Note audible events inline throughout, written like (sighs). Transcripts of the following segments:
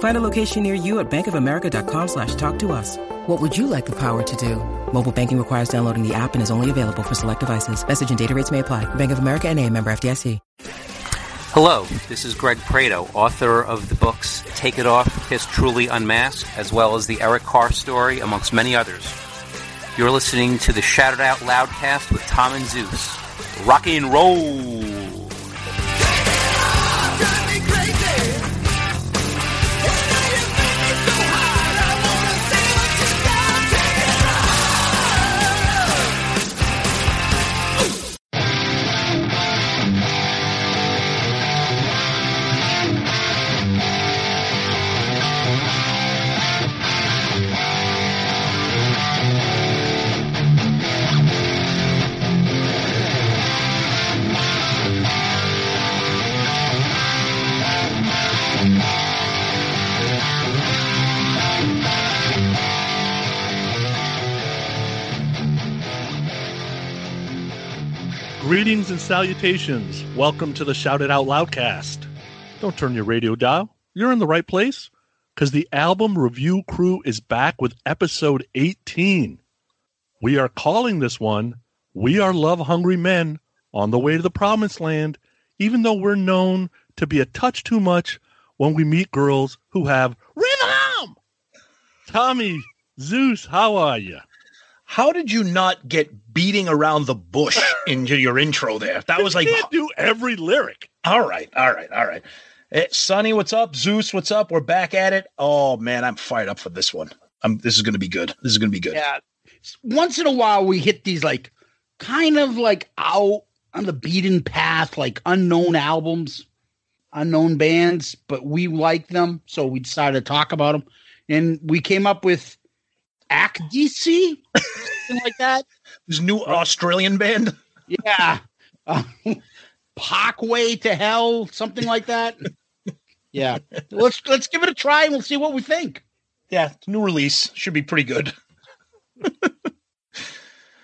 Find a location near you at bankofamerica.com slash talk to us. What would you like the power to do? Mobile banking requires downloading the app and is only available for select devices. Message and data rates may apply. Bank of America and a member FDIC. Hello, this is Greg Prato, author of the books Take It Off, Kiss Truly Unmasked, as well as the Eric Carr story, amongst many others. You're listening to the Shout It Out Loudcast with Tom and Zeus. Rock and roll! Greetings and salutations. Welcome to the Shout It Out Loudcast. Don't turn your radio dial. You're in the right place because the album review crew is back with episode 18. We are calling this one We Are Love Hungry Men on the Way to the Promised Land, even though we're known to be a touch too much when we meet girls who have rhythm. Tommy, Zeus, how are you? How did you not get beating around the bush (laughs) into your intro there? That was like can't do every lyric. all right, all right, all right. Eh, Sonny, what's up? Zeus, what's up? We're back at it. Oh man, I'm fired up for this one. I'm, this is going to be good. This is going to be good. Yeah. Once in a while, we hit these like kind of like out on the beaten path, like unknown albums, unknown bands, but we like them. So we decided to talk about them. And we came up with ACDC, something like that. This new Australian band. Yeah. Uh, Parkway to Hell, something like that. Yeah. Let's let's give it a try and we'll see what we think. Yeah, new release should be pretty good. (laughs)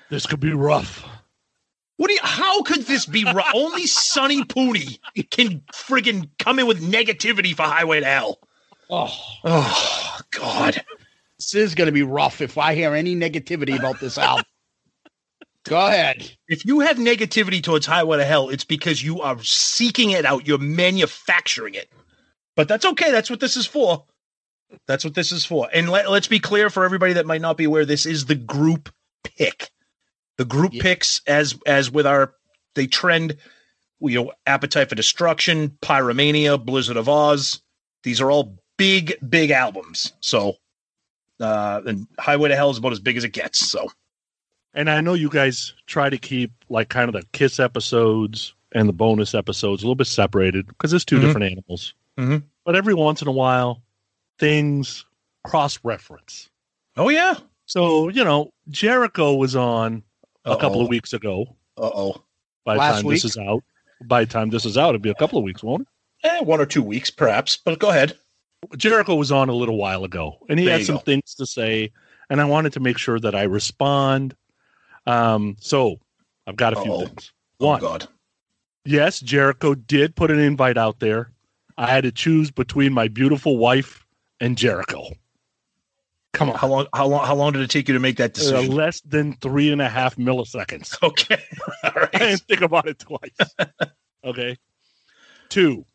This could be rough. What do you? How could this be? Ru- (laughs) Only Sonny Pooney can friggin' come in with negativity for Highway to Hell. Oh, Oh God. this is going to be rough if I hear any negativity about this album. Go ahead. If you have negativity towards Highway to Hell, it's because you are seeking it out. You're manufacturing it. But that's okay. That's what this is for. That's what this is for. And let, let's be clear for everybody that might not be aware, this is the group pick. The group Yeah. picks, as as with our they trend, you know, Appetite for Destruction, Pyromania, Blizzard of Ozz. These are all big, big albums. So, uh, and Highway to Hell is about as big as it gets. So, And I know you guys try to keep like kind of the Kiss episodes and the bonus episodes a little bit separated because it's 2 Mhm. different animals. Mhm. But every once in a while, things cross reference. oh yeah, So, you know, Jericho was on a couple of weeks ago. uh oh. By the time week? this is out, by the time this is out, it'll be a couple of weeks, won't it? Eh, one or two weeks, perhaps. But go ahead. Jericho was on a little while ago, and he There had some go. things to say, and I wanted to make sure that I respond. Um, so I've got a few Uh-oh. things. Oh One, God. yes, Jericho did put an invite out there. I had to choose between my beautiful wife and Jericho. Come on, How long? How long? How long did it take you to make that Uh, decision? less than three and a half milliseconds. (laughs) okay. All I didn't think about it twice. (laughs) okay. Two,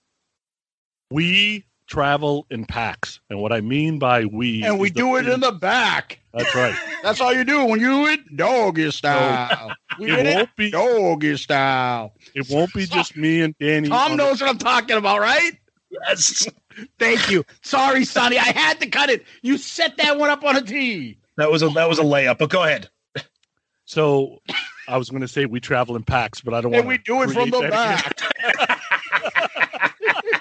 we travel in packs. And what I mean by we. And we do it three- in the back. That's right. (laughs) That's all you do when you do it doggy style. We It won't be. doggy style. It won't be just me and Danny. Tom on the- knows what I'm talking about, right? Yes. (laughs) Thank you. Sorry, Sonny. I had to cut it. You set that one up on a tee. That was a that was a layup. But go ahead. So I was going to say we travel in packs, but I don't And want we do it from the back. (laughs)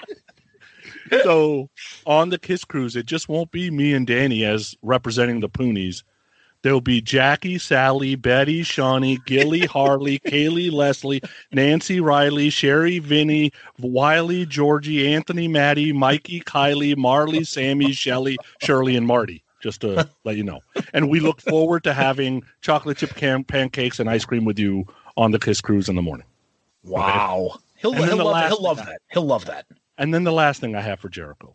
so on the Kiss Cruise, it just won't be me and Danny as representing the Poonies. There'll be Jackie, Sally, Betty, Shawnee, Gilly, (laughs) Harley, Kaylee, Leslie, Nancy, Riley, Sherry, Vinny, Wiley, Georgie, Anthony, Maddie, Mikey, Kylie, Marley, Sammy, Shelly, Shirley, and Marty. Just to (laughs) let you know. And we look forward to having chocolate chip can- pancakes and ice cream with you on the Kiss Cruise in the morning. Wow. He'll, he'll, the love, he'll love that. He'll love that. And then the last thing I have for Jericho.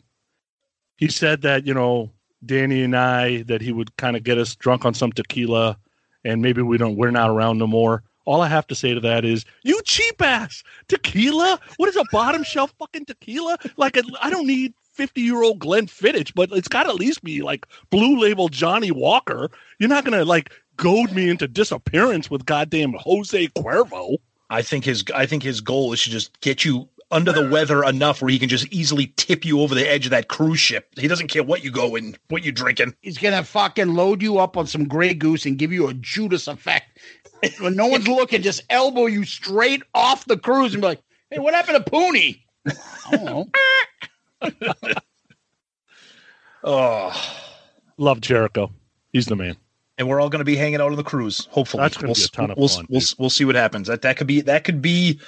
He said that, you know, Danny and I, that he would kind of get us drunk on some tequila and maybe we don't, we're not around no more. All I have to say to that is, you cheap ass tequila. What is a bottom shelf fucking tequila? Like, I don't need 50 year old Glenfiddich, but it's got to at least be like blue label Johnnie Walker. You're not going to like goad me into disappearance with goddamn Jose Cuervo. I think his I think his goal is to just get you under the weather enough where he can just easily tip you over the edge of that cruise ship. He doesn't care what you go and what you're drinking. He's gonna fucking load you up on some Grey Goose and give you a Judas effect. When no one's looking, just elbow you straight off the cruise and be like, "Hey, what happened to Pooney?" I don't know. (laughs) Oh, Love Jericho. He's the man. and we're all going to be hanging out on the cruise. Hopefully, That's gonna we'll, be a ton of we'll, fun, We'll, dude. we'll see what happens. That that could be that could be.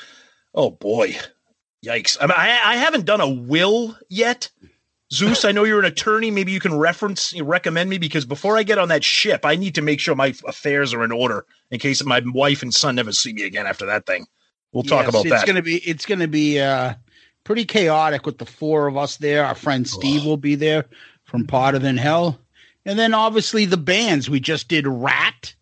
Oh boy, yikes! I mean, I, I haven't done a will yet. Zeus, I know you're an attorney. Maybe you can reference, recommend me because before I get on that ship, I need to make sure my affairs are in order in case my wife and son never see me again after that thing. We'll talk Yes, about it's that. gonna be it's gonna be uh pretty chaotic with the four of us there. Our friend Steve will be there from Potter Than Hell. And then obviously the bands. We just did Ratt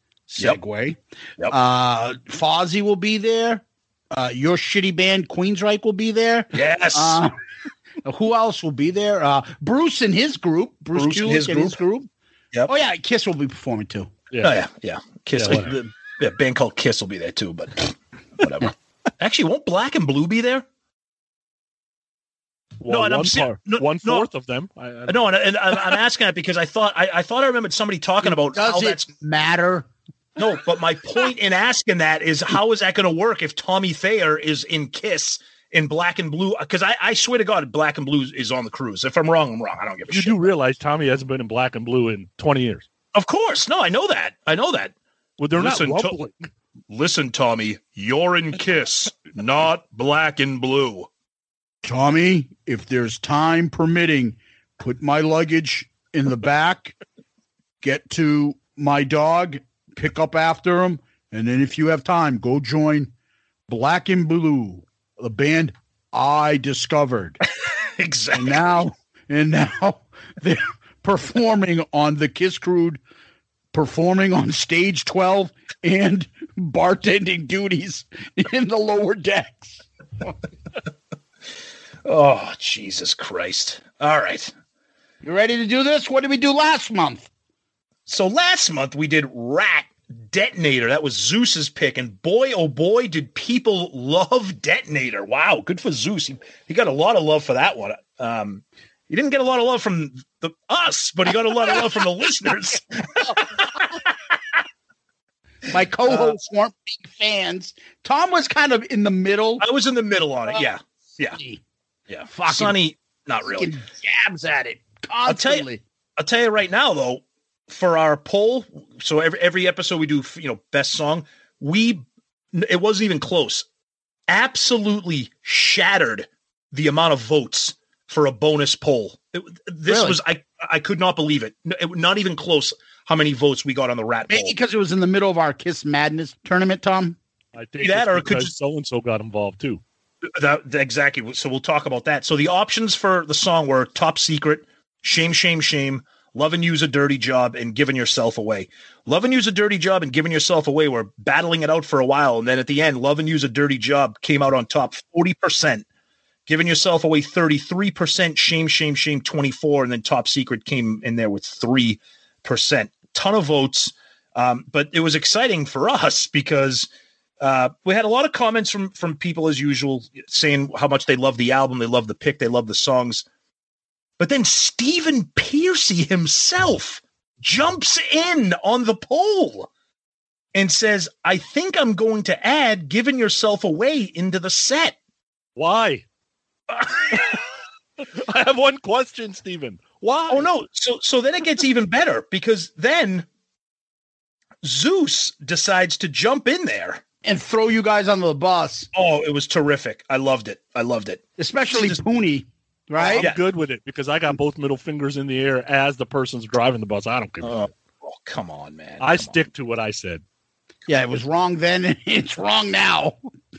Yep. Yep. Uh Fozzy will be there. Uh your shitty band Queensryche will be there. yes. Uh, (laughs) who else will be there? Uh Bruce and his group. Bruce, Bruce and his and his group. Yep. Oh yeah, Kiss will be performing too. oh yeah, yeah. Kiss. Yeah, whatever. the, the band called Kiss will be there too, but (laughs) whatever. Actually, won't Black and Blue be there? Well, and I'm one, ser- part, no, one no. of them. I, I, No, and, and I'm I'm asking that because I thought I, I thought I remembered somebody talking about how Does that's it matter? No, but my point in asking that is how is that going to work if Tommy Thayer is in Kiss in Black and Blue? Because I, I swear to God, Black and Blue is on the cruise. If I'm wrong, I'm wrong. I don't give a you shit. You do realize Tommy hasn't been in black and blue in 20 years. Of course, no, I know that. I know that. Well, they're Listen, not to- Listen, Tommy, you're in Kiss, not Black and Blue. Tommy, if there's time permitting, put my luggage in the back, get to my dog, pick up after them. and then if you have time, go join Black and Blue, the band I discovered. (laughs) And now, and now (laughs) they're performing on the Kiss Cruise, performing on stage 12 and (laughs) bartending duties in the lower decks. Oh, Jesus Christ. All right. You ready to do this? What did we do last month? So last month we did Ratt Detonator. That was Zeus's pick. And boy, oh boy, did people (laughs) love Detonator. Wow. Good for Zeus. He, he got a lot of love for that one. Um, he didn't get a lot of love from the us, but he got a lot of love from the (laughs) listeners. (laughs) My co-hosts weren't big fans. Tom was kind of in the middle. I was in the middle on it. Yeah. Yeah. Yeah. Fucking- Sonny, not really. Jabs at it I'll tell you- constantly. I'll tell you right now, though, for our poll, so every every episode we do, you know, best song. We it wasn't even close. Absolutely shattered the amount of votes for a bonus poll. It, this Really? was I I could not believe it. N- it- Not even close. How many votes we got on the Ratt Maybe poll? because it was in the middle of our Kiss Madness tournament, Tom. I think That or could because so and so got involved too. That, that- exactly. So we'll talk about that. So the options for the song were "Top Secret," "Shame, Shame, Shame," "Loving You's a Dirty Job," and "Giving Yourself Away." "Loving You's a Dirty Job" and "Giving Yourself Away" were battling it out for a while, and then at the end, "Loving You's a Dirty Job" came out on top, forty percent. Giving yourself away 33%, shame, shame, shame 24, and then top secret came in there with 3%. Ton of votes. Um, but it was exciting for (laughs) us because uh, we had a lot of comments from from people as usual saying how much they love the album, they love the pick, they love the songs. But then Stephen Pearcy himself jumps in on the poll and says, I think I'm going to add giving yourself away into the set. Why? (laughs) I have one question, Stephen. Why? Oh no. So so then it gets even better because then Zeus decides to jump in there. and throw you guys on the bus, Oh, it was terrific. I loved it. I loved it. especially Just- Pooney, right? I'm Yeah. good with it because I got both middle fingers in the air as the person's driving the bus. I don't care. Oh, oh, come on, man. I Come stick to what I said. Yeah, it was wrong then, (laughs) it's wrong now.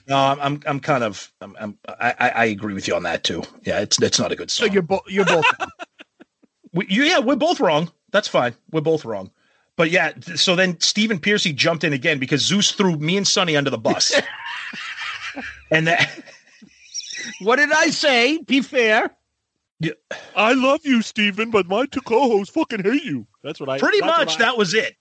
No, I'm I'm, I'm kind of I'm, I'm I, I I agree with you on that too. Yeah, it's it's not a good So you're both you're (laughs) both we, you, yeah, we're both wrong. That's fine. We're both wrong. But yeah, so then Stephen Pearcy jumped in again because Zeus threw me and Sonny under the bus. (laughs) and that What did I say? Be fair. Yeah. I love you, Stephen, but my two co-hosts fucking hate you. That's what I pretty much I- that was it.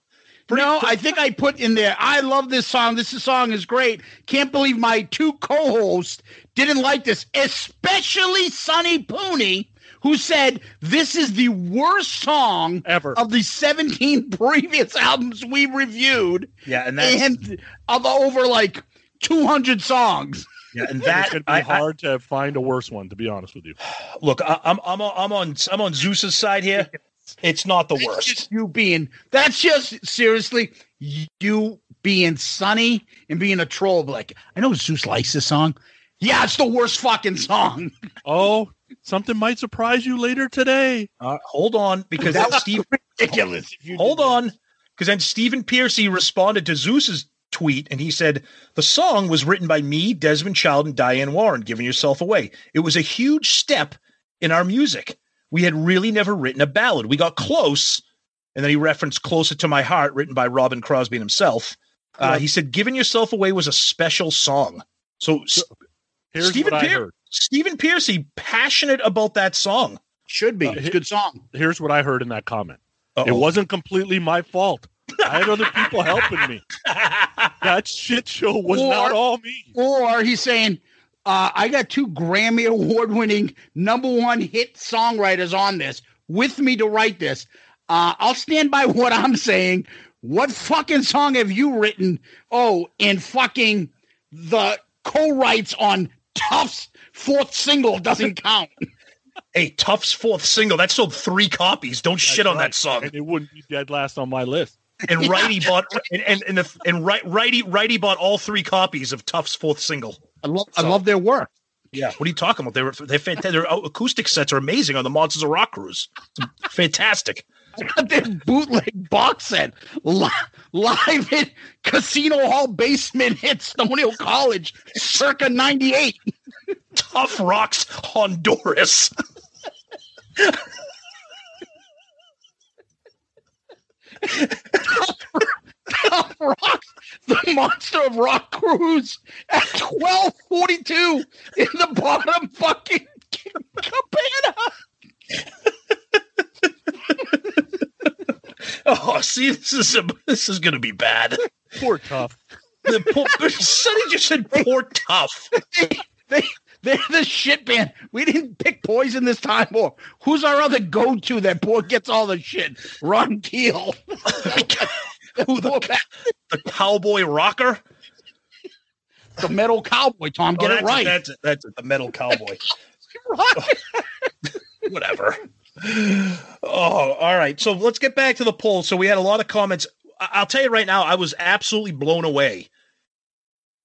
Pretty- no, I think I put in there. I love this song. This song is great. Can't believe my two co-hosts didn't like this, especially Sonny Pooney, who said this is the worst song ever. of the 17 (laughs) previous albums we reviewed, Yeah, and that's and of over like 200 songs. Yeah, (laughs) and it's that gonna be I, I, hard to find a worse one, to be honest with you. (sighs) look, I, I'm I'm on, I'm on I'm on Zeus's side here. (laughs) It's not the That's worst. just you being. That's just seriously you being sunny and being a troll. Like I know Zeus likes this song. Yeah, it's the worst fucking song. (laughs) Oh, something might surprise you later today. Uh, hold on, because That then was Steve. Ridiculous. Hold on, because then Stephen Pearcy responded to Zeus's tweet, and he said the song was written by me, Desmond Child, and Diane Warren. Giving yourself away. It was a huge step in our music. We had really never written a ballad. We got close, and then he referenced "Closer to My Heart," written by Robbin Crosby himself. Uh, he said, "Giving yourself away was a special song." So S- Here's Stephen what I Pier- heard. Stephen Pearcy passionate about that song. Should be. Uh, It's a good song. Here's what I heard in that comment. It Uh-oh. wasn't completely my fault. I had other people helping me. That shit show was Or- not all me. Or he's saying, uh, I got two Grammy award winning number one hit songwriters on this with me to write this. Uh, I'll stand by what I'm saying. What fucking song have you written? Oh, and fucking the co writes on Tuff's fourth single doesn't (laughs) count. Hey, Tuff's fourth single. That sold three copies. Don't shit on right. that song. And it wouldn't be dead last on my list. And (laughs) Righty bought and and and, the, and right, Righty Righty bought all three copies of Tuff's fourth single. I love, I love their work. Yeah, what are you talking about? They were they're fantastic. Their acoustic sets are amazing on the Monsters of Rock cruise. It's fantastic. I got their bootleg box set li- live at Casino Hall basement at Stony Hill College, circa 98. Tuff rocks Honduras. (laughs) Top Rock, the Monster of Rock cruise at 1242 in the bottom fucking cabana. (laughs) Oh, see, this is a, this is gonna be bad. Poor Tuff. The poor, (laughs) Sonny just said poor Tuff. They, they're the shit band. We didn't pick Poison this time. Or who's our other go to that boy gets all the shit? Ron Keel. (laughs) Who the, (laughs) the cowboy rocker? the metal cowboy, Tom. Get Oh, it that's right. That's it. That's it. The metal cowboy. (laughs) Whatever. Oh, all right. So let's get back to the poll. So we had a lot of comments. I- I'll tell you right now, I was absolutely blown away.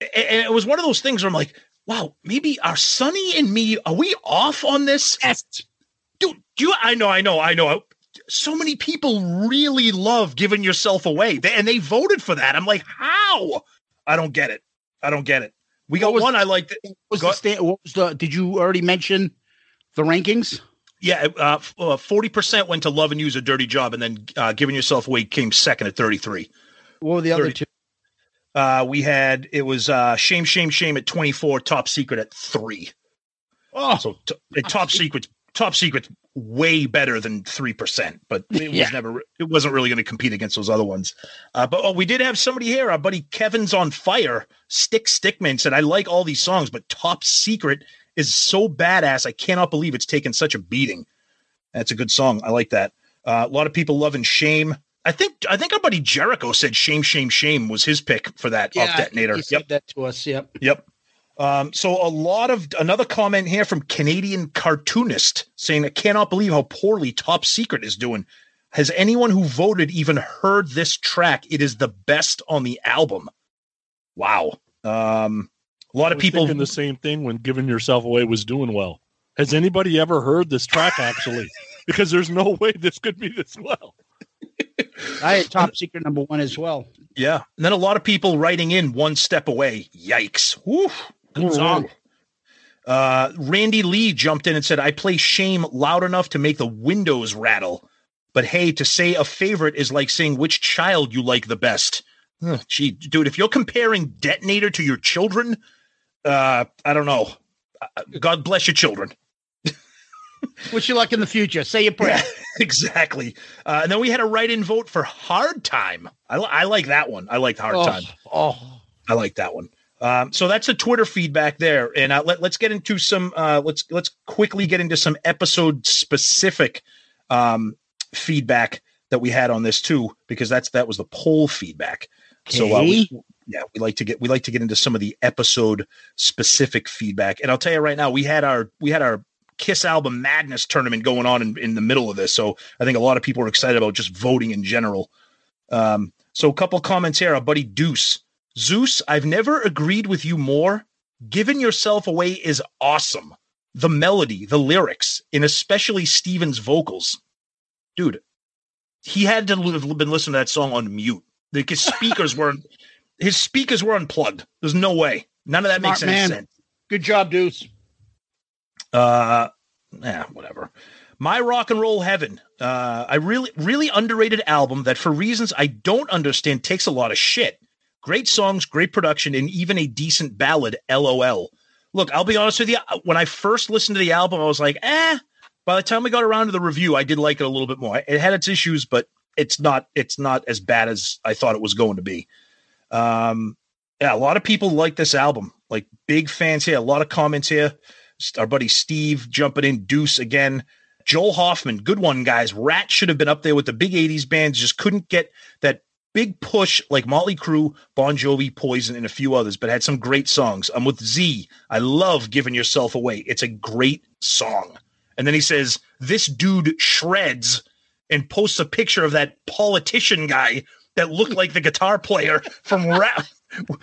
And it was one of those things where I'm like, wow, maybe are Sonny and me, are we off on this? Yes. Dude, do you, I know, I know, I know. So many people really love giving yourself away. They, and they voted for that. I'm like, how? I don't get it. I don't get it. We got was- one I liked. Was the sta- what was the? Did you already mention the rankings? Yeah, uh, uh, 40% went to Loving You's a Dirty Job, and then uh, Giving Yourself Away came second at 33. What were the other two? Uh, we had, it was uh, Shame, Shame, Shame at 24, Top Secret at three. Oh, So t- Top secret, Top secret, way better than three percent, but it was never. It wasn't really going to compete against those other ones. Uh, but oh, we did have somebody here. Our buddy Kevin's on fire. Stick Stickman said, "I like all these songs, but Top Secret is so badass. I cannot believe it's taken such a beating." That's a good song. I like that. Uh, a lot of people loving Shame. I think I think our buddy Jericho said Shame, Shame, Shame was his pick for that off detonator. He said that to us. Yep. Yep. Um, so a lot of another comment here from Canadian cartoonist saying, I cannot believe how poorly Top Secret is doing. Has anyone who voted even heard this track? It is the best on the album. Wow. Um, a lot of people thinking the same thing when giving yourself away was doing well. Has anybody ever heard this track actually? (laughs) because there's no way this could be this well. (laughs) I had top secret number one as well. Yeah. And then a lot of people writing in one step away. Yikes. Woo. Good song. Uh, Randy Lee jumped in and said, I play shame loud enough to make the windows rattle. But hey, to say a favorite is like saying which child you like the best. Ugh, gee, dude, if you're comparing detonator to your children, uh, I don't know. Uh, God bless your children. Wish you luck in the future. Say your prayer. (laughs) exactly. Uh, and then we had a write-in vote for Hard Time. I, I like that one. I like Hard oh, Time. oh, I like that one. Um, so that's the Twitter feedback there, and uh, let, let's get into some. Uh, let's let's quickly get into some episode specific um, feedback that we had on this too, because that's that was the poll feedback. So uh, we, yeah, we like to get we like to get into some of the episode specific feedback, and I'll tell you right now, we had our we had our Kiss album Madness tournament going on in, in the middle of this, so I think a lot of people are excited about just voting in general. Um, so a couple comments here. Our buddy Deuce. Zeus, I've never agreed with you more. Giving yourself away is awesome. The melody, the lyrics, and especially Steven's vocals. Dude, he had to have been listening to that song on mute. Like his speakers (laughs) were his speakers were unplugged. There's no way. None of that Smart makes any man. sense. good job, Deuce. Uh, yeah, whatever. My rock and roll heaven. Uh, I really, really underrated album that, for reasons I don't understand, takes a lot of shit. Great songs, great production, and even a decent ballad. LOL. Look, I'll be honest with you. When I first listened to the album, I was like, eh. By the time we got around to the review, I did like it a little bit more. It had its issues, but it's not it's not as bad as I thought it was going to be. Um, yeah, a lot of people like this album. Like big fans here. A lot of comments here. Our buddy Steve jumping in. Deuce again. Joel Hoffman, good one, guys. Ratt should have been up there with the big 80s bands, just couldn't get that big push like Motley Crue, Bon Jovi, Poison, and a few others, but had some great songs. I'm with Z. I love Giving Yourself Away. It's a great song. And then he says, This dude shreds and posts a picture of that politician guy that looked like the guitar player from rap.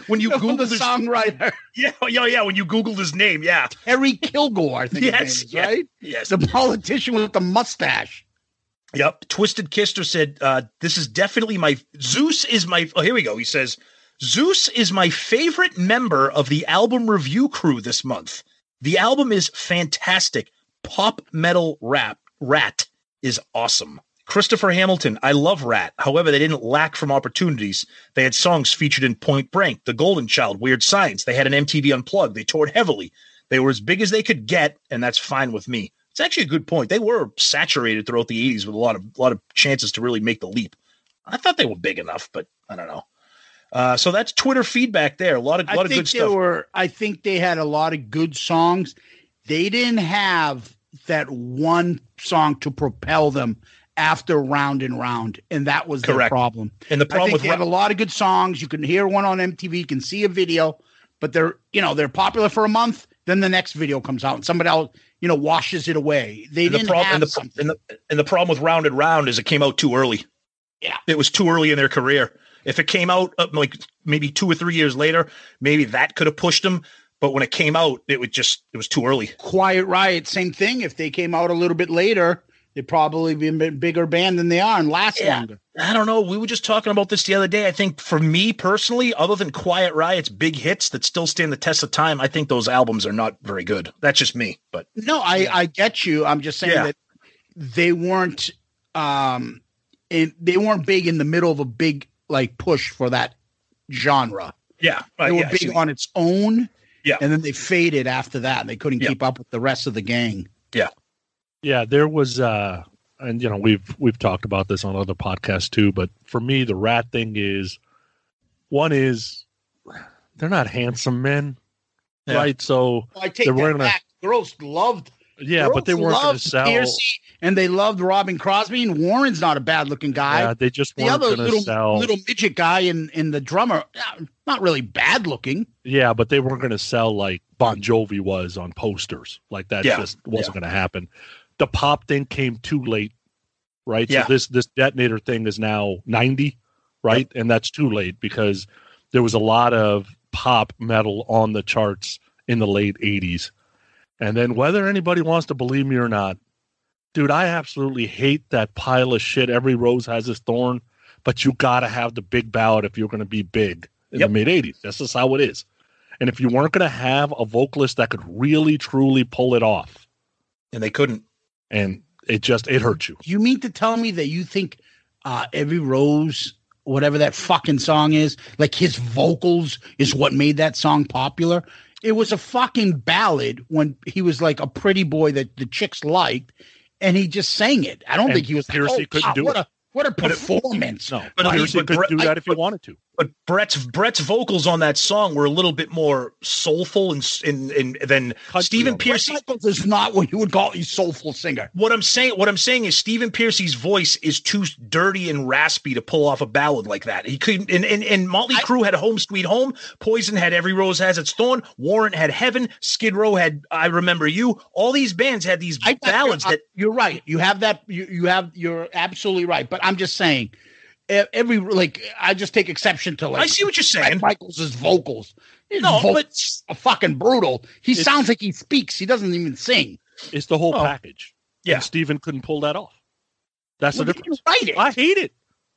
When you (laughs) the Google his, songwriter (laughs) yeah, yeah, yeah. When you Googled his name, yeah, Harry Kilgore, I think Yes, is, yeah. right? yes, The politician with the mustache. Yep. Twisted Kister said, uh, this is definitely my Zeus is my oh, here we go. He says, Zeus is my favorite member of the album review crew this month. The album is fantastic. Pop metal rap Ratt is awesome. Christopher Hamilton, I love Ratt. However, they didn't lack from opportunities. They had songs featured in Point Blank, The Golden Child, Weird Science. They had an MTV Unplugged. They toured heavily. They were as big as they could get, and that's fine with me. It's actually a good point. They were saturated throughout the 80s with a lot of a lot of chances to really make the leap. I thought they were big enough, but I don't know. Uh, so that's Twitter feedback there. A lot of a I lot of good they stuff. were. I think they had a lot of good songs. They didn't have that one song to propel them after round and round, and that was their Correct. problem. and the problem with they have a lot of good songs. You can hear one on MTV, you can see a video, but they're you know they're popular for a month. Then the next video comes out, and somebody else you know washes it away. They and the didn't problem have and the, something. and the and the problem with Round and Round is it came out too early. Yeah. it was too early in their career. If it came out uh, like maybe two or three years later, maybe that could have pushed them. But when it came out, it would just it was too early. Quiet Riot, same thing. If they came out a little bit later, they'd probably be a bigger band than they are and last Yeah. longer. I don't know. We were just talking about this the other day. I think for me personally, other than Quiet Riot's big hits that still stand the test of time, I think those albums are not very good. That's just me. But No, I I get you. I'm just saying Yeah. that they weren't um in, they weren't big in the middle of a big like push for that genre. yeah, They uh, were yeah, big on its own. Yeah. And then they faded after that and they couldn't Yeah. keep up with the rest of the gang. Yeah, there was uh and you know, we've we've talked about this on other podcasts too, but for me the Ratt thing is one is they're not handsome men. Yeah. Right? So I take They're that wearing a- Girls loved yeah, but they weren't going to sell. Pearcy, and they loved Robbin Crosby, and Warren's not a bad looking guy. Yeah, they just the weren't other going to little sell. little midget guy in in the drummer, uh, not really bad looking. Yeah, but they weren't going to sell like Bon Jovi was on posters. Like that Yeah, just wasn't going to happen. The pop thing came too late, right? Yeah. So this this detonator thing is now 90, right? And that's too late because there was a lot of pop metal on the charts in the late 80s. And then whether anybody wants to believe me or not, dude, I absolutely hate that pile of shit. Every rose has its thorn, but you got to have the big ballad if you're going to be big in Yep. the mid 80s. That's just how it is. And if you weren't going to have a vocalist that could really truly pull it off, And they couldn't. And it just it hurt you. You mean to tell me that you think uh, every rose, whatever that fucking song is, like his vocals is what made that song popular? It was a fucking ballad when he was like a pretty boy that the chicks liked, and he just sang it. I don't And think he was like, oh, couldn't wow, do what it. a what a But it- performance. No, But but Pearcy but could do that I- if he wanted to. But Brett's Brett's vocals on that song were a little bit more soulful and and, and than Country Stephen almost. Pearcy. Bret Michaels is not what you would call a soulful singer. What I'm saying, what I'm saying is Stephen Pearcy's voice is too dirty and raspy to pull off a ballad like that. He couldn't. And and, and Motley I- Crue had Home Sweet Home. Poison had Every Rose Has Its Thorn. Warrant had Heaven. Skid Row had I Remember You. All these bands had these I, ballads I- that you're right. You have that. You, you have. You're absolutely right. But I'm just saying, every like I just take exception to like I see what you're Bret saying. Michaels' vocals. His No, vocals are fucking brutal. He sounds like he speaks. He doesn't even sing. It's the whole Oh. package. Yeah. And Stephen couldn't pull that off. That's Well, the he difference. didn't write it. I hate it.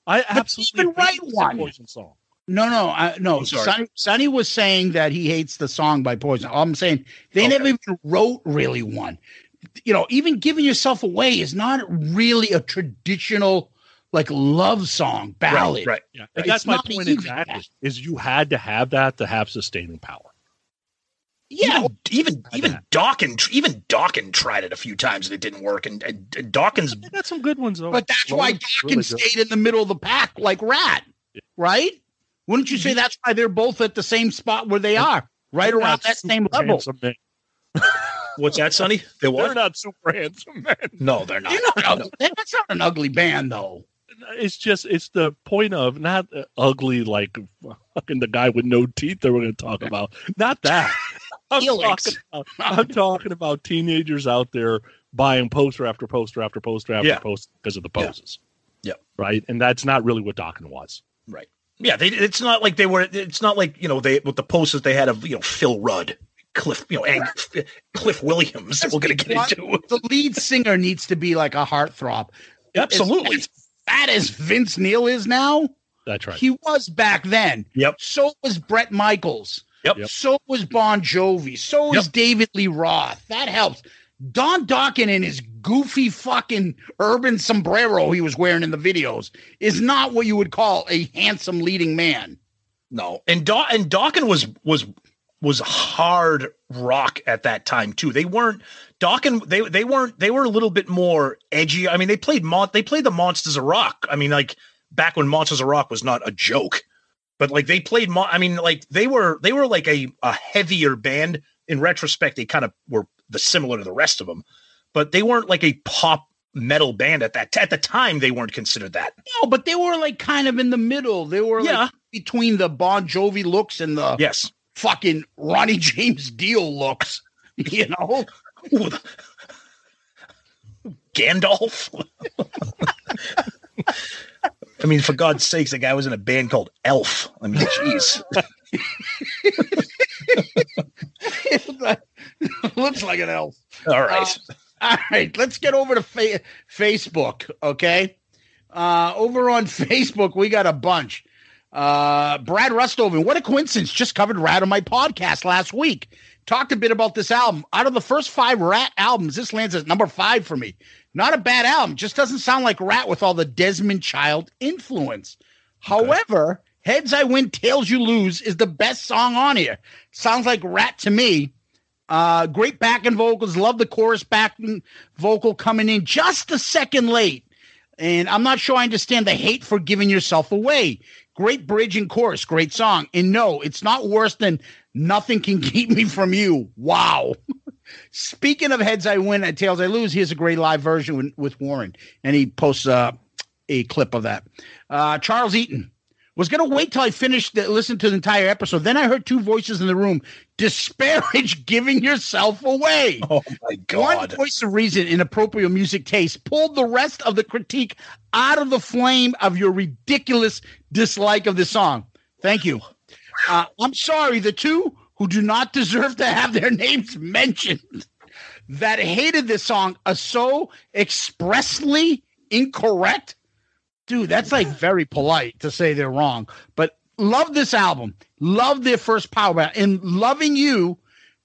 I absolutely even hate write one. Poison song. No, no, I, no. I'm. Sonny, Sonny was saying that he hates the song by Poison. All I'm saying they Okay. never even wrote really one. You know, even giving yourself away is not really a traditional like love song ballad. Right, right. Yeah, and that's my not point exactly. that. Is you had to have that to have sustaining power. Yeah, even even I even bet. Dokken even Dokken tried it a few times and it didn't work. And, and, and Dokken, They got some good ones though. but that's why Rollins Dokken really stayed in the middle of the pack like Ratt, right? Wouldn't you say mm-hmm. that's why they're both at the same spot where they are, right They're around that same level? handsome (laughs) what's that, Sonny? They They're not super handsome men. No, they're not. You're not ugly. That's not an ugly band, though. It's just it's the point of not ugly like fucking the guy with no teeth that we're going to talk about. Not that. (laughs) I'm talking, about, I'm talking about teenagers out there buying poster after poster after poster after Yeah. poster because of the Yeah. poses. Yeah. Right, and that's not really what Dokken was. Right. Yeah, they, it's not like they were. It's not like you know they with the posters they had of you know Phil Rudd, Cliff, you know, and Cliff Williams. that we're going to get into. The lead singer needs to be like a heartthrob. Absolutely. As fat as Vince Neil is now, That's right. he was back then. Yep. So was Bret Michaels. Yep. Yep. So was Bon Jovi. So was Yep. David Lee Roth. That helps. Don Dokken in his goofy fucking urban sombrero he was wearing in the videos is not what you would call a handsome leading man. No, and Daw- and Dokken was was was hard rock at that time too. They weren't Dawkins. They they weren't. They were a little bit more edgy. I mean, they played mon- They played the Monsters of Rock. I mean, like back when Monsters of Rock was not a joke, but like they played. I mean, like they were they were like a a heavier band. In retrospect, they kind of were the similar to the rest of them, but they weren't like a pop metal band at that at the time. They weren't considered that. No, but they were like kind of in the middle. They were Yeah. like between the Bon Jovi looks and the Yes. Fucking Ronnie James Dio looks. (laughs) You know? Ooh, Gandalf. I mean, for God's sakes, the guy was in a band called Elf. I mean, jeez. (laughs) looks like an elf. All right. All right, let's get over to fa- Facebook, okay? Uh, over on (laughs) Facebook, we got a bunch. Uh, Brad Rustoven, what a coincidence! Just covered Ratt on my podcast last week. Talked a bit about this album. Out of the first five Ratt albums, this lands at number five for me. Not a bad album. Just doesn't sound like Ratt with all the Desmond Child influence. However, Heads I Win, Tails You Lose is the best song on here. Sounds like Ratt to me. Uh, great backing vocals. Love the chorus backing vocal coming in just a second late. And I'm not sure I understand the hate for giving yourself away. Great bridge and chorus, great song. And no, it's not worse than Nothing Can (laughs) Keep Me From You. Wow. (laughs) Speaking of heads I win and tails I lose, here's a great live version with, with Warren. And he posts uh, a clip of that. Uh, Charles Eaton was going to wait till I finished the, listen to the entire episode. Then I heard two voices in the room disparage (laughs) giving yourself away. Oh my god! One voice of reason in appropriate music taste pulled the rest of the critique out of the flame of your ridiculous dislike of the song. Thank you. Uh, I'm sorry, the two who do not deserve to have their (laughs) names mentioned that hated this song are so expressly incorrect. Dude, that's like very polite to say they're wrong. But love this album. Love their first power ballad. And loving you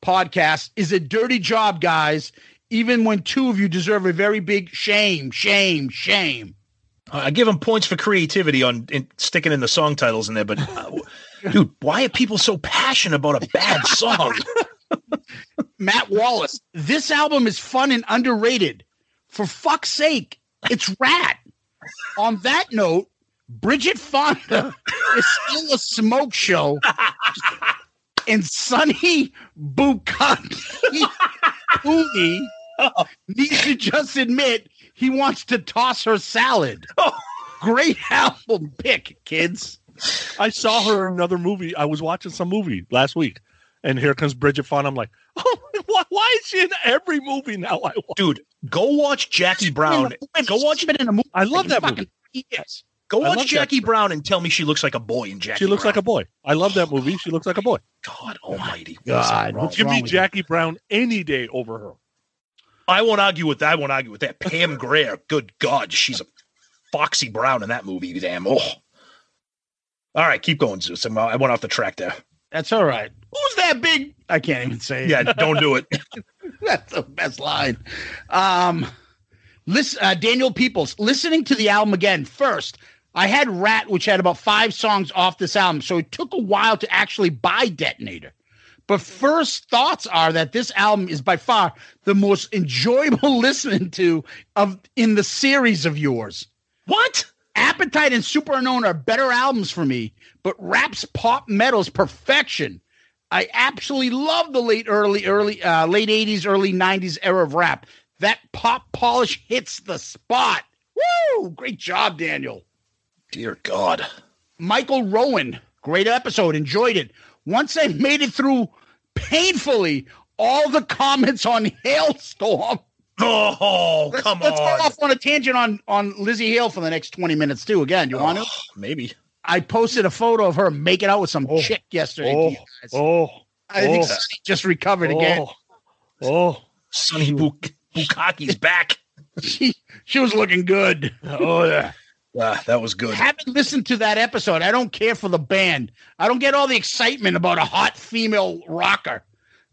podcast is a dirty job, guys. Even when two of you deserve a very big shame, shame, shame. I give them points for creativity on in, sticking in the song titles in there, but uh, (laughs) dude, why are people so passionate about a bad song? (laughs) Matt Wallace, this album is fun and underrated. For fuck's sake, it's Ratt. On that note, Bridget Fonda (laughs) is still a smoke show, and Sonny Bukaki Cooney needs to just admit he wants to toss her salad. (laughs) Great album pick, kids. I saw her in another movie. I was watching some movie last week, and here comes Bridget Fonda. I'm like, (laughs) oh, why, why is she in every movie now? I watch? Dude, go watch Jackie Brown. Go watch She's in a movie. I love that movie. years. Go watch Jackie. Brown and tell me she looks like a boy in Jackie. She looks Brown. like a boy. I love that movie. She looks like a boy. God Almighty. Oh God, What's what's Give wrong me Jackie Brown any day over her. I won't argue with that. I won't argue with that. Pam (laughs) Grier. Good God, she's a Foxy Brown in that movie. Damn. Oh. All right, keep going, Zeus. I'm- uh, I went off the track there. That's all right. Who's that big? I can't even say it. Yeah, don't do it. (laughs) That's the best line. Um, listen, uh, Daniel Peoples, listening to the album again. First, I had Ratt, which had about five songs off this album, so it took a while to actually buy Detonator. But first thoughts are that this album is by far the most enjoyable (laughs) listening to of in the series of yours. What? Appetite and Superunknown are better albums for me, but Rap's pop metal's perfection. I absolutely love the late early early uh, late 80s early 90s era of rap. That pop polish hits the spot. Woo! Great job, Daniel. Dear God. Michael Rowan, great episode. Enjoyed it. Once I made it through painfully all the comments on Halestorm. Oh, Let's, come let's on. go off on a tangent on on Lzzy Hale for the next 20 minutes too. Again, you want to? Oh, maybe. I posted a photo of her making out with some Oh. chick yesterday. to Oh, you oh, I think oh. Sonny just recovered again. oh, oh, Sonny Buk- Bukaki's back. (laughs) She she was looking good. oh, yeah. Ah, that was good. Haven't listened to that episode. I don't care for the band. I don't get all the excitement about a hot female rocker.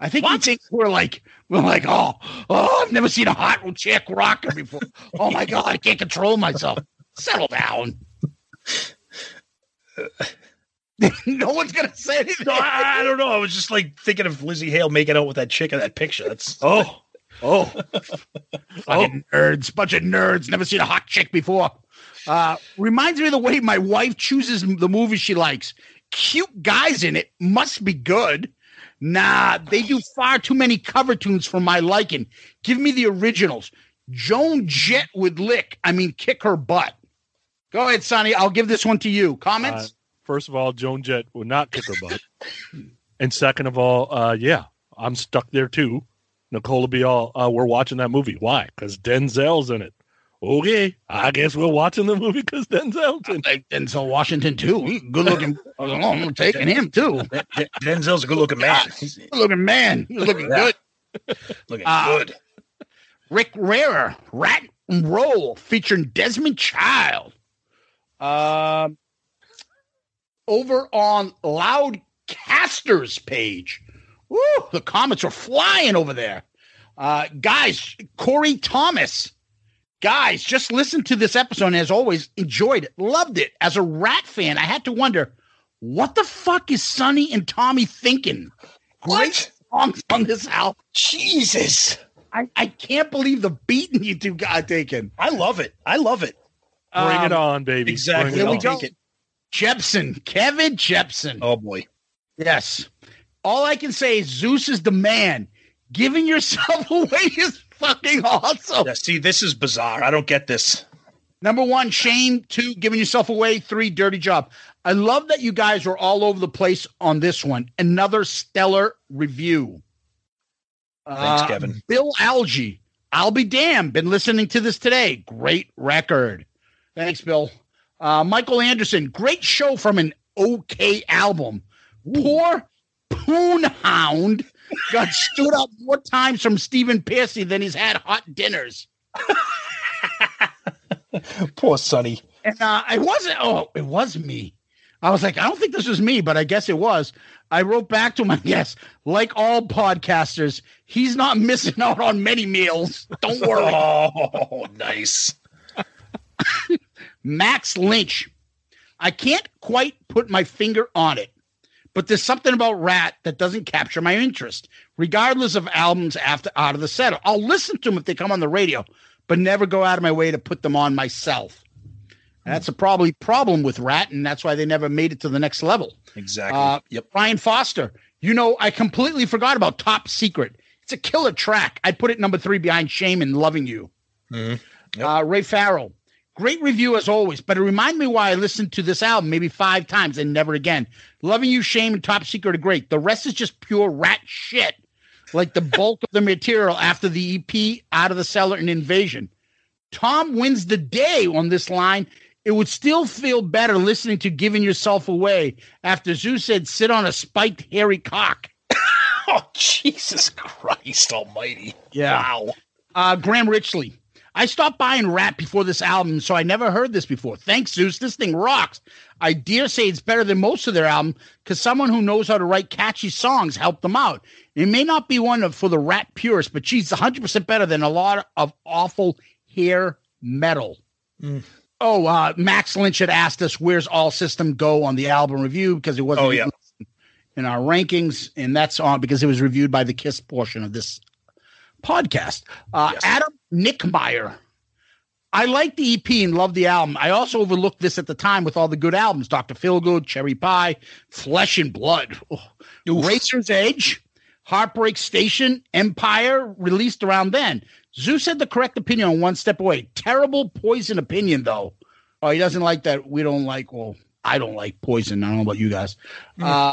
I think we What? think we're like we're like oh oh I've never seen a hot chick rocker before. oh my god, I can't control myself. Settle down. (laughs) no one's gonna say anything. No, I, I don't know. I was just like thinking of Lzzy Hale making out with that chick in that picture. That's (laughs) Oh, oh, (laughs) Fucking nerds, bunch of nerds. Never seen a hot chick before. Uh, reminds me of the way my wife chooses the movies she likes. Cute guys in it must be good. Nah, they do far too many cover tunes for my liking. Give me the originals. Joan Jett would lick. I mean, kick her butt. Go ahead, Sonny. I'll give this one to you. Comments? Uh, first of all, Joan Jett would not kick her butt. and second of all, uh, yeah, I'm stuck there too. Nicole will be all, uh, we're watching that movie. Why? Because Denzel's in it. Okay, I guess we're watching the movie because Denzel's in it. Like Denzel Washington too. Good looking. I'm taking him too. Den- Den- Denzel's a good looking man. He's Good looking man. He's looking Yeah. good. looking Uh, good. Rick Rarer, Ratt and Roll, featuring Desmond Child. Um, over on Loudcaster's page. Woo, the comments are flying over there. Uh, guys, Corey Thomas. Guys, just listen to this episode and as always, enjoyed it, loved it. As a Ratt fan, I had to wonder, what the fuck is Sonny and Tommy thinking? Great songs on this album. Jesus. I, I can't believe the beating you two got taken. I love it. I love it. Bring it Um, on, baby. Exactly. Bring it Here we on. go. Take it. Jepson, Kevin Jepson. Oh boy. Yes. All I can say is Zeus is the man. Giving yourself (laughs) away is fucking awesome. Yeah, see, this is bizarre. I don't get this. Number one, shame. Two, giving yourself away. Three, dirty job. I love that you guys were all over the place on this one. Another stellar review. Thanks, Uh, Kevin. Bill Algie. I'll be damned. Been listening to this today. Great record. Thanks, Bill. Uh, Michael Anderson. Great show from an okay album. Poor Poon Hound got (laughs) stood up more times from Stephen Pearcy than he's had hot dinners. (laughs) Poor Sonny. And uh, it wasn't. Oh, it was me. I was like, I don't think this was me, but I guess it was. I wrote back to him. (laughs) Yes, like all podcasters, he's not missing out on many meals. Don't worry. Oh, nice. (laughs) Max Lynch. I can't quite put my finger on it, but there's something about Ratt that doesn't capture my interest, regardless of albums after out of the set. I'll listen to them if they come on the radio, but never go out of my way to put them on myself. That's a probably problem with Ratt, and that's why they never made it to the next level. Exactly. Uh, yep. Brian Foster. You know, I completely forgot about Top Secret. It's a killer track. I'd put it number three behind Shame and Loving You. Mhm. Yep. Uh, Ray Farrell. Great review as always, but it reminded me why I listened to this album maybe five times and never again. Loving You, Shame, and Top Secret are great. The rest is just pure rat shit, like the bulk of the material after the EP, Out of the Cellar, and Invasion. Tom wins the day on this line. It would still feel better listening to Giving Yourself Away after Zeus said, sit on a spiked hairy cock. (laughs) Oh, Jesus Christ Almighty! Yeah. Wow. Uh, Graham Richley. I stopped buying Ratt before this album, so I never heard this before. Thanks, Zeus. This thing rocks. I dare say it's better than most of their album because someone who knows how to write catchy songs helped them out. It may not be one of, for the Ratt purists, but she's 100% better than a lot of awful hair metal. Mm. Oh, uh, Max Lynch had asked us, where's All System Go on the album review because it wasn't Oh, yeah. in our rankings, and that's on because it was reviewed by the Kiss portion of this podcast. Uh, Yes. Adam Nickmeyer. I like the EP and love the album. I also overlooked this at the time with all the good albums Dr. Feelgood, Cherry Pie, Flesh and Blood, oh, Razor's Edge, Heartbreak Station, Empire, released around then. Zeus had the correct opinion on One Step Away. Terrible poison opinion, though. Oh, he doesn't like that. We don't like, well, I don't like poison. I don't know about you guys. Uh,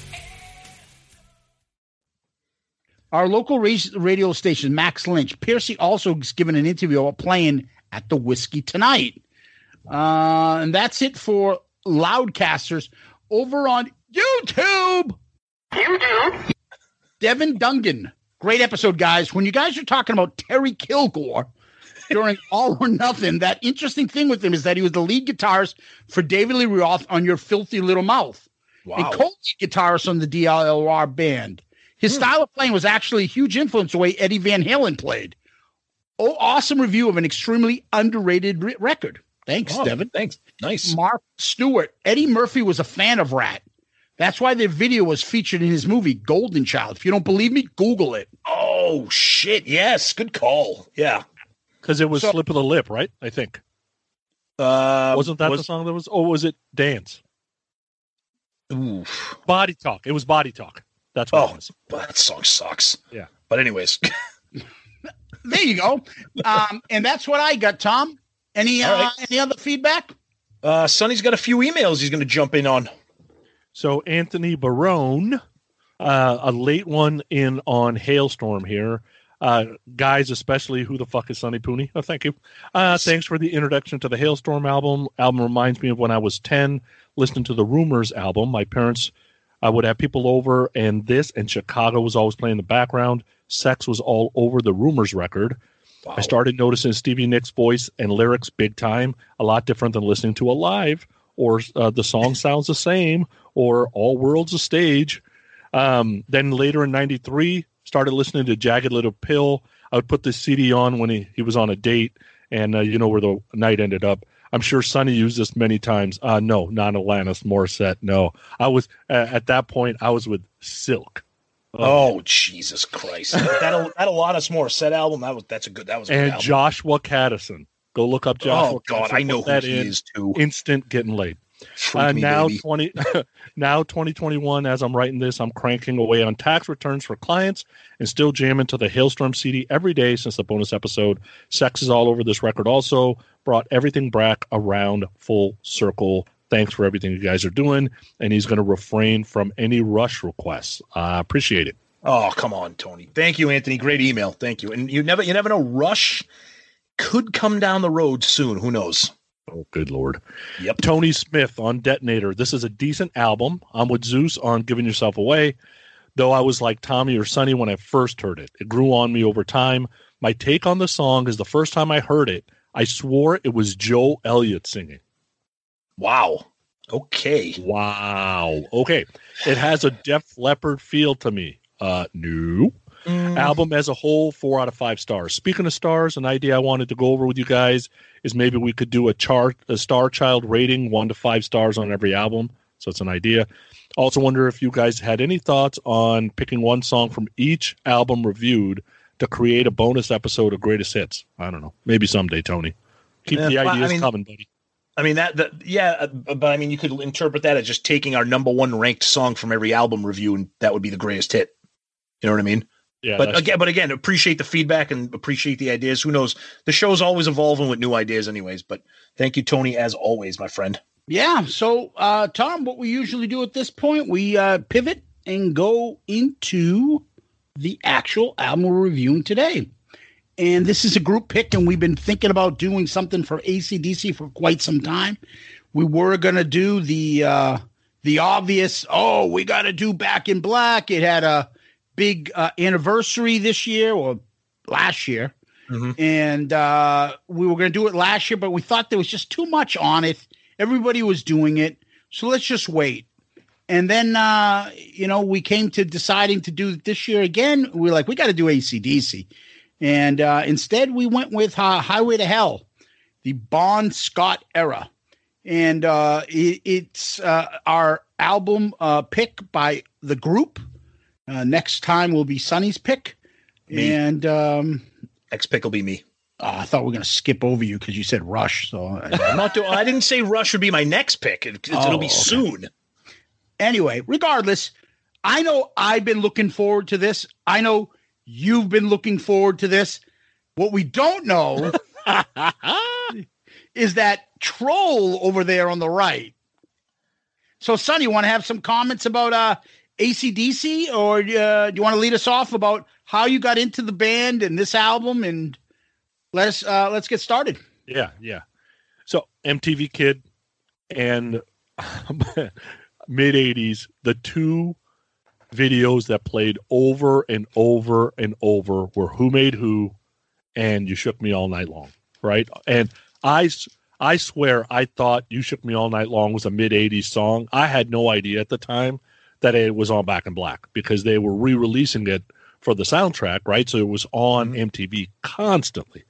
Our local radio station, Max Lynch, Pearcy also has given an interview about playing at the Whisky tonight. Uh, and that's it for Loudcasters over on YouTube. YouTube. Devin Dungan. Great episode, guys. When you guys are talking about Terry Kilgore during (laughs) All or Nothing, that interesting thing with him is that he was the lead guitarist for David Lee Roth on Your Filthy Little Mouth. Wow. And co-lead guitarist on the DLR band. His hmm. style of playing was actually a huge influence the way Eddie Van Halen played. Oh, awesome review of an extremely underrated re- record. Thanks, oh, Devin. Thanks. Nice. Mark Stewart. Eddie Murphy was a fan of Ratt. That's why their video was featured in his movie Golden Child. If you don't believe me, Google it. Oh shit! Yes, good call. Yeah, because it was so, "Slip of the Lip," right? I think. Uh, Wasn't that was, the song that was? Or was it "Dance"? Oof. Body Talk. It was Body Talk. That's what. Oh, that song sucks. Yeah. But anyways, (laughs) there you go. Um, and that's what I got, Tom. Any uh, right. any other feedback? Uh, Sonny's got a few emails he's going to jump in on. So Anthony Barone, uh, a late one in on Halestorm here. Uh, guys, especially who the fuck is Sonny Pooney? Oh, thank you. Uh, thanks for the introduction to the Halestorm album. Album reminds me of when I was ten, listening to the Rumors album. My parents, I would have people over, and this and Chicago was always playing in the background. Sex was all over the Rumors record. Wow. I started noticing Stevie Nicks' voice and lyrics big time, a lot different than listening to a live, or uh, the song (laughs) sounds the same, or All World's a Stage. Um, then later in 93, started listening to Jagged Little Pill. I would put the CD on when he, he was on a date, and uh, you know where the night ended up. I'm sure Sonny used this many times. Uh, no, not Alanis Morissette. No, I was uh, at that point. I was with Silk. Oh, oh Jesus Christ! (laughs) that that Alanis Morissette album. That was that's a good. That was a and Joshua Kadison. Go look up Joshua. Oh God, I know who he is too. Instant getting laid. Uh, now baby. twenty, (laughs) now twenty twenty one. As I'm writing this, I'm cranking away on tax returns for clients and still jamming to the Halestorm CD every day since the bonus episode. Sex is all over this record. Also brought everything back around full circle. Thanks for everything you guys are doing, and he's going to refrain from any rush requests. I uh, appreciate it. Oh, come on, Tony. Thank you, Anthony. Great email. Thank you. And you never, you never know. Rush could come down the road soon. Who knows? Oh, good lord. Yep. Tony Smith on Detonator. This is a decent album. I'm with Zeus on Giving Yourself Away, though I was like Tommy or Sonny when I first heard it. It grew on me over time. My take on the song is the first time I heard it, I swore it was Joe Elliott singing. Wow. Okay. Wow. Okay. It has a Def Leppard feel to me. Uh, no. Mm. Album as a whole, four out of five stars. Speaking of stars, an idea I wanted to go over with you guys is maybe we could do a chart, a star child rating, one to five stars on every album. So it's an idea. Also, wonder if you guys had any thoughts on picking one song from each album reviewed to create a bonus episode of greatest hits. I don't know. Maybe someday, Tony. Keep the ideas I mean, coming, buddy. I mean that, that yeah, uh, but I mean you could interpret that as just taking our number one ranked song from every album review, and that would be the greatest hit. You know what I mean? Yeah, but again, but again, appreciate the feedback and appreciate the ideas. Who knows? The show's always evolving with new ideas, anyways. But thank you, Tony, as always, my friend. Yeah. So, uh, Tom, what we usually do at this point, we uh, pivot and go into the actual album we're reviewing today. And this is a group pick, and we've been thinking about doing something for ACDC for quite some time. We were going to do the uh, the obvious. Oh, we got to do Back in Black. It had a big uh, anniversary this year or last year. Mm-hmm. And uh, we were going to do it last year, but we thought there was just too much on it. Everybody was doing it. So let's just wait. And then, uh, you know, we came to deciding to do it this year again. We are like, we got to do ACDC. And uh, instead, we went with uh, Highway to Hell, the Bon Scott era. And uh, it, it's uh, our album uh, pick by the group uh, next time will be Sonny's pick. Me. And um, Next pick will be me. Uh, I thought we were going to skip over you because you said Rush. So (laughs) I'm not doing. I didn't say Rush would be my next pick. It, Oh, it'll be okay. soon. anyway, regardless, I know I've been looking forward to this. I know you've been looking forward to this. What we don't know (laughs) is that troll over there on the right. So, Sonny, you want to have some comments about uh, ACDC, or uh, do you want to lead us off about how you got into the band and this album, and let us uh, let's get started. Yeah, yeah. So MTV Kid and (laughs) mid '80s, the two videos that played over and over and over were "Who Made Who" and "You Shook Me All Night Long." Right, and I. I swear, I thought "You Shook Me All Night Long" was a mid '80s song. I had no idea at the time that it was on Back in Black because they were re-releasing it for the soundtrack, right? So it was on MTV constantly.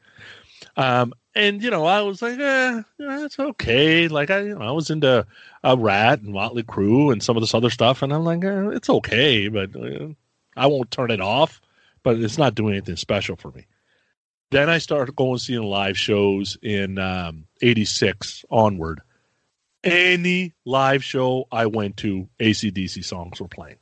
Um, and you know, I was like, eh, that's okay. Like I, you know, I was into uh, Ratt and Motley Crue and some of this other stuff, and I'm like, eh, it's okay, but uh, I won't turn it off. But it's not doing anything special for me. Then I started going seeing live shows in um, '86 onward. Any live show I went to, ACDC songs were playing.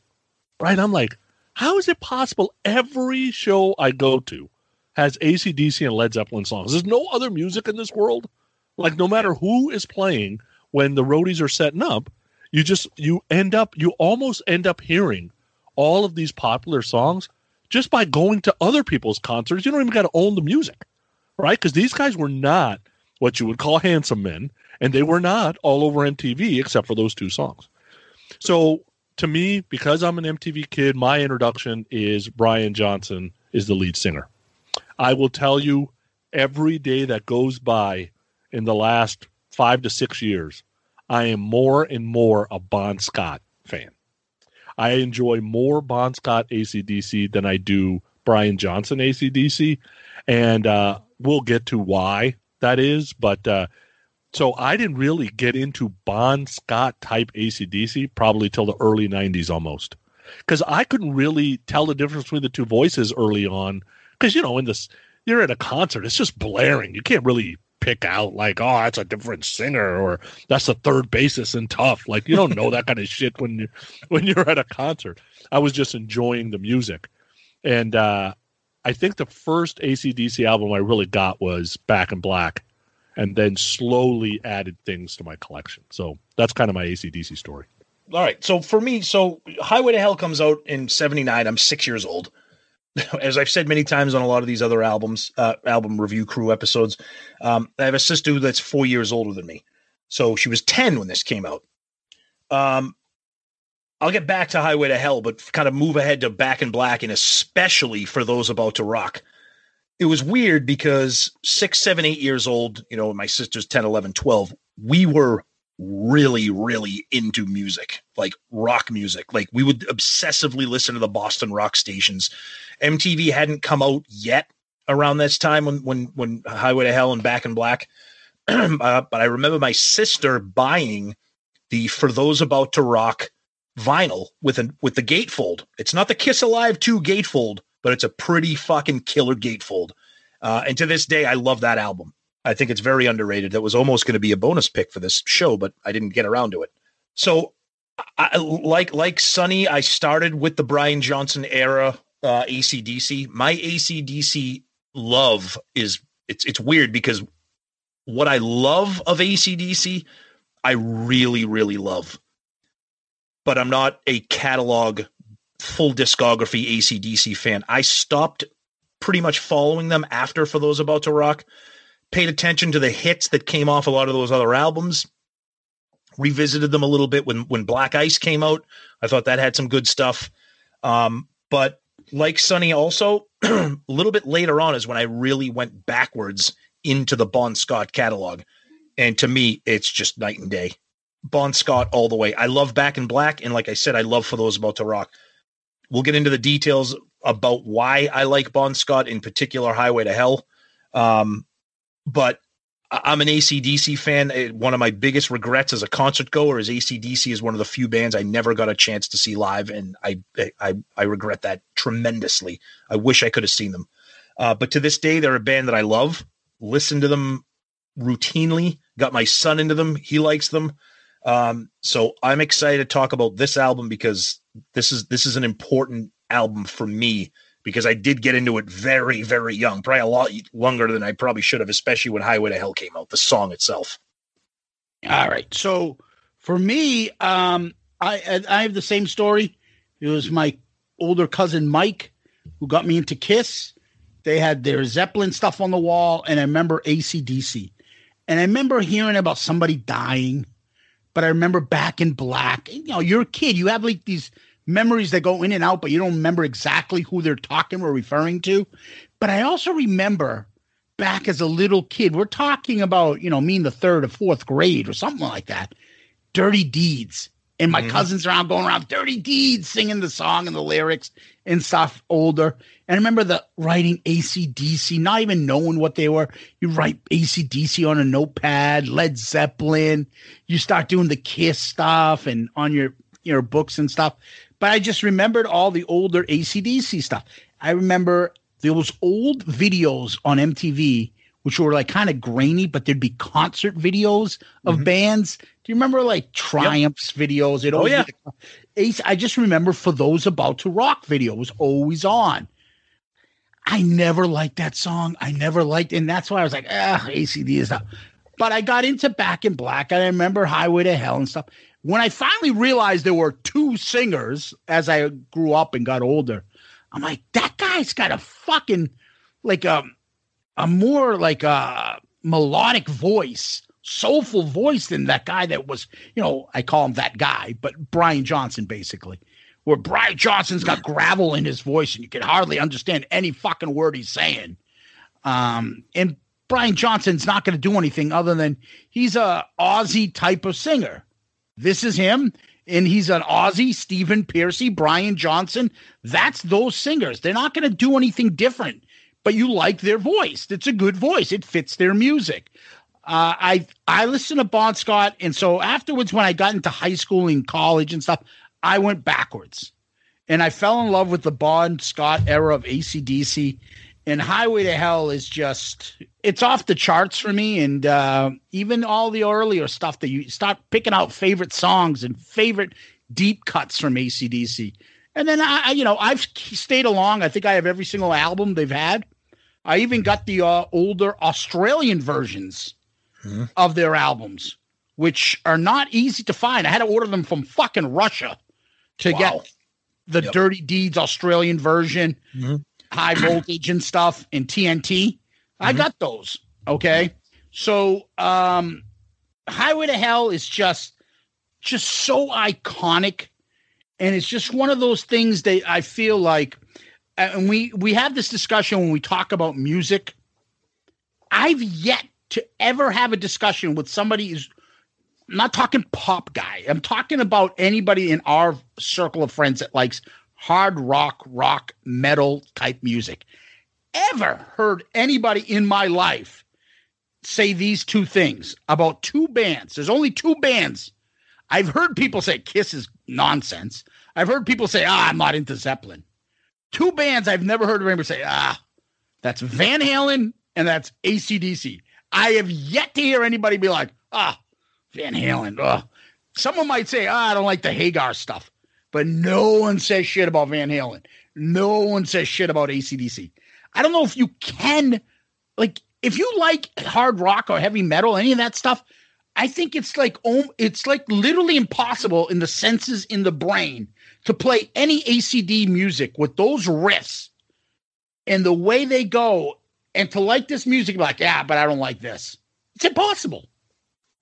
Right? I'm like, how is it possible every show I go to has ACDC and Led Zeppelin songs? There's no other music in this world. Like, no matter who is playing when the roadies are setting up, you just, you end up, you almost end up hearing all of these popular songs just by going to other people's concerts. You don't even got to own the music, right? Because these guys were not what you would call handsome men, and they were not all over MTV except for those two songs. So to me, because I'm an MTV kid, my introduction is Brian Johnson is the lead singer. I will tell you every day that goes by in the last five to six years, I am more and more a Bon Scott fan. I enjoy more Bon Scott ACDC than I do Brian Johnson ACDC. And uh, we'll get to why that is. But uh, so I didn't really get into Bon Scott type ACDC probably till the early 90s almost. Because I couldn't really tell the difference between the two voices early on. Because, you know, in this, you're at a concert, it's just blaring. You can't really pick out, like, oh, that's a different singer or that's the third bassist and Tuff. Like, you don't know that kind of (laughs) shit when, you're, when you're at a concert. I was just enjoying the music. And uh, I think the first ACDC album I really got was Back in Black and then slowly added things to my collection. So that's kind of my ACDC story. All right. So for me, so Highway to Hell comes out in 79. I'm six years old. (laughs) As I've said many times on a lot of these other albums, uh, album review crew episodes, um, I have a sister that's four years older than me. So she was 10 when this came out. Um, I'll get back to Highway to Hell, but kind of move ahead to Back in Black, and especially for those about to rock. It was weird because six, seven, eight years old, you know, my sister's 10, 11, 12, we were really, really into music, like rock music. Like we would obsessively listen to the Boston rock stations. MTV hadn't come out yet around this time when when when Highway to Hell and Back in Black. (clears throat) uh, but I remember my sister buying the For Those About to Rock vinyl with an with the gatefold. It's not the Kiss Alive 2 gatefold, but it's a pretty fucking killer gatefold. Uh, and to this day, I love that album. I think it's very underrated. That was almost going to be a bonus pick for this show, but I didn't get around to it. So, I, like like Sonny, I started with the Brian Johnson era uh, ACDC. My ACDC love is it's it's weird because what I love of ACDC, I really really love, but I'm not a catalog full discography ACDC fan. I stopped pretty much following them after for those about to rock. Paid attention to the hits that came off a lot of those other albums. Revisited them a little bit when when black ice came out. I thought that had some good stuff. Um, but like sonny also (clears throat) a little bit later on is when i really went backwards into the bon scott catalog. And to me it's just night and day. Bon scott all the way. I love back in black and like i said i love for those about to rock we'll get into the details about why i like bon scott in particular highway to hell um, but I'm an ACDC fan. One of my biggest regrets as a concert goer is ACDC is one of the few bands I never got a chance to see live, and I I I regret that tremendously. I wish I could have seen them. Uh, but to this day, they're a band that I love. Listen to them routinely. Got my son into them. He likes them. Um, so I'm excited to talk about this album because this is this is an important album for me because I did get into it very very young, probably a lot longer than I probably should have, especially when Highway to Hell came out, the song itself. All right, so for me, um, I I have the same story. It was my older cousin Mike who got me into Kiss. They had their Zeppelin stuff on the wall, and I remember ACDC. And I remember hearing about somebody dying, but I remember Back in Black. You know, you're a kid, you have like these memories that go in and out, but you don't remember exactly who they're talking or referring to. But I also remember back as a little kid, we're talking about, you know, me in the third or fourth grade or something like that, Dirty Deeds and my mm-hmm. cousins around going around dirty deeds singing the song and the lyrics and stuff older and i remember the writing acdc not even knowing what they were you write acdc on a notepad led zeppelin you start doing the kiss stuff and on your your books and stuff but i just remembered all the older acdc stuff i remember was old videos on mtv which were like kind of grainy, but there'd be concert videos of mm-hmm. bands. Do you remember like Triumphs yep. videos? It oh yeah. Ace, I just remember for those about to rock video was always on. I never liked that song. I never liked, and that's why I was like, ah, ACD is not. But I got into Back in Black. I remember Highway to Hell and stuff. When I finally realized there were two singers as I grew up and got older, I'm like, that guy's got a fucking like a um, a more like a melodic voice, soulful voice than that guy that was, you know, I call him that guy, but Brian Johnson basically. Where Brian Johnson's got gravel in his voice and you can hardly understand any fucking word he's saying. Um, and Brian Johnson's not going to do anything other than he's a Aussie type of singer. This is him, and he's an Aussie, Stephen Pearcy, Brian Johnson. That's those singers. They're not going to do anything different but you like their voice. It's a good voice. It fits their music. Uh, I I listen to Bon Scott, and so afterwards, when I got into high school and college and stuff, I went backwards, and I fell in love with the Bon Scott era of ACDC. And Highway to Hell is just it's off the charts for me, and uh, even all the earlier stuff that you start picking out favorite songs and favorite deep cuts from ACDC. And then I, you know, I've stayed along. I think I have every single album they've had. I even got the uh, older Australian versions hmm. of their albums, which are not easy to find. I had to order them from fucking Russia to wow. get the yep. Dirty Deeds Australian version, mm-hmm. high voltage and stuff, and TNT. Mm-hmm. I got those. Okay. So, um, Highway to Hell is just, just so iconic and it's just one of those things that I feel like, and we we have this discussion when we talk about music. I've yet to ever have a discussion with somebody who's I'm not talking pop guy. I'm talking about anybody in our circle of friends that likes hard rock, rock, metal type music. Ever heard anybody in my life say these two things about two bands? There's only two bands. I've heard people say Kiss is nonsense. I've heard people say, ah, I'm not into Zeppelin. Two bands I've never heard of anybody say, ah, that's Van Halen and that's ACDC. I have yet to hear anybody be like, ah, Van Halen. Ugh. Someone might say, ah, I don't like the Hagar stuff, but no one says shit about Van Halen. No one says shit about ACDC. I don't know if you can, like, if you like hard rock or heavy metal, any of that stuff, I think it's like it's like literally impossible in the senses in the brain to play any ACD music with those riffs and the way they go and to like this music like yeah but I don't like this. It's impossible.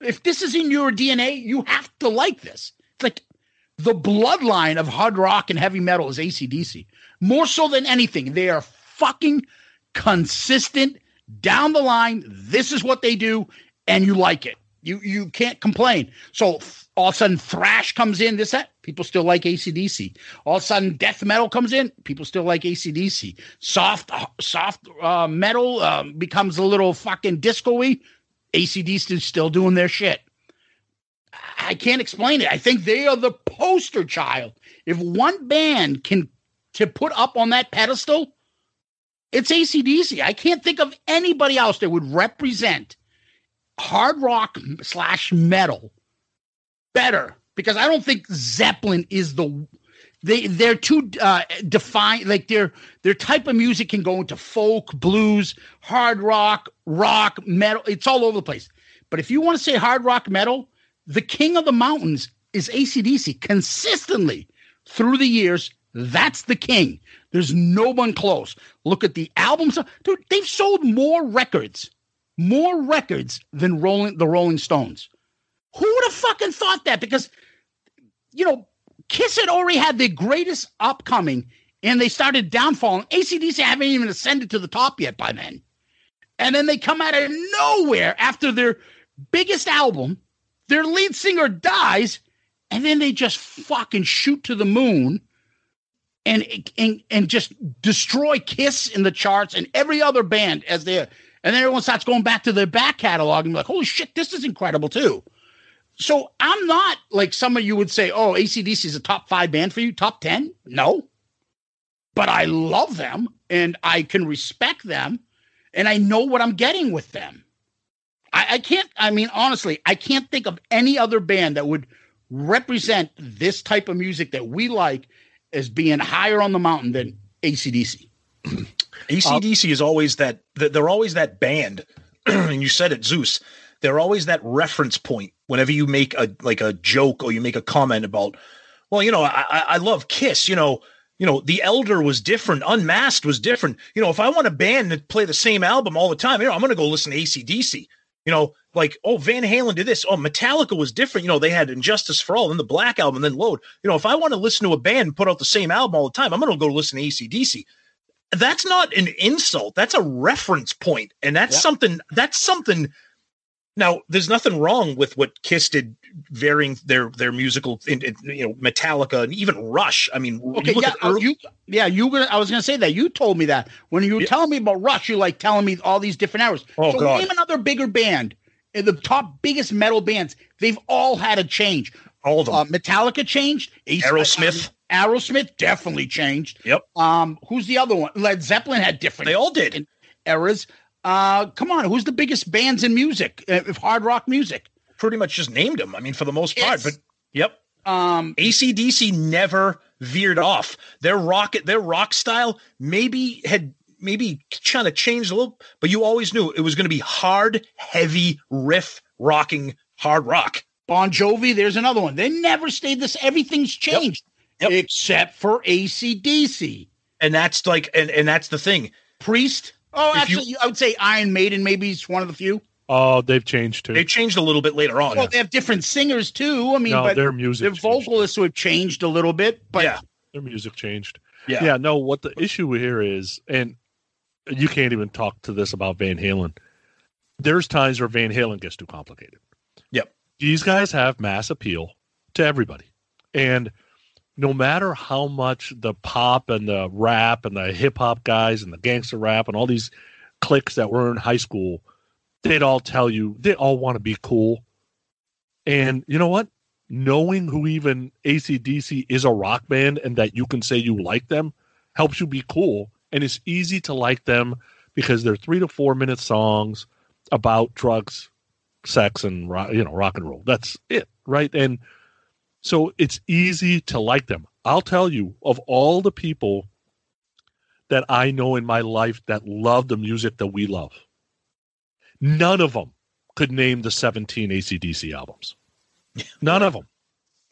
If this is in your DNA, you have to like this. It's like the bloodline of hard rock and heavy metal is ACDC. More so than anything, they are fucking consistent down the line. This is what they do, and you like it. You you can't complain. So all of a sudden thrash comes in, this that people still like ACDC. All of a sudden death metal comes in, people still like ACDC. Soft soft uh, metal um, becomes a little fucking disco-y. ACDC is still doing their shit. I can't explain it. I think they are the poster child. If one band can to put up on that pedestal, it's ACDC. I can't think of anybody else that would represent hard rock slash metal better because I don't think Zeppelin is the they they're too uh, defined. Like their their type of music can go into folk, blues, hard rock, rock, metal. It's all over the place. But if you want to say hard rock metal, the king of the mountains is ACDC consistently through the years. That's the king. There's no one close. Look at the albums. Dude, they've sold more records, more records than Rolling the Rolling Stones. Who would have fucking thought that? Because, you know, Kiss had already had the greatest upcoming and they started downfalling. ACDC haven't even ascended to the top yet by then. And then they come out of nowhere after their biggest album, their lead singer dies, and then they just fucking shoot to the moon and and and just destroy Kiss in the charts and every other band as they and then everyone starts going back to their back catalog and be like, holy shit, this is incredible too. So I'm not like some of you would say, oh, ACDC is a top five band for you, top 10. No. But I love them and I can respect them and I know what I'm getting with them. I, I can't, I mean, honestly, I can't think of any other band that would represent this type of music that we like as being higher on the mountain than ACDC. ACDC (clears throat) is always that, they're always that band. (clears throat) and you said it, Zeus they're always that reference point whenever you make a like a joke or you make a comment about, well, you know, I, I love Kiss, you know, you know, the Elder was different, Unmasked was different. You know, if I want a band to play the same album all the time, you know, I'm going to go listen to ACDC. You know, like, oh, Van Halen did this. Oh, Metallica was different. You know, they had And Justice for All, and the Black Album, and then Load. You know, if I want to listen to a band put out the same album all the time, I'm going to go listen to ACDC. That's not an insult. That's a reference point, and that's yep. something. That's something now, there's nothing wrong with what Kiss did, varying their their musical, in, in, you know, Metallica and even Rush. I mean, okay, yeah, early- you, yeah, you. I was going to say that you told me that when you were yeah. telling me about Rush, you're like telling me all these different hours. Oh so God. name another bigger band, in the top biggest metal bands. They've all had a change. All of them. Uh, Metallica changed. Aerosmith. Aerosmith definitely changed. Yep. Um, who's the other one? Led Zeppelin had different. They all did. Eras. Uh, come on, who's the biggest bands in music, If hard rock music? Pretty much just named them. I mean, for the most part, it's, but yep. Um, ACDC never veered off. Their rock, their rock style maybe had maybe kind of changed a little, but you always knew it was going to be hard, heavy riff rocking hard rock. Bon Jovi, there's another one. They never stayed this. Everything's changed yep. Yep. except for ACDC. And that's like, and, and that's the thing. Priest, Oh, if actually, you, I would say Iron Maiden maybe is one of the few. Oh, they've changed too. They changed a little bit later on. Well, they have different singers too. I mean, no, but their music, their vocalists changed. have changed a little bit. But yeah, their music changed. Yeah, yeah. No, what the issue here is, and you can't even talk to this about Van Halen. There's times where Van Halen gets too complicated. Yep. These guys have mass appeal to everybody, and no matter how much the pop and the rap and the hip hop guys and the gangster rap and all these cliques that were in high school, they'd all tell you they all want to be cool. And you know what? Knowing who even ACDC is a rock band and that you can say you like them helps you be cool. And it's easy to like them because they're three to four minute songs about drugs, sex, and you know rock and roll. That's it, right? And so it's easy to like them. I'll tell you, of all the people that I know in my life that love the music that we love, none of them could name the 17 ACDC albums. (laughs) None of them.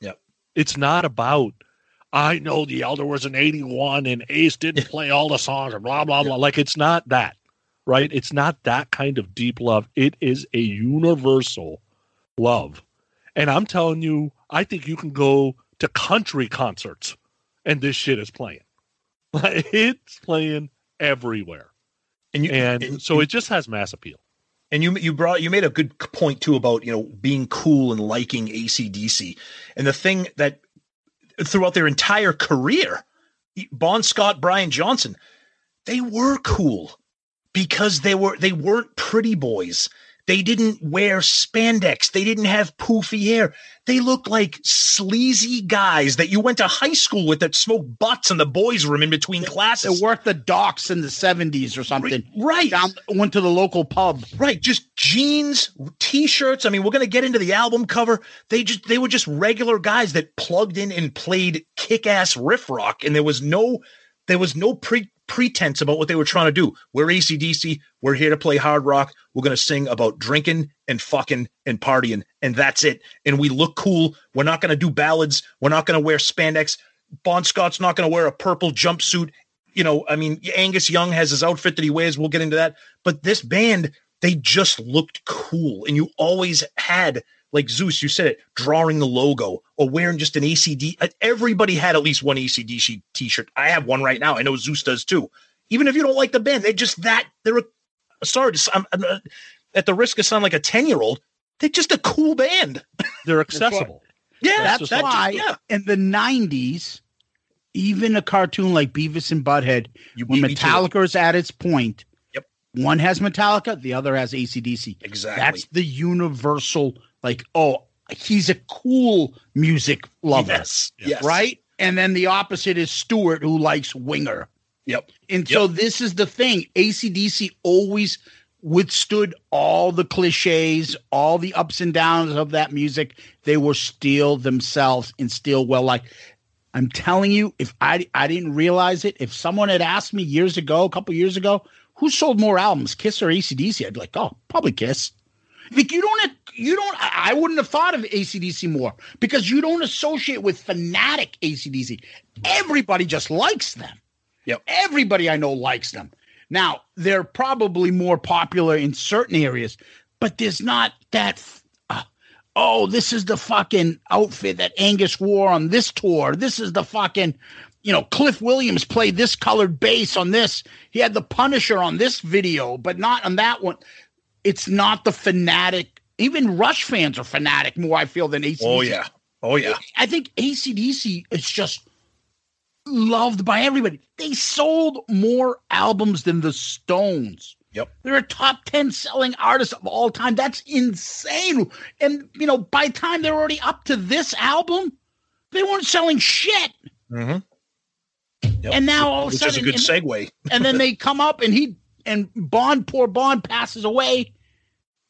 Yep. It's not about, I know the Elder was an 81 and Ace didn't (laughs) play all the songs or blah, blah, blah. Like it's not that, right? It's not that kind of deep love. It is a universal love. And I'm telling you, I think you can go to country concerts and this shit is playing. (laughs) it's playing everywhere. And, you, and, and so and, it just has mass appeal. And you you brought you made a good point too about you know being cool and liking ACDC. And the thing that throughout their entire career, Bon Scott, Brian Johnson, they were cool because they were they weren't pretty boys They didn't wear spandex. They didn't have poofy hair. They looked like sleazy guys that you went to high school with that smoked butts in the boys' room in between classes. They worked the docks in the 70s or something. Right. Down, went to the local pub. Right, just jeans, t-shirts. I mean, we're gonna get into the album cover. They just they were just regular guys that plugged in and played kick-ass riff rock, and there was no there was no pre pretense about what they were trying to do. We're ACDC, we're here to play hard rock. We're gonna sing about drinking and fucking and partying, and that's it. And we look cool. We're not gonna do ballads, we're not gonna wear spandex. Bon Scott's not gonna wear a purple jumpsuit. You know, I mean, Angus Young has his outfit that he wears. We'll get into that. But this band, they just looked cool. And you always had, like Zeus, you said it, drawing the logo or wearing just an ACD. uh, Everybody had at least one ACDC t shirt. I have one right now. I know Zeus does too. Even if you don't like the band, they're just that. They're a, sorry, I'm, I'm, uh, at the risk of sounding like a 10 year old, they're just a cool band. (laughs) They're accessible. Yeah, That's just that why yeah. in the 90s, even a cartoon like Beavis and Butthead, You when beat me to it. Metallica is at its point, Yep. one has Metallica, the other has ACDC. Exactly. That's the universal, like, oh, he's a cool music lover, Yes. Yes. right? And then the opposite is Stewart, who likes Winger. Yep. And so this is the thing ACDC always withstood all the cliches, all the ups and downs of that music. They were still themselves and still well like I'm telling you, if I I didn't realize it, if someone had asked me years ago, a couple years ago, who sold more albums, Kiss or ACDC, I'd be like, oh, probably Kiss. Like you don't you don't I wouldn't have thought of ACDC more because you don't associate with fanatic ACDC. Everybody just likes them. Yep. Everybody I know likes them. Now, they're probably more popular in certain areas, but there's not that. Uh, oh, this is the fucking outfit that Angus wore on this tour. This is the fucking, you know, Cliff Williams played this colored bass on this. He had the Punisher on this video, but not on that one. It's not the fanatic. Even Rush fans are fanatic more, I feel, than ACDC. Oh, yeah. Oh, yeah. I think ACDC is just loved by everybody. They sold more albums than the Stones. Yep. They're a top 10 selling artist of all time. That's insane. And, you know, by the time they're already up to this album, they weren't selling shit. Mm-hmm. Yep. And now all of a Which is a sudden, good and- segue. and then they come up and he and Bon, poor Bon, passes away.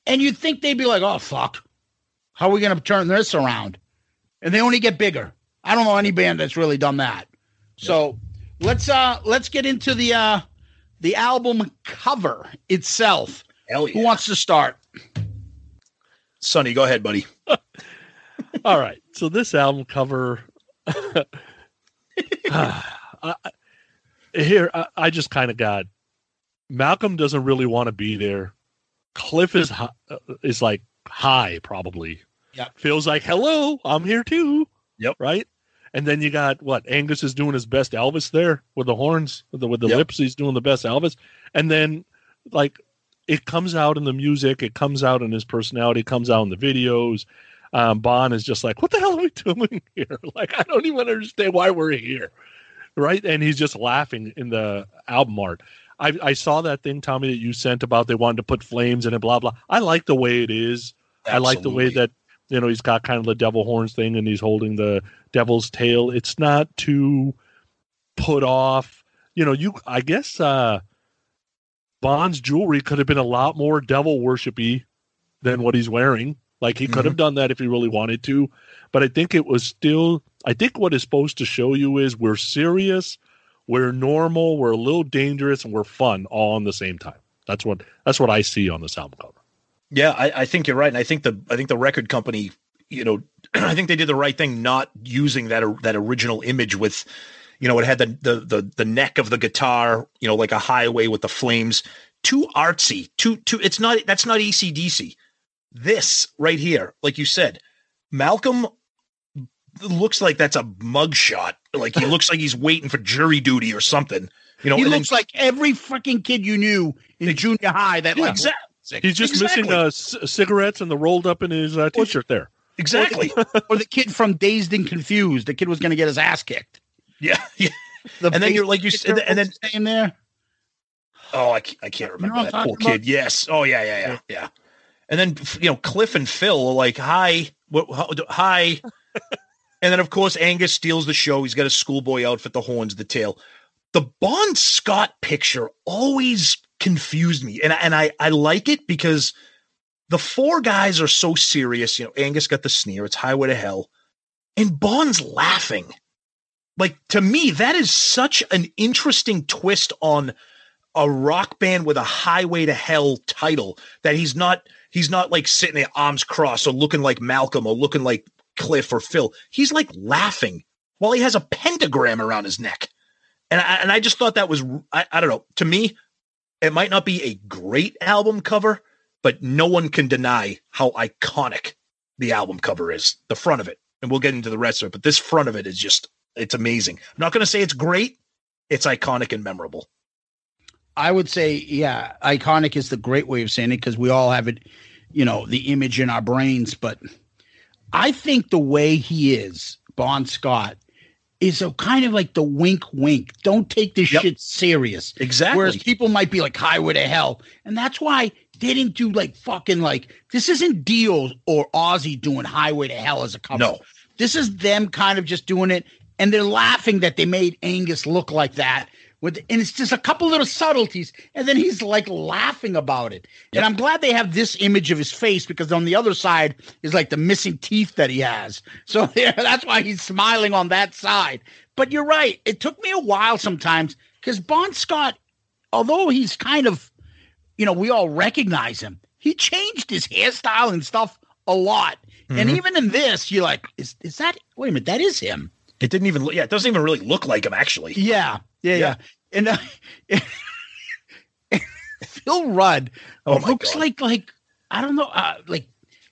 And you'd think they'd be like, oh, fuck. How are we going to turn this around? And they only get bigger. I don't know any band that's really done that. So let's uh let's get into the uh the album cover itself. Yeah. Who wants to start? Sonny, go ahead, buddy. (laughs) All right. So this album cover (laughs) (sighs) I, I- here I, I just kind of got Malcolm doesn't really want to be there. Cliff is uh, is like high probably. Yep. Feels like hello, I'm here too. Yep. Right. And then you got what Angus is doing his best Elvis there with the horns with the with the Yep. lips. He's doing the best Elvis. And then like it comes out in the music, it comes out in his personality, it comes out in the videos. Um, Bon is just like, what the hell are we (laughs) doing here? Like, I don't even understand why we're here. Right. And he's just laughing in the album art. I, I saw that thing, Tommy, that you sent about they wanted to put flames in it, blah, blah. I like the way it is. I like the way that, you know, he's got kind of the devil horns thing and he's holding the devil's tail. It's not too put off. You know, you, I guess, uh, Bon's jewelry could have been a lot more devil worshipy than what he's wearing. Like he could have done that if he really wanted to, but I think it was still. I think what it's supposed to show you is we're serious, we're normal, we're a little dangerous, and we're fun all in the same time. That's what that's what I see on this album cover. Yeah, I, I think you're right, and I think the I think the record company, you know, (clears throat) I think they did the right thing not using that that original image with, you know, it had the the the, the neck of the guitar, you know, like a highway with the flames. Too artsy. Too too. It's not. That's not ACDC. This right here, like you said, Malcolm looks like that's a mugshot. Like he looks like he's waiting for jury duty or something. You know, he and then- looks like every freaking kid you knew in junior high that Yeah, like exactly. He's just Exactly. missing uh, c- cigarettes and the rolled up in his uh, t-shirt there. exactly. or the kid from Dazed and Confused. The kid was going to get his ass kicked. yeah, (laughs) yeah. The And then you're like you said, and then staying there. Oh, I can't, I can't remember what I'm that poor talking about? kid. Yes. Oh, yeah, yeah, yeah, yeah. And then you know Cliff and Phil are like, "Hi, what, how, hi," and then of course Angus steals the show. He's got a schoolboy outfit, the horns, the tail. The Bon Scott picture always confused me, and and I I like it because the four guys are so serious. You know, Angus got the sneer. It's Highway to Hell, and Bon's laughing. Like to me, that is such an interesting twist on a rock band with a Highway to Hell title that he's not he's not like sitting there arms crossed or looking like Malcolm or looking like Cliff or Phil. He's like laughing while he has a pentagram around his neck. And I, and I just thought that was I, I don't know. To me, it might not be a great album cover, but no one can deny how iconic the album cover is. The front of it, and we'll get into the rest of it. But this front of it is just it's amazing. I'm not going to say it's great. It's iconic and memorable. I would say, yeah, iconic is the great way of saying it because we all have it, you know, the image in our brains. But I think the way he is, Bon Scott, is a kind of like the wink wink. Don't take this Yep. shit serious. Exactly. Whereas people might be like highway to hell. And that's why they didn't do like fucking like this isn't Dio or Ozzy doing highway to hell as a cover. No. This is them kind of just doing it, and they're laughing that they made Angus look like that. With and it's just a couple little subtleties, and then he's like laughing about it. And I'm glad they have this image of his face because on the other side is like the missing teeth that he has. (laughs) So yeah, that's why he's smiling on that side. But you're right. It took me a while sometimes because Bon Scott, although he's kind of, you know, we all recognize him. He changed his hairstyle and stuff a lot. And Mhm. even in this, you're like, is is that? Wait a minute, that is him. It didn't even look. Yeah, it doesn't even really look like him actually. Yeah, yeah, yeah. And uh, (laughs) Phil Rudd Oh looks God. like like I don't know, uh, like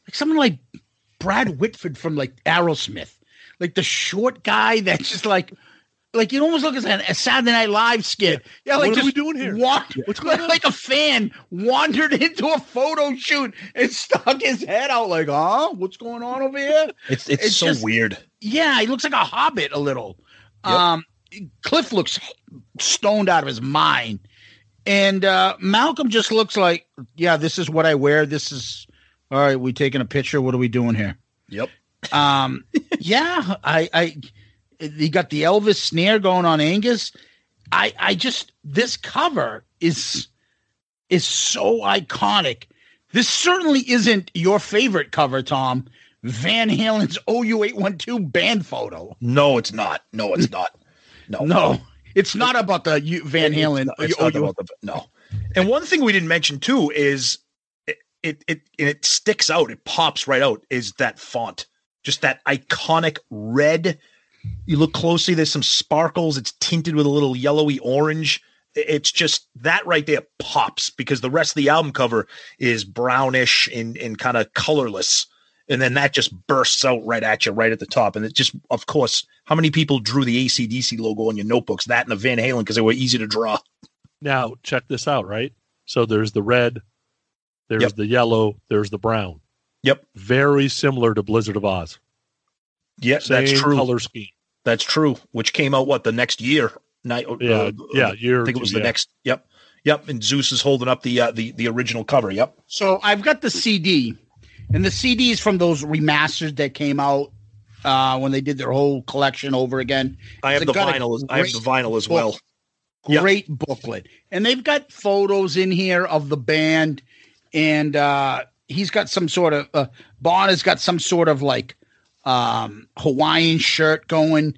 like someone like Brad Whitford from like Aerosmith, like the short guy that's just like. Like you almost look as a, a Saturday Night Live skit. Yeah, like What are we doing here? wa- What's going (laughs) on? like a fan wandered (laughs) into a photo shoot and stuck his head out like, huh? What's going on over here? It's it's, It's so just- weird. Yeah, he looks like a hobbit a little. Yep. Um, Cliff looks stoned out of his mind, and uh, Malcolm just looks like, yeah, this is what I wear. This is all right. We taking a picture. What are we doing here? Yep. Um, (laughs) yeah, I, I, you got the Elvis snare going on Angus. I, I just this cover is is so iconic. This certainly isn't your favorite cover, Tom. Van Halen's OU812 band photo. No, it's not. No, it's not. No, (laughs) No, it's not about the U- Van It's Halen. not- it's not about the- no. And one thing we didn't mention too is it it it, it sticks out. It pops right out. Is that font? Just that iconic red. You look closely. There's some sparkles. It's tinted with a little yellowy orange. It's just that right there pops because the rest of the album cover is brownish and and kind of colorless. And then that just bursts out right at you, right at the top. And it just, of course, how many people drew the ACDC logo on your notebooks? That and the Van Halen because they were easy to draw. Now, check this out, right? So there's the red, there's Yep. the yellow, there's the brown. Yep. Very similar to Blizzard of Ozz. yes Same that's true. color scheme. That's true. Which came out what the next year? Night. Yeah, yeah, year I think it two, was the yeah. next. Yep, yep. And Zeus is holding up the uh, the the original cover. Yep. So I've got the CD, and the CDs from those remasters that came out uh, when they did their whole collection over again. I have the vinyl. as- I have the vinyl as well. book. Yeah. Great booklet, and they've got photos in here of the band, and uh, he's got some sort of uh, Bon has got some sort of like um, Hawaiian shirt going.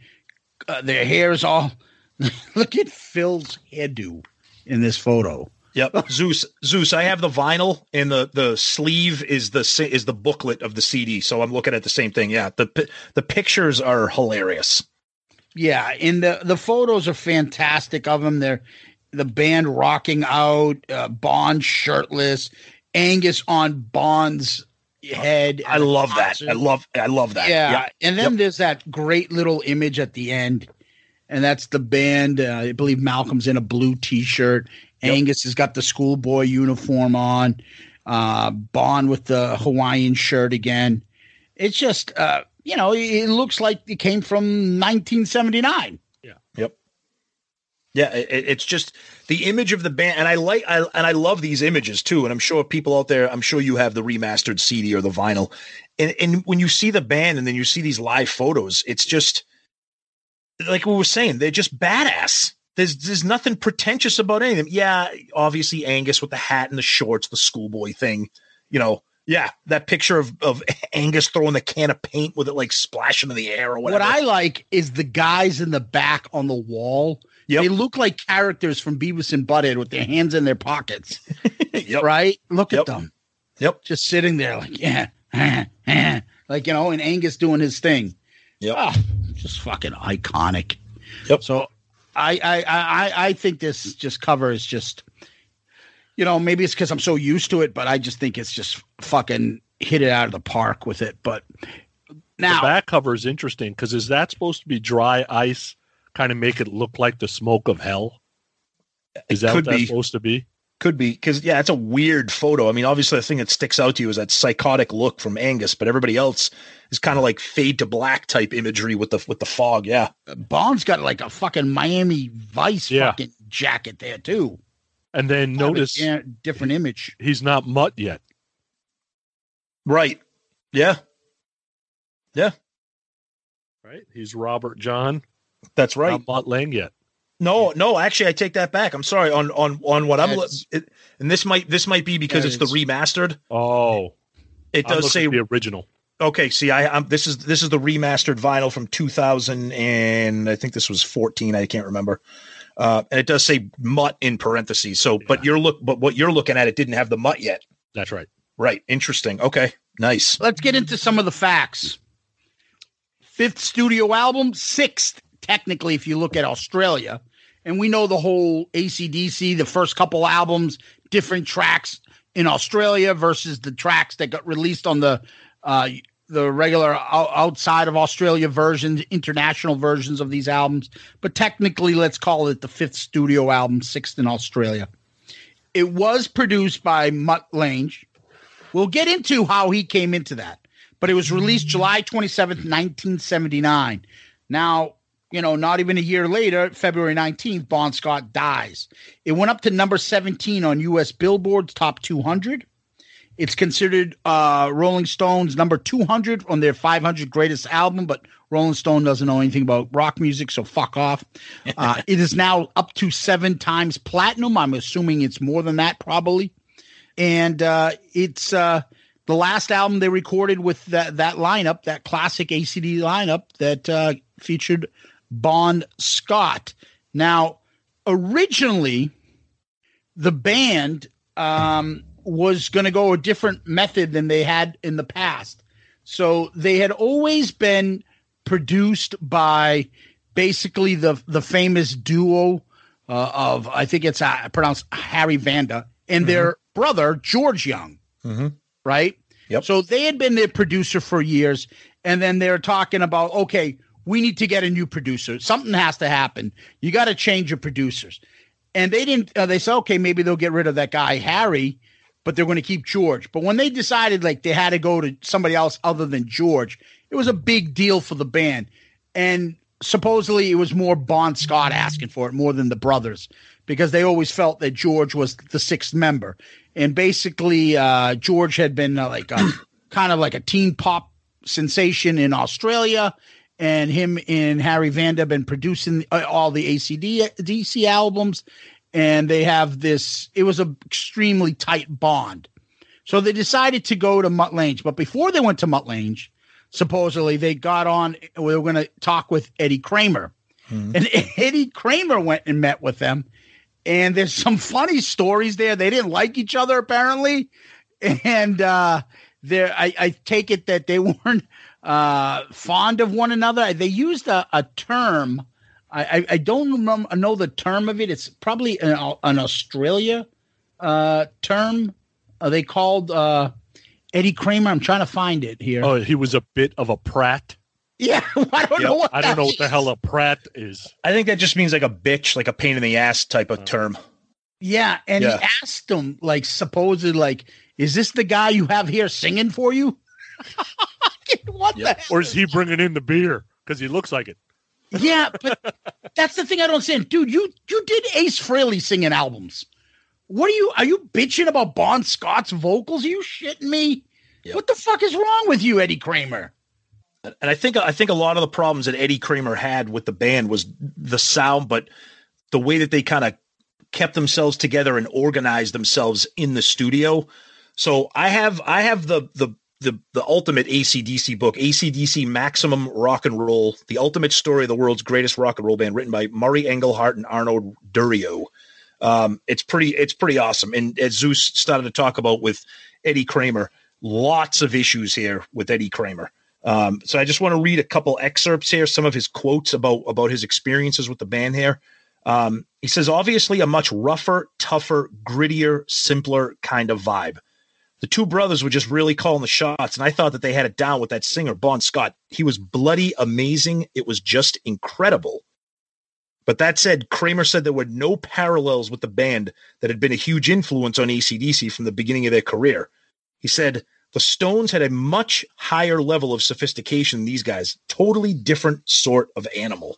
Uh, their hair is all. (laughs) Look at Phil's hairdo in this photo. Yep. (laughs) Zeus. Zeus. I have the vinyl, and the the sleeve is the is the booklet of the CD. So I'm looking at the same thing. Yeah. The the pictures are hilarious. Yeah, and the the photos are fantastic of them. They're the band rocking out, uh, Bon shirtless, Angus on Bon's head. I love that. I love I love that. Yeah, Yep. and then Yep. there's that great little image at the end, and that's the band. Uh, I believe Malcolm's in a blue T-shirt. Yep. Angus has got the schoolboy uniform on. Uh, Bon with the Hawaiian shirt again. It's just, uh, you know, it, it looks like it came from 1979. Yeah. Yep. Yeah, it, it's just the image of the band, and I like, I, and I love these images too. And I'm sure people out there, I'm sure you have the remastered CD or the vinyl, and and when you see the band and then you see these live photos, it's just like we were saying, they're just badass. There's there's nothing pretentious about any of them. Yeah, obviously Angus with the hat and the shorts, the schoolboy thing, you know. Yeah, that picture of, of Angus throwing the can of paint with it like splashing in the air or whatever. What I like is the guys in the back on the wall. Yep. They look like characters from Beavis and Butthead with their hands in their pockets. (laughs) Yep. Right? Look Yep. at them. Yep. Just sitting there like, yeah, eh, eh, like, you know, and Angus doing his thing. Yep. Ah, just fucking iconic. Yep. So I I I I think this just cover is just you know, maybe it's because I'm so used to it, but I just think it's just fucking hit it out of the park with it. But now the back cover is interesting because is that supposed to be dry ice, kind of make it look like the smoke of hell? Is that what that's be. supposed to be? Could be because yeah, it's a weird photo. I mean, obviously the thing that sticks out to you is that psychotic look from Angus, but everybody else is kind of like fade to black type imagery with the with the fog. Yeah, uh, Bon's got like a fucking Miami Vice Yeah. fucking jacket there too. And then Kind of a notice different image. he's not Mutt yet. right. Yeah. Yeah, Right? He's Robert John, that's right. not Mutt Lange yet. No, no, actually, I take that back. I'm sorry on on on what I'm. It, and this might this might be because it's the remastered. Oh, It I'm does say at the original. okay. See, I I'm, this is this is the remastered vinyl from 2000 and I think this was 14. I can't remember. Uh, and it does say mutt in parentheses. So, but you're look, but what you're looking at, it didn't have the mutt yet. That's right. Right. Interesting. Okay. Nice. Let's get into some of the facts. Fifth studio album, sixth, technically, if you look at Australia. And we know the whole ACDC, the first couple albums, different tracks in Australia versus the tracks that got released on the uh, the regular outside of Australia versions, international versions of these albums. But technically, let's call it the fifth studio album, sixth in Australia. It was produced by Mutt Lange. We'll get into how he came into that. But it was released July 27th, 1979. Now, you know, not even a year later, February 19th, Bon Scott dies. It went up to number 17 on US Billboard's top 200. It's considered uh, Rolling Stones number 200 on their 500 greatest album, but Rolling Stone doesn't know anything about rock music, so fuck off. (laughs) Uh, it is now up to seven times platinum. I'm assuming it's more than that, probably. And uh, it's uh, the last album they recorded with that, that lineup, that classic ACD lineup that uh, featured Bon Scott. Now, originally, the band um, was going to go a different method than they had in the past. So they had always been produced by basically the the famous duo uh, of I think it's uh, pronounced Harry Vanda and their brother George Young, Mhm. right? Yep. So they had been their producer for years, and then they're talking about okay, we need to get a new producer. Something has to happen. You got to change your producers. And they didn't. Uh, they said okay, maybe they'll get rid of that guy Harry, but they're going to keep George. But when they decided like they had to go to somebody else other than George, it was a big deal for the band. And supposedly it was more Bon Scott asking for it more than the brothers because they always felt that George was the sixth member. And basically, uh, George had been uh, like a (coughs) kind of like a teen pop sensation in Australia. And him and Harry Vanda have been producing uh, all the ACD DC albums. And they have this, it was an extremely tight bond. So they decided to go to Mutt Lange. But before they went to Mutt Lange, supposedly they got on, we were going to talk with Eddie Kramer. And (laughs) Eddie Kramer went and met with them. And there's (laughs) some funny stories there. They didn't like each other, apparently. And uh, there, I, I take it that they (laughs) weren't uh, fond of one another. They used a, a term. I, I, I don't remember, know the term of it. It's probably an, an Australia uh, term. Are they called uh, Eddie Kramer? I'm trying to find it here. Oh, he was a bit of a prat. Yeah, (laughs) I don't Yep. know what I don't know what the is. hell a prat is. I think that just means like a bitch, like a pain in the ass type of term. Yeah, and Yeah. he asked him, like, supposedly, like, is this the guy you have here singing for you? (laughs) what the hell? Or is he bringing in the beer? Because he looks like it. Yeah, (laughs) but that's the thing I don't understand, dude. You you did Ace Frehley singing albums. What are you? Are you bitching about Bon Scott's vocals? Are you shitting me? Yep. What the fuck is wrong with you, Eddie Kramer? And I think I think a lot of the problems that Eddie Kramer had with the band was the sound, but the way that they kind of kept themselves together and organized themselves in the studio. So I have I have the the the the ultimate ACDC book, ACDC Maximum Rock and Roll, the ultimate story of the world's greatest rock and roll band, written by Murray Engleheart and Arnold Durieux. Um, it's pretty it's pretty awesome. And as Zeus started to talk about with Eddie Kramer, lots of issues here with Eddie Kramer. Um, so I just want to read a couple excerpts here, some of his quotes about about his experiences with the band here. Um, he says, obviously, a much rougher, tougher, grittier, simpler kind of vibe. The two brothers were just really calling the shots, and I thought that they had it down with that singer, Bon Scott. He was bloody amazing. It was just incredible. But that said, Kramer said there were no parallels with the band that had been a huge influence on ACDC from the beginning of their career. He said, the Stones had a much higher level of sophistication than these guys, totally different sort of animal.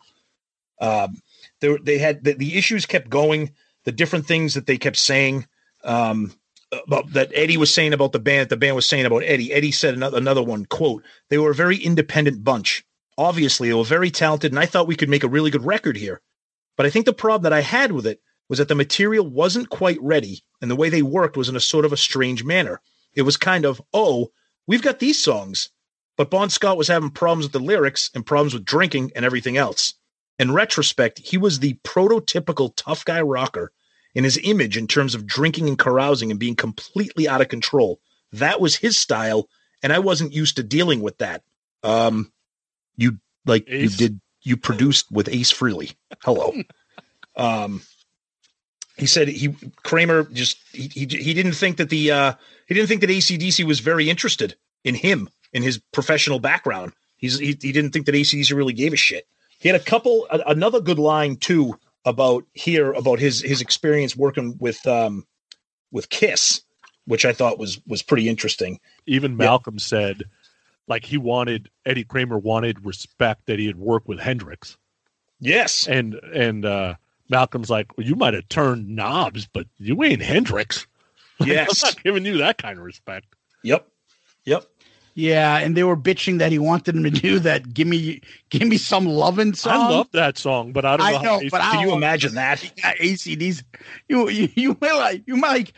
Um, they, they had the, the, issues kept going, the different things that they kept saying um, about that Eddie was saying about the band, the band was saying about Eddie. Eddie said another, another one quote, they were a very independent bunch. Obviously, they were very talented, and I thought we could make a really good record here. But I think the problem that I had with it was that the material wasn't quite ready, and the way they worked was in a sort of a strange manner. It was kind of, oh, we've got these songs, but Bon Scott was having problems with the lyrics and problems with drinking and everything else. In retrospect, he was the prototypical tough guy rocker in his image in terms of drinking and carousing and being completely out of control. That was his style, and I wasn't used to dealing with that. Um, you like Ace. you did you produced with Ace Frehley. Hello. (laughs) um, he said he Kramer just he, he he didn't think that the uh he didn't think that ACDC was very interested in him in his professional background. He's he, he didn't think that ACDC really gave a shit. He had a couple a, another good line too about here about his his experience working with um with Kiss, which I thought was was pretty interesting. Even Malcolm yeah. said like he wanted Eddie Kramer wanted respect that he had worked with Hendrix. Yes. And and uh Malcolm's like, well, you might have turned knobs, but you ain't Hendrix. (laughs) Yes. I'm not giving you that kind of respect. Yep. Yep. Yeah, and they were bitching that he wanted him to do that. Give me, give me some loving song. I love that song, but I don't know. I know, but can you imagine that? ACDs. You, you, you might like, you might like,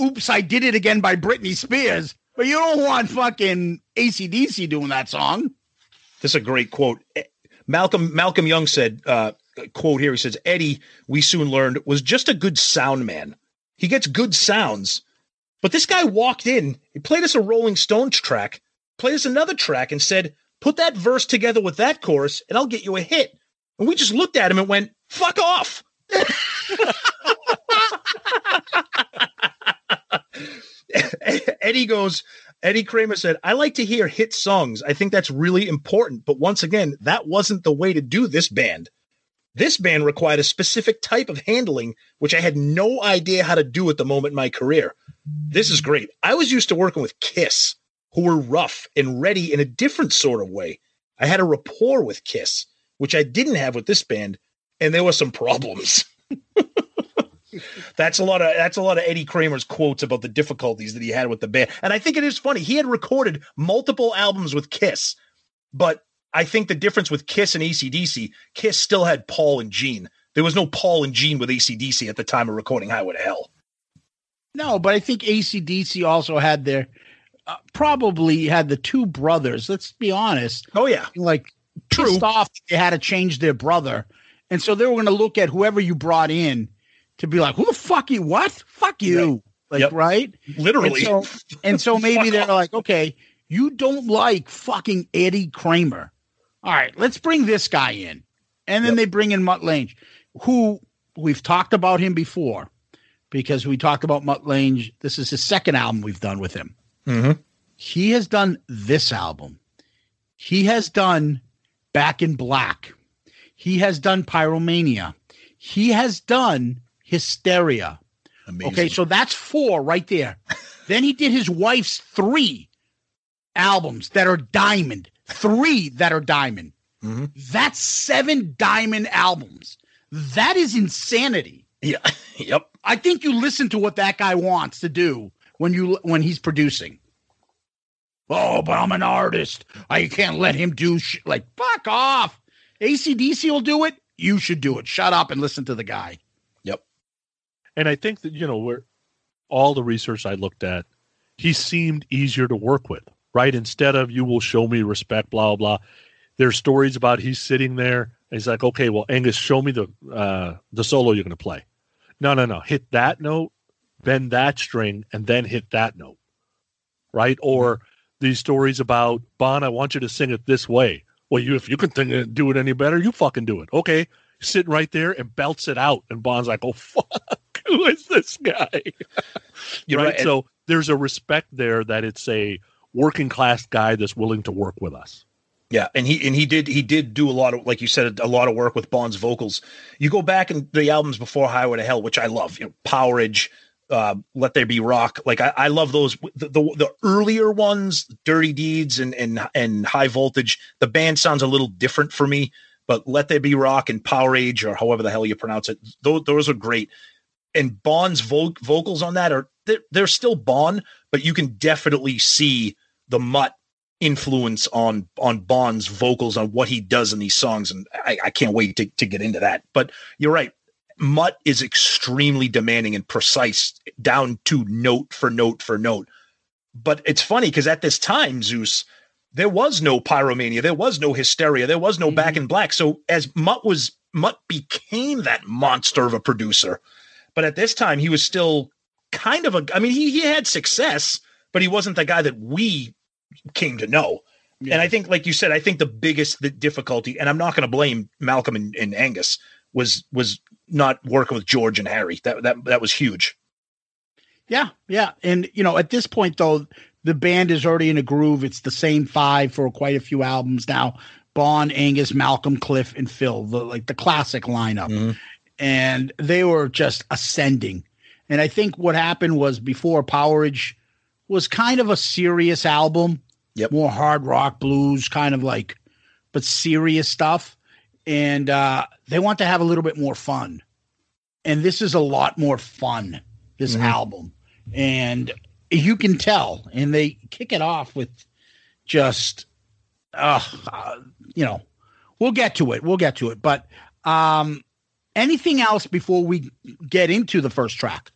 "Oops, I Did It Again" by Britney Spears, but you don't want fucking ACDC doing that song. This is a great quote. Eh, Malcolm Malcolm Young said, uh, quote here. He says, Eddie, we soon learned, was just a good sound man. He gets good sounds. But this guy walked in, he played us a Rolling Stones track, played us another track, and said, Put that verse together with that chorus, and I'll get you a hit. And we just looked at him and went, Fuck off. (laughs) Eddie goes, Eddie Kramer said, I like to hear hit songs. I think that's really important. But once again, that wasn't the way to do this band. This band required a specific type of handling, which I had no idea how to do at the moment in my career. This is great. I was used to working with Kiss, who were rough and ready in a different sort of way. I had a rapport with Kiss, which I didn't have with this band, and there were some problems. (laughs) that's a lot of that's a lot of Eddie Kramer's quotes about the difficulties that he had with the band. And I think it is funny. He had recorded multiple albums with Kiss, but I think the difference with Kiss and ACDC, Kiss still had Paul and Gene. There was no Paul and Gene with ACDC at the time of recording Highway to Hell. No, but I think ACDC also had their uh, probably had the two brothers. Let's be honest. Oh yeah, like True. pissed off they had to change their brother, and so they were going to look at whoever you brought in to be like, "Who the fuck you? What? Fuck you!" Right. Like yep. right, literally. And so, and so (laughs) maybe they're like, "Okay, you don't like fucking Eddie Kramer." All right, let's bring this guy in. And then yep. they bring in Mutt Lange, who we've talked about him before because we talked about Mutt Lange. This is his second album we've done with him. Mm-hmm. He has done this album. He has done Back in Black. He has done Pyromania. He has done Hysteria. Amazing. Okay, so that's four right there. (laughs) then he did his wife's three albums that are diamond three that are diamond. Mm-hmm. That's seven diamond albums. That is insanity. Yeah. (laughs) yep. I think you listen to what that guy wants to do when you when he's producing. Oh, but I'm an artist. I can't let him do shit. Like, fuck off. ACDC will do it. You should do it. Shut up and listen to the guy. Yep. And I think that, you know, where all the research I looked at, he seemed easier to work with, right? Instead of you will show me respect, blah, blah. There's stories about he's sitting there he's like, okay, well, Angus, show me the uh, the solo you're going to play. No, no, no. Hit that note, bend that string, and then hit that note, right? Or these stories about Bon, I want you to sing it this way. Well, you if you can think it, do it any better, you fucking do it. Okay, sitting right there and belts it out, and Bon's like, "Oh fuck, (laughs) who is this guy?" You're right. right. So there's a respect there that it's a working class guy that's willing to work with us. Yeah, and he and he did he did do a lot of like you said a lot of work with Bon's vocals. You go back in the albums before Highway to Hell, which I love, you know, Powerage, uh, Let There Be Rock. Like I, I love those the, the the earlier ones, Dirty Deeds and and and High Voltage. The band sounds a little different for me, but Let There Be Rock and Powerage or however the hell you pronounce it, those those are great. And Bon's vo- vocals on that are they're, they're still Bon, but you can definitely see the Mutt influence on on Bon's vocals on what he does in these songs, and I, I can't wait to, to get into that. But you're right. Mutt is extremely demanding and precise down to note for note for note. But it's funny because at this time, Zeus, there was no pyromania, there was no hysteria, there was no mm-hmm. back in black. So as Mutt was Mutt became that monster of a producer. But at this time, he was still kind of a I mean, he he had success, but he wasn't the guy that we came to know. And I think, like you said, I think the biggest the difficulty, and I'm not going to blame Malcolm and, and Angus, was was not working with George and Harry. That that that was huge. Yeah, yeah. And you know, at this point though, the band is already in a groove. It's the same five for quite a few albums now. Bon, Angus, Malcolm, Cliff, and Phil, the like the classic lineup. Mm-hmm. And they were just ascending. And I think what happened was before Powerage was kind of a serious album. Yep. More hard rock blues, kind of like but serious stuff. And uh they want to have a little bit more fun. And this is a lot more fun, this Mhm. album. And you can tell. And they kick it off with just uh, uh you know, we'll get to it. We'll get to it. But um anything else before we get into the first track?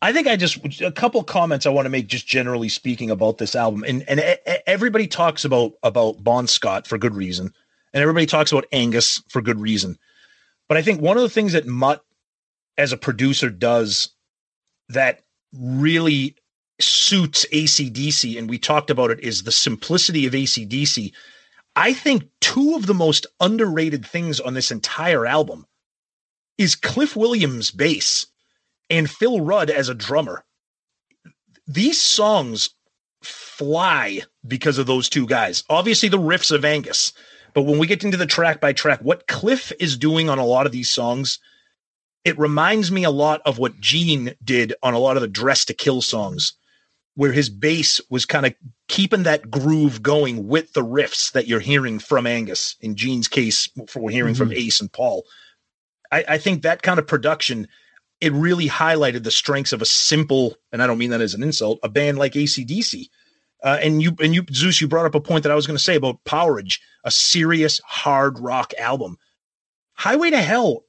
I think I just a couple comments I want to make just generally speaking about this album, and and everybody talks about about Bon Scott for good reason, and everybody talks about Angus for good reason, but I think one of the things that Mutt as a producer does that really suits ACDC, and we talked about it, is the simplicity of ACDC. I think two of the most underrated things on this entire album is Cliff Williams' bass and Phil Rudd as a drummer. These songs fly because of those two guys. Obviously, the riffs of Angus, but when we get into the track by track, what Cliff is doing on a lot of these songs, it reminds me a lot of what Gene did on a lot of the Dress to Kill songs, where his bass was kind of keeping that groove going with the riffs that you're hearing from Angus. In Gene's case, we're hearing from mm-hmm. Ace and Paul. I, I think that kind of production it really highlighted the strengths of a simple, and I don't mean that as an insult, a band like ACDC. Uh, and you and you Zeus, you brought up a point that I was going to say about Powerage, a serious hard rock album. Highway to Hell,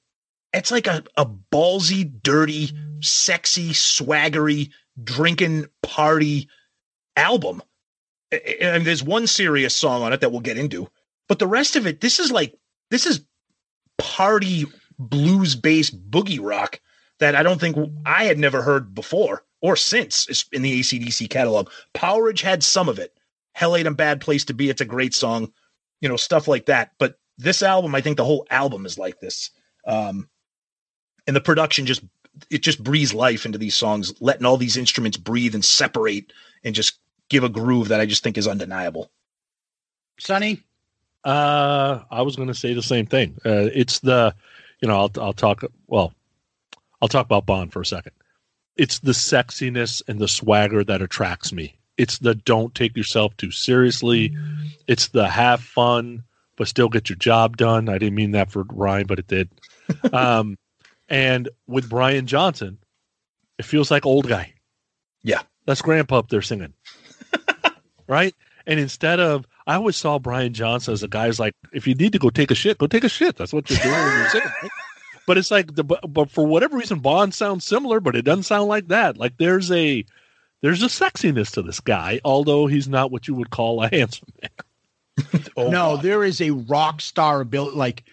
it's like a, a ballsy, dirty, sexy, swaggery, drinking party album. And there's one serious song on it that we'll get into, but the rest of it, this is like this is party blues based boogie rock that I don't think I had never heard before or since in the ACDC catalog. Powerage had some of it. Hell Ain't a Bad Place to Be. It's a great song, you know, stuff like that. But this album, I think the whole album is like this. Um, and the production just, it just breathes life into these songs, letting all these instruments breathe and separate and just give a groove that I just think is undeniable. Sonny? Uh, I was going to say the same thing. Uh, it's the, you know, I'll I'll talk. Well, I'll talk about Bon for a second. It's the sexiness and the swagger that attracts me. It's the don't take yourself too seriously. It's the have fun, but still get your job done. I didn't mean that for Ryan, but it did. (laughs) um, and with Brian Johnson, it feels like old guy. Yeah. That's grandpa up there singing. (laughs) right? And instead of, I always saw Brian Johnson as a guy who's like, if you need to go take a shit, go take a shit. That's what you're doing when you're singing. Right? But it's like, the, but, but for whatever reason, Bon sounds similar, but it doesn't sound like that. Like there's a, there's a sexiness to this guy, although he's not what you would call a (laughs) handsome man. (laughs) Oh, no, God. there is a rock star ability. Like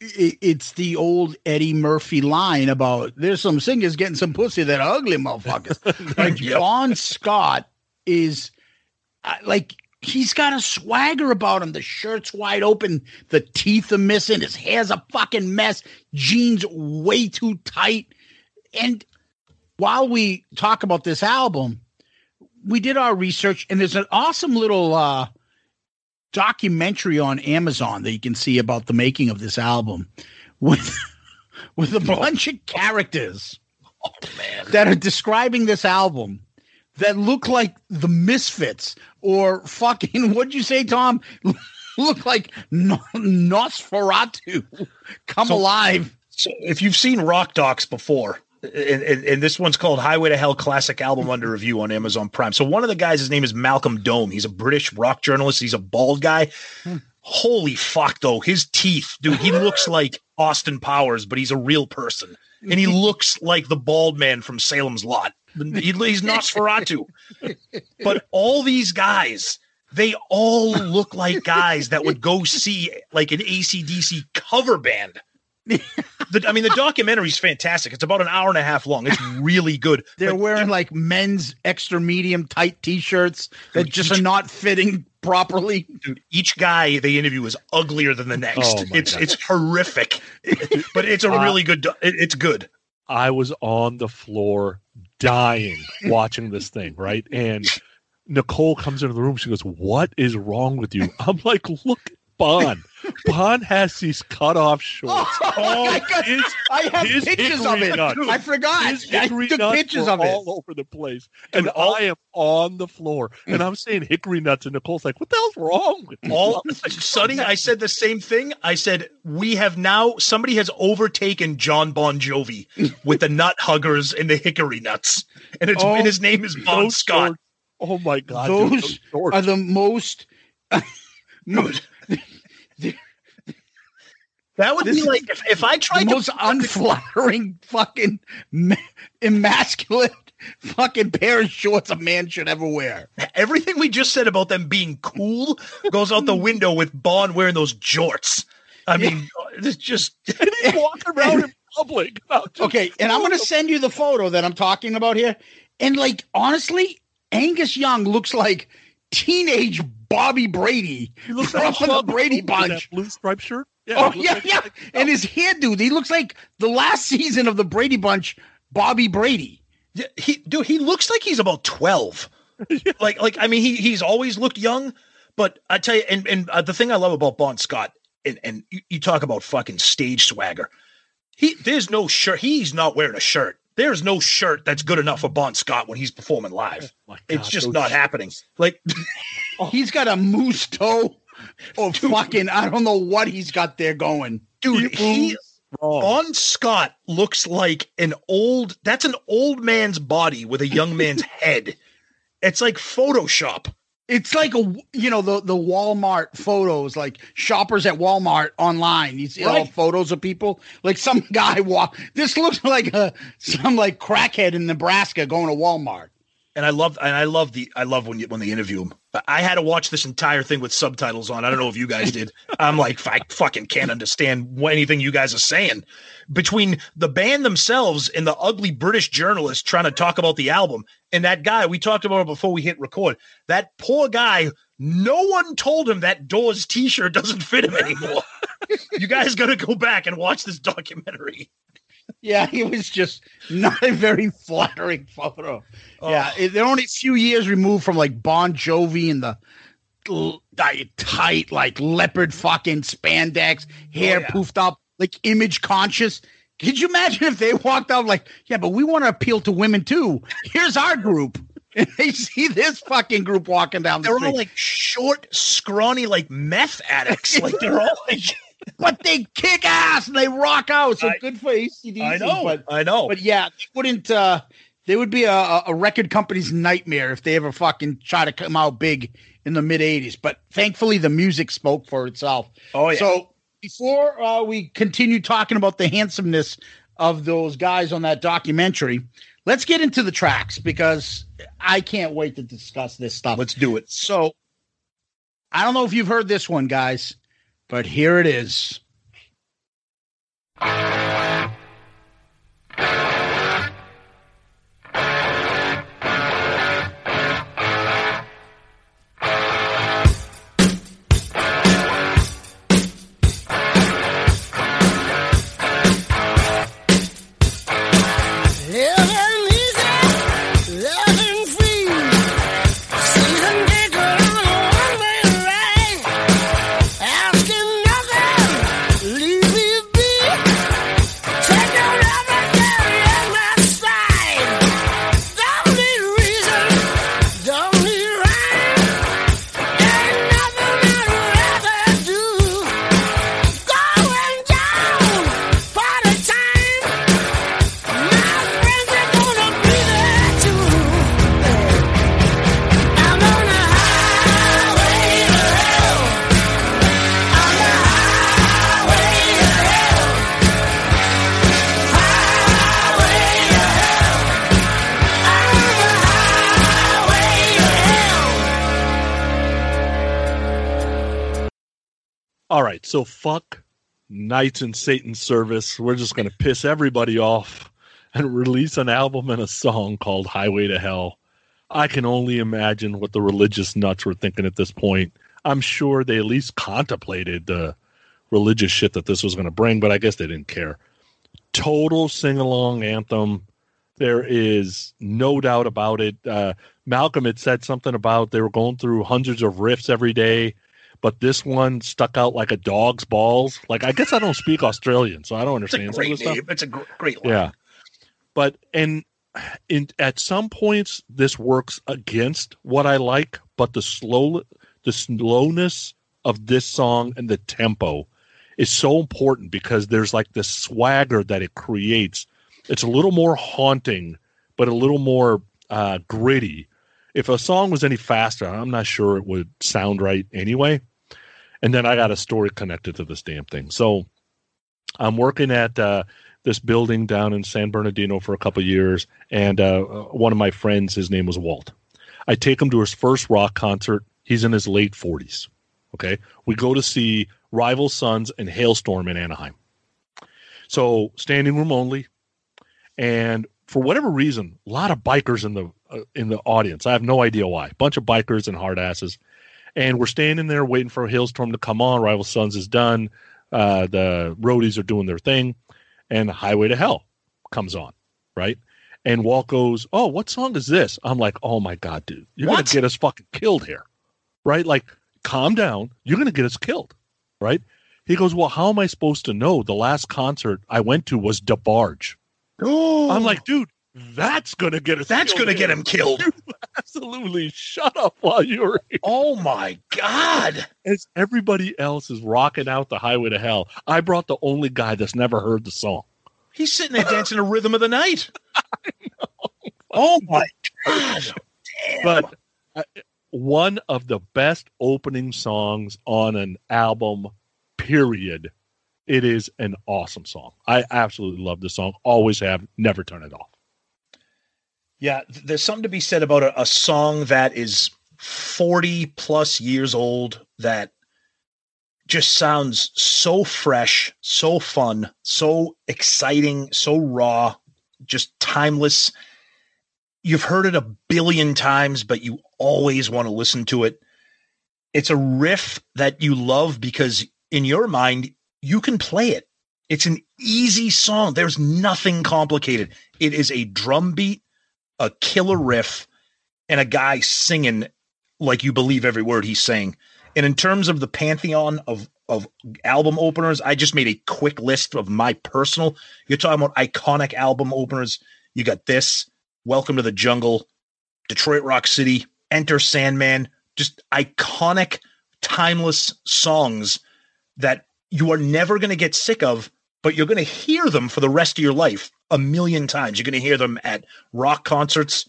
it, it's the old Eddie Murphy line about there's some singers getting some pussy that are ugly motherfuckers. (laughs) like Yep. Bon Scott is uh, like he's got a swagger about him. The shirt's wide open, the teeth are missing, his hair's a fucking mess, jeans way too tight. And while we talk about this album, we did our research, and there's an awesome little uh documentary on Amazon that you can see about the making of this album with (laughs) with a bunch of characters that are describing this album that look like the Misfits or fucking (laughs) what'd you say, Tom? (laughs) look like no- Nosferatu come So- alive. So if you've seen Rock Docs before, and, and, and this one's called Highway to Hell Classic Album Under Review on Amazon Prime. So one of the guys, his name is Malcolm Dome. He's a British rock journalist. He's a bald guy. Hmm. Holy fuck, though. His teeth, dude, he looks (laughs) like Austin Powers, but he's a real person. And he looks like the bald man from Salem's Lot. He, he's Nosferatu. But all these guys, they all look like guys that would go see like an ACDC cover band. The, I mean, the documentary's fantastic. It's about an hour and a half long. It's really good. They're But wearing like men's extra medium tight t-shirts that just each- are not fitting properly. dude, each guy they interview is uglier than the next. Oh, it's God. it's horrific, but it's a (laughs) Uh, really good. It, it's good. I was on the floor dying watching this thing, right? And Nicole comes into the room. She goes, What is wrong with you? I'm like, Look, Bon. Bon has these cut off (laughs) oh shorts. Oh, my God. his, I have his pictures of it. nuts. I forgot. his I hickory took nuts pictures of it. all over the place. And all- I am on the floor. And mm. I'm saying hickory nuts. And Nicole's like, What the hell's wrong with you?" All (laughs) Sonny, I said the same thing. I said we have now somebody has overtaken Jon Bon Jovi with the nut huggers and the hickory nuts, and it's Oh, and his name is Bon Scott. shorts- Oh my God. dude, Those are the most. (laughs) Dude. That would This be like if, if I the tried to most unflattering fucking ma- emasculate fucking pair of shorts a man should ever wear. everything we just said about them being cool goes out the (laughs) window with Bon wearing those jorts. I mean, it's just (laughs) walking around in (laughs) public. Okay, and I'm gonna send you the photo that I'm talking about here. And like honestly, Angus Young looks like teenage Bobby Brady He looks from like the Sean Brady Bunch. That blue striped shirt. Oh he looks yeah, like- yeah. And his hairdo, he looks like the last season of the Brady Bunch, Bobby Brady. Yeah, he dude, he looks like he's about 12. (laughs) Like like I mean he he's always looked young, but I tell you and and uh, the thing I love about Bon Scott and and you, you talk about fucking stage swagger. He there's no shirt. He's not wearing a shirt. There's no shirt that's good enough for Bon Scott when he's performing live. My It's just not shorts. happening. Like (laughs) He's got a moose toe. (laughs) Oh fucking! I don't know what he's got there going. dude, he. Bon Scott looks like an old that's an old man's body with a young man's (laughs) head. It's like Photoshop. It's like a you know the the Walmart photos, like shoppers at Walmart online. You see all photos of people. Like some (laughs) guy walk. This looks like a some like crackhead in Nebraska going to Walmart. and I love and I love the I love when you, when they interview him. I had to watch this entire thing with subtitles on. I don't know if you guys did. (laughs) I'm like I fucking can't understand what anything you guys are saying. Between the band themselves and the ugly British journalist trying to talk about the album and that guy we talked about it before we hit record. That poor guy. No one told him that Doors T-shirt doesn't fit him anymore. (laughs) you guys got to go back and watch this documentary. Yeah, it was just not a very flattering photo. Oh. Yeah, it- they're only a few years removed from like Bon Jovi and the tight, like leopard fucking spandex, oh, hair Oh, yeah. poofed up, like image conscious. Could you imagine if they walked out like, yeah, but we want to appeal to women too. Here's our group. (laughs) and they see this fucking group walking down the They're street. all like short, scrawny, like meth addicts. (laughs) like they're all like. (laughs) but they kick ass and they rock out. So I- good for ACDC. I know, but I know. but yeah, they wouldn't. uh They would be a, a record company's nightmare if they ever fucking try to come out big in the mid '80s. But thankfully, the music spoke for itself. oh yeah. So before uh, we continue talking about the handsomeness of those guys on that documentary, let's get into the tracks because I can't wait to discuss this stuff. let's do it. So I don't know if you've heard this one, guys, but here it is. So fuck Knights and Satan's service. We're just going to piss everybody off and release an album and a song called Highway to Hell. I can only imagine what the religious nuts were thinking at this point. I'm sure they at least contemplated the religious shit that this was going to bring, but I guess they didn't care. Total sing along anthem. There is no doubt about it. Uh, Malcolm had said something about they were going through hundreds of riffs every day but this one stuck out like a dog's balls. Like I guess I don't speak Australian, so I don't It's a understand some of great name. It's a gr- great line. Yeah, but and in at some points this works against what I like, but the slow the slowness of this song and the tempo is so important because there's like this swagger that it creates. It's a little more haunting, but a little more uh, gritty. If a song was any faster, I'm not sure it would sound right anyway. And then I got a story connected to this damn thing. So I'm working at uh, this building down in San Bernardino for a couple years, and uh, one of my friends, his name was Walt. I take him to his first rock concert. He's in his late 40s. Okay, we go to see Rival Sons and Halestorm in Anaheim. So standing room only, and for whatever reason, a lot of bikers in the uh, in the audience. I have no idea why. Bunch of bikers and hard asses, and we're standing there waiting for Halestorm to come on. Rival Sons is done. Uh, the roadies are doing their thing, and Highway to Hell comes on, right? And Walt goes, "Oh, what song is this?" I'm like, "Oh my god, dude, you're What? gonna get us fucking killed here, right? Like, calm down. You're gonna get us killed, right?" He goes, "Well, how am I supposed to know? The last concert I went to was DeBarge." (gasps) I'm like, dude, that's gonna get us. That's going to get him killed. (laughs) Absolutely, shut up while you're here. Oh my God. As everybody else is rocking out the highway to hell, I brought the only guy that's never heard the song. He's sitting there dancing a rhythm of the night. (laughs) Oh my God. Damn. (laughs) But uh, one of the best opening songs on an album, period. It is an awesome song. I absolutely love this song. Always have. Never turn it off. Yeah, there's something to be said about a, a song that is 40 plus years old that just sounds so fresh, so fun, so exciting, so raw, just timeless. You've heard it a billion times, but you always want to listen to it. It's a riff that you love because in your mind, you can play it. It's an easy song. There's nothing complicated. It is a drum beat a killer riff and a guy singing like you believe every word he's saying. And in terms of the pantheon of of album openers, I just made a quick list of my personal. You're talking about iconic album openers. You got this, Welcome to the Jungle, Detroit Rock City, Enter Sandman, just iconic, timeless songs that you are never going to get sick of, but you're going to hear them for the rest of your life a million times. You're going to hear them at rock concerts,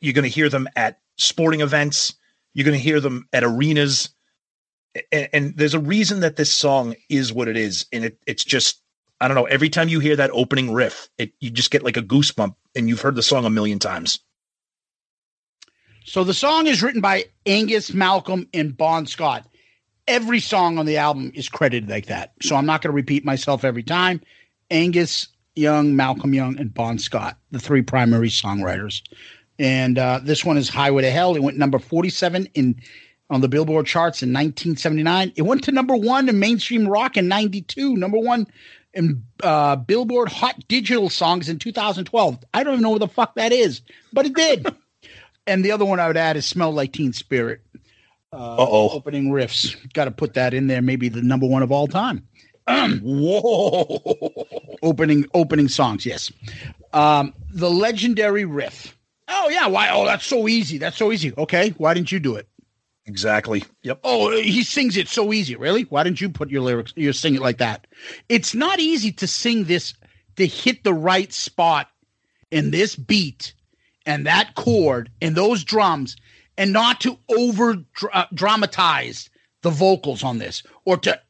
you're going to hear them at sporting events, you're going to hear them at arenas. And, and there's a reason that this song is what it is. And it, it's just, I don't know, every time you hear that opening riff, it you just get like a goosebump and you've heard the song a million times. So the song is written by Angus Malcolm and Bon Scott. Every song on the album is credited like that. So I'm not going to repeat myself every time. Angus Young, Malcolm Young, and Bon Scott, the three primary songwriters. And uh, this one is Highway to Hell. It went number 47 in on the Billboard charts in 1979. It went to number one in mainstream rock in 92, number one in uh, Billboard Hot Digital Songs in 2012. I don't even know what the fuck that is, but it did. (laughs) and the other one I would add is Smell Like Teen Spirit. Uh, Uh-oh. Opening riffs. Got to put that in there. Maybe the number one of all time. Whoa. opening opening songs. Yes. Um, the legendary riff. Oh yeah. Why? Oh, that's so easy. That's so easy. Okay. Why didn't you do it? Exactly. Yep. Oh, he sings it so easy. Really? Why didn't you put your lyrics? You sing it like that. It's not easy to sing this to hit the right spot in this beat and that chord and those drums, and not to over uh, dramatize the vocals on this or to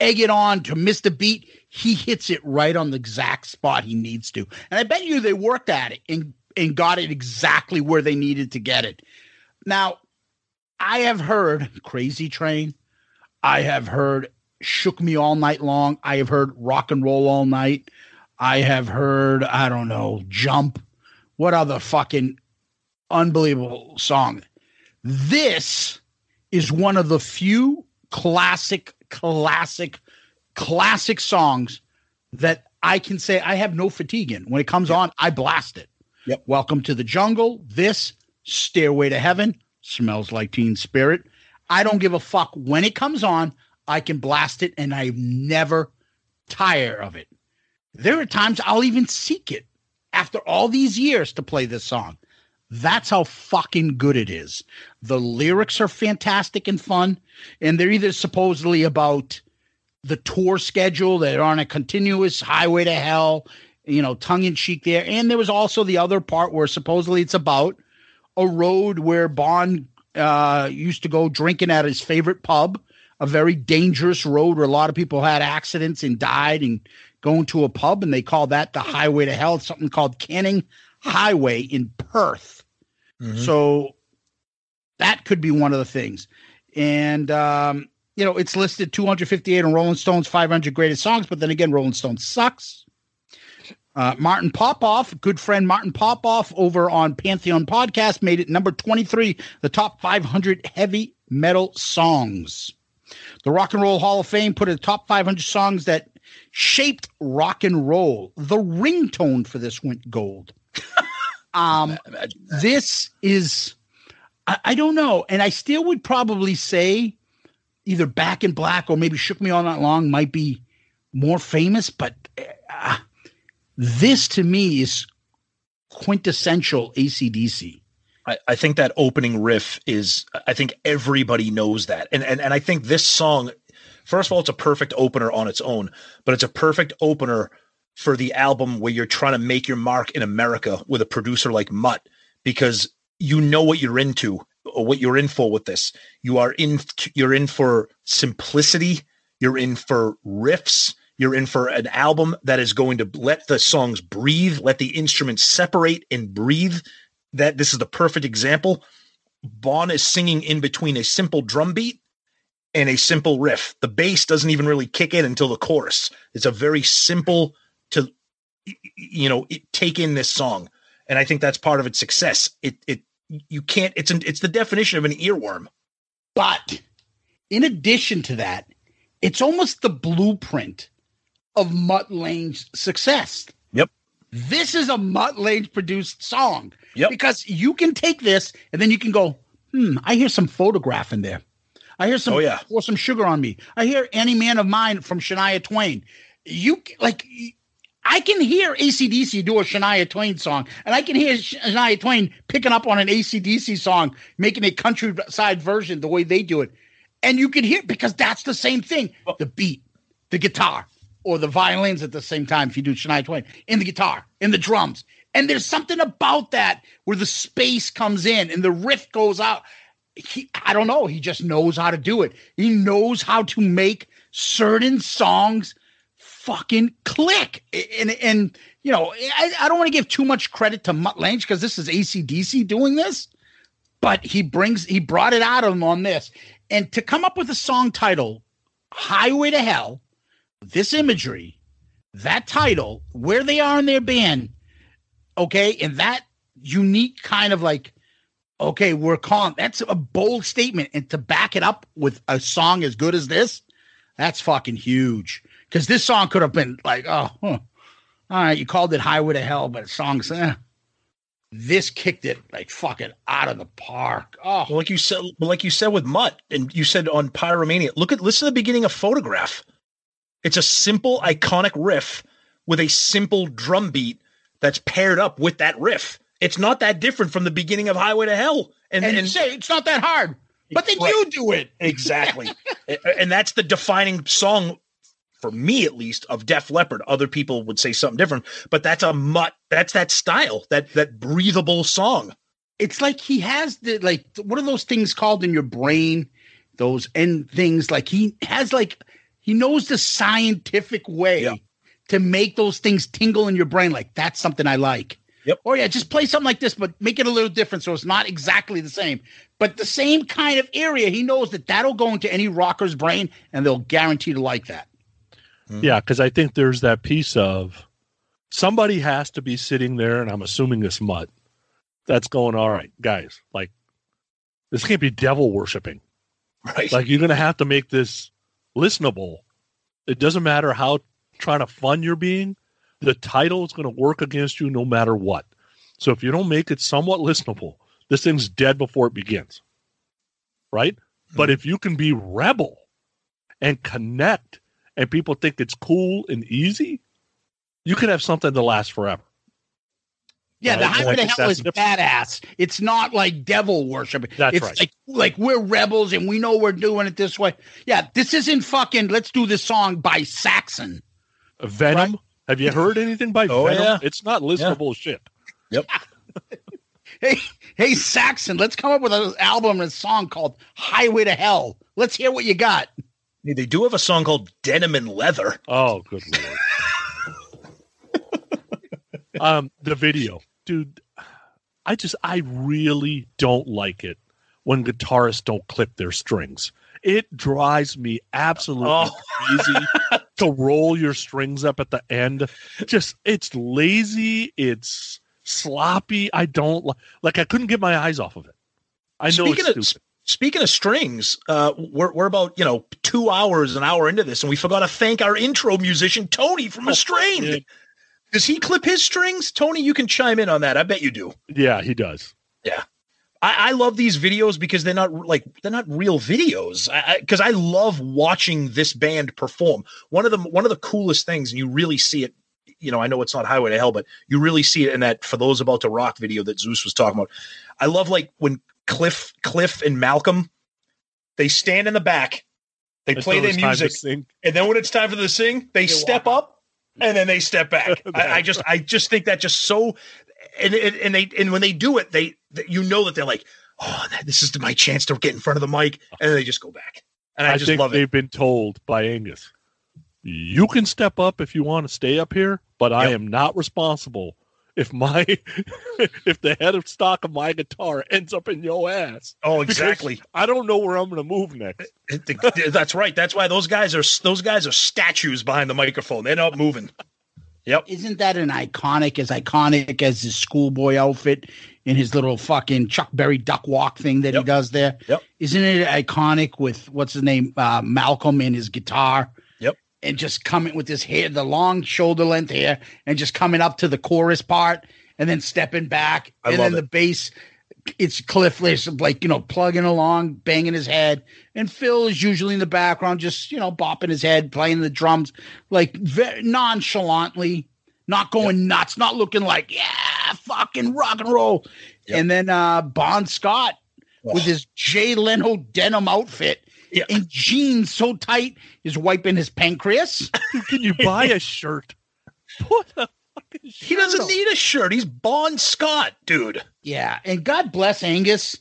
egg it on to miss the beat. He hits it right on the exact spot he needs to, and I bet you they worked at it and and got it exactly where they needed to get it. Now, I have heard Crazy Train. I have heard Shook Me All Night Long. I have heard Rock and Roll All Night. I have heard, I don't know, Jump. What other fucking unbelievable song? This is one of the few classic, classic, classic songs that I can say I have no fatigue in. When it comes on, I blast it. Yep. Welcome to the jungle. This Stairway to Heaven smells like Teen Spirit. I don't give a fuck when it comes on. I can blast it, and I never tire of it. There are times I'll even seek it after all these years to play this song. That's how fucking good it is. The lyrics are fantastic and fun, and they're either supposedly about the tour schedule, they're on a continuous highway to hell, you know, tongue in cheek there. And there was also the other part where supposedly it's about a road where Bon uh, used to go drinking at his favorite pub, a very dangerous road where a lot of people had accidents and died and going to a pub, and they call that the highway to hell. It's something called Canning Highway in Perth. So that could be one of the things. And um, you know, it's listed 258 on Rolling Stone's 500 greatest songs, but then again, Rolling Stone sucks. Uh, Martin Popoff, good friend Martin Popoff over on Pantheon Podcast, made it number 23, the top 500 heavy metal songs. The Rock and Roll Hall of Fame put a top 500 songs that shaped rock and roll. The ringtone for this went gold. (laughs) um, (laughs) this is, I, I don't know, and I still would probably say either Back in Black or maybe Shook Me All Night Long might be more famous, but uh, this to me is quintessential ACDC. I, I think that opening riff is I think everybody knows that. And, and and I think this song, first of all, it's a perfect opener on its own, but it's a perfect opener for the album where you're trying to make your mark in America with a producer like Mutt, because you know what you're into or what you're in for with this. You are in you're in for simplicity, you're in for riffs, you're in for an album that is going to let the songs breathe, let the instruments separate and breathe that this is the perfect example. Bon is singing in between a simple drum beat and a simple riff. The bass doesn't even really kick in until the chorus. It's a very simple to you know it, take in this song, and I think that's part of its success. It it you can't. It's an, it's the definition of an earworm. But in addition to that, it's almost the blueprint of Mutt Lange's success. Yep. This is a Mutt Lange produced song. Yep. Because you can take this and then you can go, hmm, I hear some photograph in there. I hear some Oh, yeah. pour some sugar on me. I hear any man of mine from Shania Twain. You like I can hear ACDC do a Shania Twain song, and I can hear Shania Twain picking up on an ACDC song, making a countryside version the way they do it. And you can hear because that's the same thing the beat, the guitar, or the violins at the same time if you do Shania Twain, in the guitar, in the drums. And there's something about that where the space comes in and the riff goes out. He, I don't know. He just knows how to do it. He knows how to make certain songs fucking click. And and you know, I, I don't want to give too much credit to Mutt Lange because this is ACDC doing this, but he brings he brought it out of him on this. And to come up with a song title, Highway to Hell, this imagery, that title, where they are in their band, okay, and that unique kind of like, okay, we're calm. That's a bold statement. And to back it up with a song as good as this, that's fucking huge. Because this song could have been like, oh, huh. all right, you called it Highway to Hell, but song's, eh. This kicked it like fucking out of the park. Oh, Well, like you said, like you said with Mutt, and you said on Pyromania. Look at listen to the beginning of Photograph. It's a simple, iconic riff with a simple drum beat that's paired up with that riff. It's not that different from the beginning of Highway to Hell. And, and, and say it's not that hard, but then Right. you do it. (laughs) exactly, and that's the defining song for me, at least, of Def Leppard. Other people would say something different, but that's a Mutt. That's that style. That that breathable song. it's like he has the like what are those things called in your brain those end things like he has like he knows the scientific way Yeah. to make those things tingle in your brain like that's something i like Yep. or yeah just play something like this but make it a little different so it's not exactly the same but the same kind of area he knows that that'll go into any rocker's brain and they'll guarantee to like that Mm-hmm. Yeah, because I think there's that piece of somebody has to be sitting there, and I'm assuming this mutt that's going, all right, guys, like this can't be devil worshiping. (laughs) Right. Like you're gonna have to make this listenable. It doesn't matter how trying to fun you're being, the title is gonna work against you no matter what. So if you don't make it somewhat listenable, this thing's dead before it begins. Right? But mm-hmm. if you can be rebel and connect and people think it's cool and easy, you can have something to last forever. Yeah, the Right, highway I to hell is the- badass. It's not like devil worship. That's it's right. like like we're rebels and we know we're doing it this way. Yeah, this isn't fucking. Let's do this song by Saxon. Venom. Have you heard anything by (laughs) Oh, Venom? yeah. It's not listenable shit. Yep. (laughs) Hey, hey, Saxon, let's come up with an album and a song called Highway to Hell. Let's hear what you got. Hey, They do have a song called Denim and Leather. Oh, good lord. um, the video, dude. I just, I really don't like it when guitarists don't clip their strings. It drives me absolutely Oh. crazy (laughs) to roll your strings up at the end. Just, it's lazy. It's sloppy. I don't li- like. I couldn't get my eyes off of it. I know Speaking it's of stupid. Speaking of strings, uh, we're we're about you know two hours, an hour into this, and we forgot to thank our intro musician Tony from Restrained. yeah. Does he clip his strings? Tony, you can chime in on that. I bet you do. yeah, he does. I, I love these videos because they're not like they're not real videos. I Because I, love watching this band perform. One of the one of the coolest things, and you really see it. You know, I know it's not Highway to Hell, but you really see it in that for those about to rock video that Zeus was talking about. I love like when Cliff, Cliff, and Malcolm they stand in the back, they play Until their it's time to music, and then when it's time for the sing, they step up and then they step back. (laughs) I, I just I just think that just so and and, and they and when they do it, they you know that they're like, oh, this is my chance to get in front of the mic, and then they just go back, and I, I, just think love they've it. been told by Angus, you can step up if you want to stay up here, but I am not responsible if my (laughs) if the head of stock of my guitar ends up in your ass. Oh, exactly. I don't know where I'm going to move next. (laughs) That's right. That's why those guys are those guys are statues behind the microphone. They're not moving. Yep. Isn't that an iconic as iconic as his schoolboy outfit in his little fucking Chuck Berry duck walk thing that he does there? Yep. Isn't it iconic with what's his name, uh, Malcolm and his guitar? Yep. And just coming with his hair, the long shoulder length hair, and just coming up to the chorus part, and then stepping back, I and then it. the bass. It's Cliff List, like you know, plugging along, banging his head, and Phil is usually in the background, just you know, bopping his head, playing the drums, like very nonchalantly, not going nuts, not looking like yeah, fucking rock and roll. And then uh Bon Scott with his Jay Leno denim outfit Yeah. and jeans so tight, he's wiping his pancreas. (laughs) Can you buy a shirt? Put a fucking shirt He doesn't on. need a shirt. He's Bon Scott, dude. Yeah, and God bless Angus,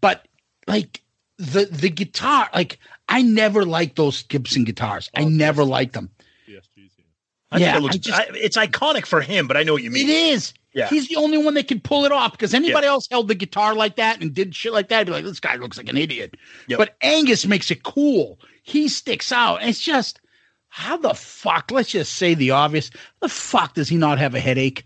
but like the the guitar, like I never liked those Gibson guitars. I oh, never liked them. PSGs, yeah. I Yeah, think it looks. I just- I- it's iconic for him, but I know what you mean. is. Yeah. He's the only one that could pull it off because anybody else held the guitar like that and did shit like that. I'd be like, this guy looks like an idiot. Yep. But Angus makes it cool. He sticks out. It's just, how the fuck, let's just say the obvious, the fuck does he not have a headache?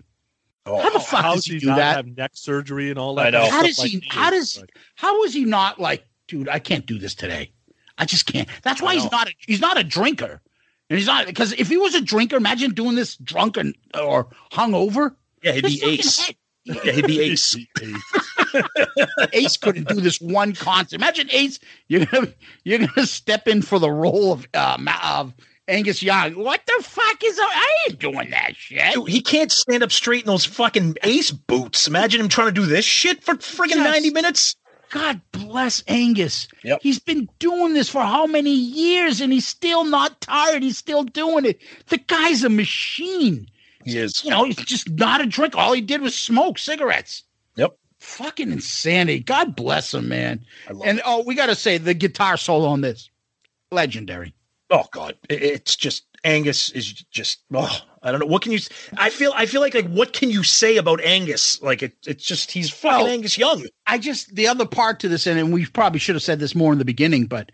Oh, How the fuck How does he he do not that? have neck surgery and all that? How does he, me? how does, Like, how is he not like, dude, I can't do this today. I just can't. That's why he's not, a, he's not a drinker. And he's not, because if he was a drinker, imagine doing this drunk and, or hungover. Yeah, he'd be fucking ace. Yeah, he'd be ace. Ace couldn't do this one concert. Imagine Ace, you're gonna you're gonna step in for the role of uh, of Angus Young. What the fuck is? I ain't doing that shit. Dude, he can't stand up straight in those fucking ace boots. Imagine him trying to do this shit for friggin' Yes. 90 minutes. God bless Angus. Yep. He's been doing this for how many years, and he's still not tired. He's still doing it. The guy's a machine. He is. You know, he's just not a drink. All he did was smoke cigarettes. Yep. Fucking insanity. God bless him, man. And it. oh, we got to say the guitar solo on this, legendary. Oh God, it's just Angus is just. Oh, I don't know. What can you? I feel. I feel like like what can you say about Angus? Like it, it's just he's fucking Well, Angus Young. I just the other part to this, and, and we probably should have said this more in the beginning, but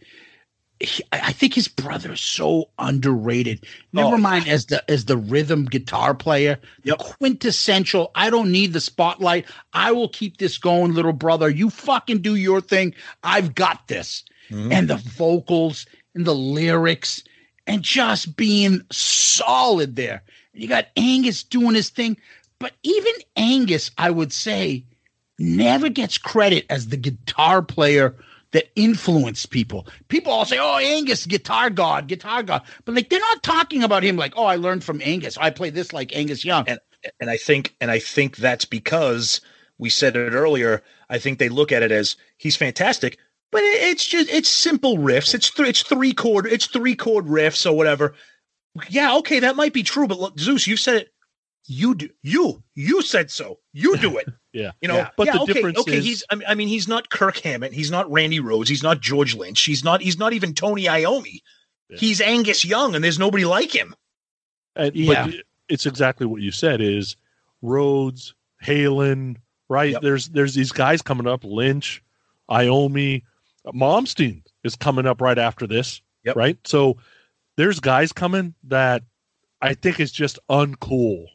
he, I think his brother is so underrated. Never Oh. mind as the as the rhythm guitar player, the quintessential. I don't need the spotlight. I will keep this going, little brother. You fucking do your thing. I've got this. Mm-hmm. And the vocals and the lyrics and just being solid there. You got Angus doing his thing, but even Angus, I would say, never gets credit as the guitar player that influence people. People all say, "Oh, Angus, guitar god, guitar god," but like they're not talking about him like, "Oh, I learned from Angus. I play this like Angus Young." and and I think and I think that's because we said it earlier. I think they look at it as he's fantastic, but it, it's just it's simple riffs. It's three it's three chord it's three chord riffs or whatever. Yeah, okay, that might be true, but look, Zeus, you said it. You do you you said so. You do it. (laughs) yeah. You know, Yeah. But yeah, the okay, difference okay, is- he's. I mean, I mean, he's not Kirk Hammett. He's not Randy Rhoads. He's not George Lynch. He's not. He's not even Tony Iommi. Yeah. He's Angus Young, and there's nobody like him. Uh, and, Yeah. But it's exactly what you said is Rhoads, Halen, right? Yep. There's there's these guys coming up, Lynch, Iommi, Malmsteen is coming up right after this. Yep. Right? So there's guys coming that I think is just uncool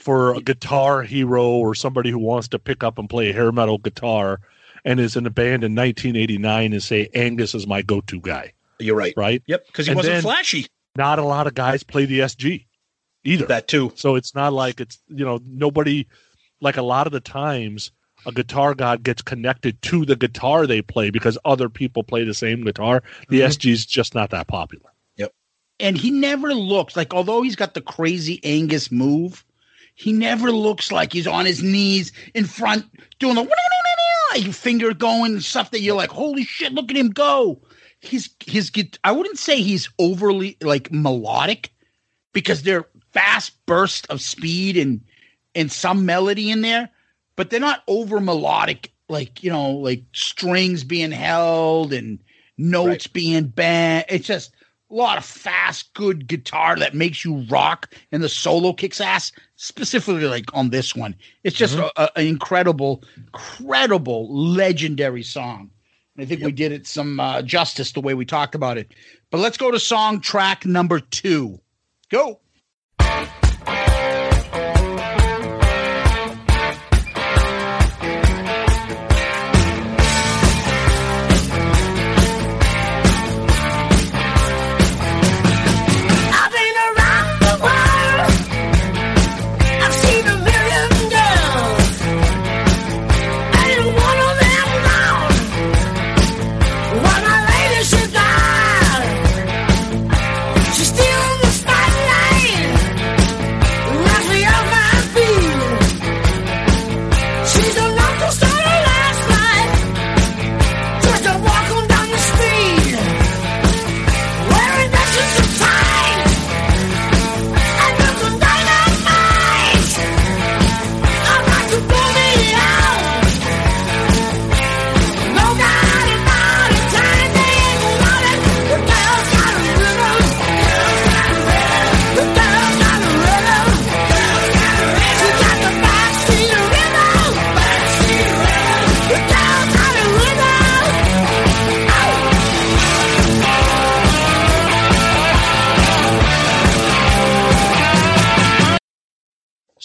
for a guitar hero or somebody who wants to pick up and play a hair metal guitar and is in a band in 1989 and say Angus is my go-to guy, You're right. right? Yep, because he And wasn't flashy. Not a lot of guys play the SG either. That too. So it's not like it's you know nobody like a lot of the times a guitar god gets connected to the guitar they play because other people play the same guitar. The Mhm. SG is just not that popular. Yep. And he never looks like although he's got the crazy Angus move, he never looks like he's on his knees in front doing the (laughs) like finger going and stuff that you're like, holy shit, look at him go. His his I wouldn't say he's overly like melodic because they're fast bursts of speed and and some melody in there, but they're not over melodic like you know like strings being held and notes being bent. It's just a lot of fast, good guitar that makes you rock, and the solo kicks ass. Specifically, like on this one, it's just a- a- an incredible, incredible, legendary song. And I think we did it some uh, justice the way we talked about it. But let's go to song track number two. Go.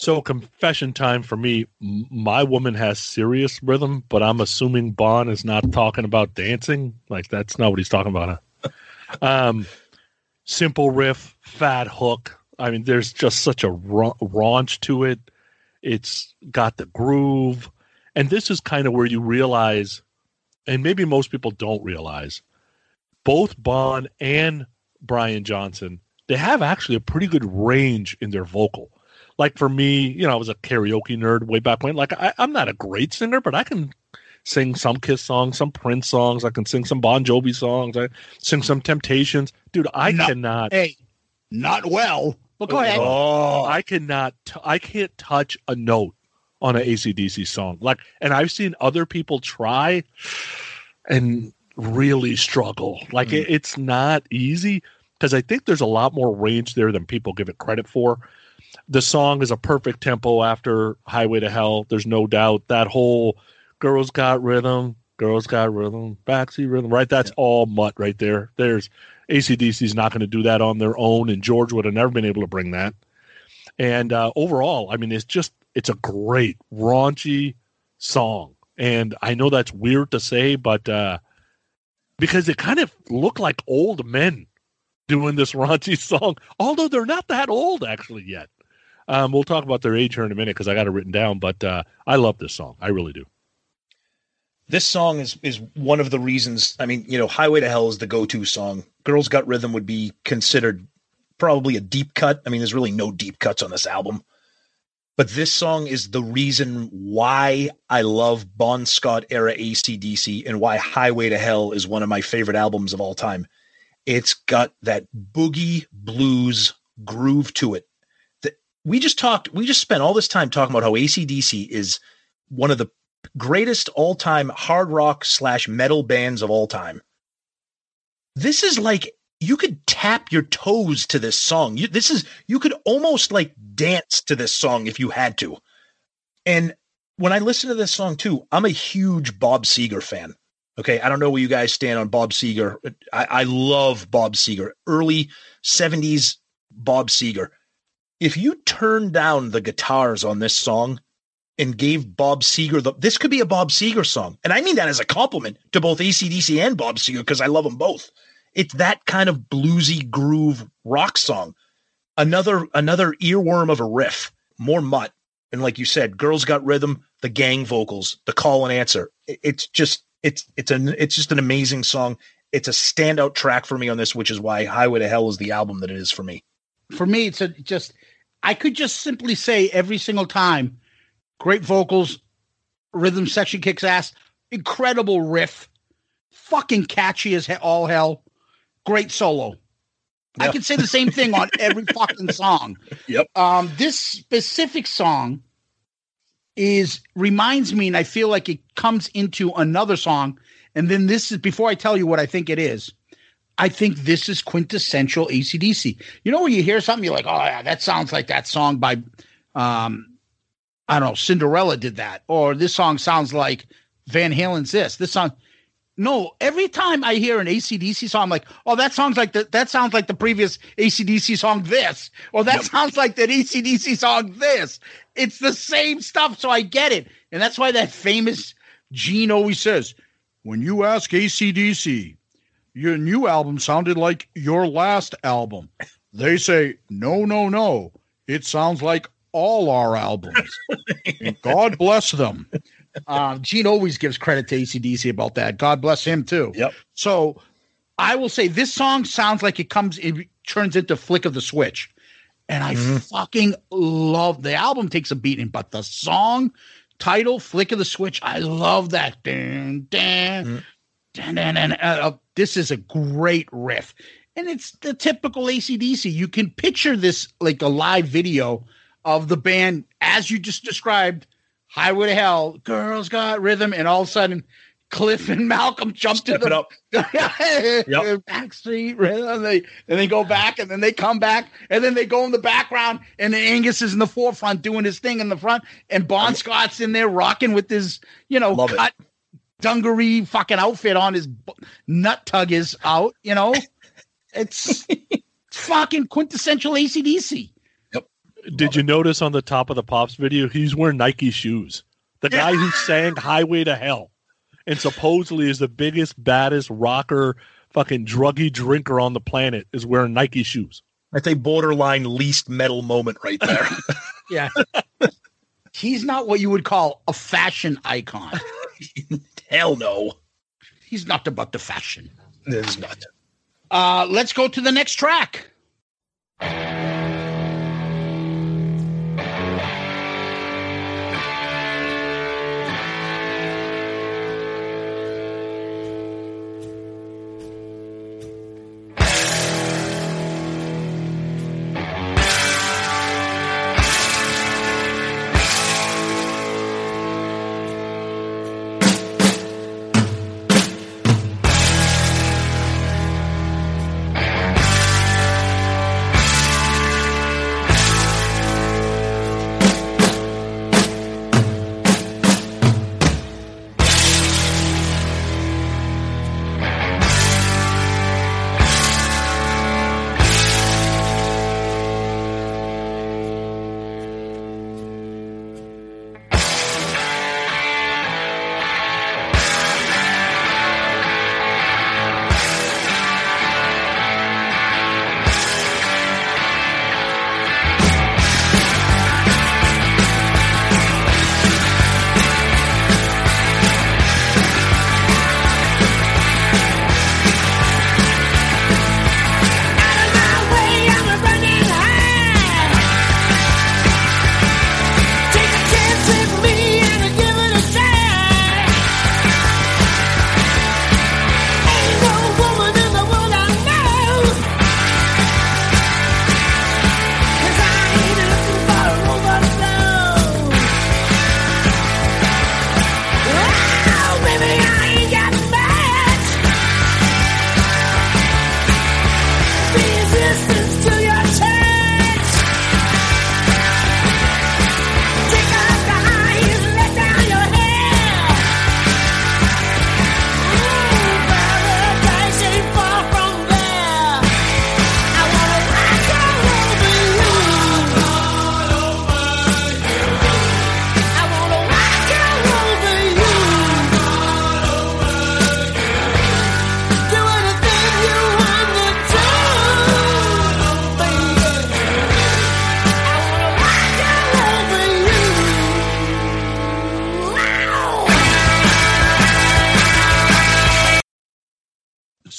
So confession time for me. My woman has serious rhythm, but I'm assuming Bon is not talking about dancing. Like that's not what he's talking about. Huh? (laughs) um, simple riff, fat hook. I mean, there's just such a ra- raunch to it. It's got the groove, and this is kind of where you realize, and maybe most people don't realize, both Bon and Brian Johnson, they have actually a pretty good range in their vocal like for me, you know, I was a karaoke nerd way back when. Like I, I'm not a great singer, but I can sing some Kiss songs, some Prince songs. I can sing some Bon Jovi songs. I sing some Temptations. Dude, I No. cannot. Hey, not well. But go ahead. Oh, I cannot. T- I can't touch a note on an ACDC song. Like, and I've seen other people try and really struggle. Like, mm. it, it's not easy because I think there's a lot more range there than people give it credit for. The song is a perfect tempo after Highway to Hell. There's no doubt that whole girls got rhythm, girls got rhythm, backseat rhythm, right? That's all mutt right there. There's ACDC's not going to do that on their own, and George would have never been able to bring that. And uh, overall, I mean, it's just it's a great raunchy song, and I know that's weird to say, but uh, because it kind of look like old men doing this raunchy (laughs) song, although they're not that old actually yet. Um, we'll talk about their age here in a minute because I got it written down, but uh, I love this song. I really do. this song is is one of the reasons. I mean, you know, Highway to Hell is the go-to song. Girls Got Rhythm would be considered probably a deep cut. I mean, there's really no deep cuts on this album. But this song is the reason why I love Bon Scott era ACDC and why Highway to Hell is one of my favorite albums of all time. It's got that boogie blues groove to it. We just talked, we just spent all this time talking about how ACDC is one of the greatest all-time hard rock slash metal bands of all time. This is like you could tap your toes to this song. You, this is you could almost like dance to this song if you had to. And when I listen to this song too, I'm a huge Bob Seger fan. Okay, I don't know where you guys stand on Bob Seger. I, I love Bob Seger, early '70s Bob Seger. If you turn down the guitars on this song, and gave Bob Seger the this could be a Bob Seger song. And I mean that as a compliment to both ACDC and Bob Seger because I love them both. It's that kind of bluesy groove rock song. Another another earworm of a riff, more mutt. And like you said, girls got rhythm, the gang vocals, the call and answer. It's just it's it's an it's just an amazing song. It's a standout track for me on this, which is why Highway to Hell is the album that it is for me. For me, it's a, just I could just simply say every single time, great vocals, rhythm section kicks ass, incredible riff, fucking catchy as he- all hell, great solo. I Yeah. could say the same thing on every (laughs) fucking song. Yep. Um, this specific song is reminds me, and I feel like it comes into another song. And then this is before I tell you what I think it is. I think this is quintessential ACDC. You know, when you hear something, you're like, oh, yeah, that sounds like that song by, um, I don't know, Cinderella did that. Or this song sounds like Van Halen's this. This song. No, every time I hear an ACDC song, I'm like, oh, that sounds like the that sounds like the previous ACDC song this. Or that sounds like that ACDC song this. It's the same stuff, so I get it. And that's why that famous Gene always says, when you ask ACDC, your new album sounded like your last album. They say, no, no, no. It sounds like all our albums. and God bless them. Um, Gene always gives credit to ACDC about that. God bless him too. Yep. So I will say this song sounds like it comes, it turns into Flick of the Switch. And I fucking love the album takes a beating, but the song title, Flick of the Switch, I love that. Dun, dun, dun, dun, dun. Uh, this is a great riff. And it's the typical ACDC. You can picture this like a live video of the band as you just described, Highway to Hell, Girls Got Rhythm, and all of a sudden Cliff and Malcolm jump to Step it the up. yep. backstreet rhythm. And They and they go back and then they come back and then they go in the background and Angus is in the forefront doing his thing in the front and Bon Scott's in there rocking with his you know Love it. Cut dungaree fucking outfit on his nut tug is out. You know, (laughs) it's fucking quintessential ACDC. Yep. Did you notice on the top of the Pops video, he's wearing Nike shoes? The guy who (laughs) sang Highway to Hell and supposedly is the biggest, baddest rocker, fucking druggy drinker on the planet is wearing Nike shoes. That's a borderline least metal moment right there. (laughs) Yeah. He's not what you would call a fashion icon. (laughs) Hell no. He's not about the fashion. Is not. Uh, let's go to the next track.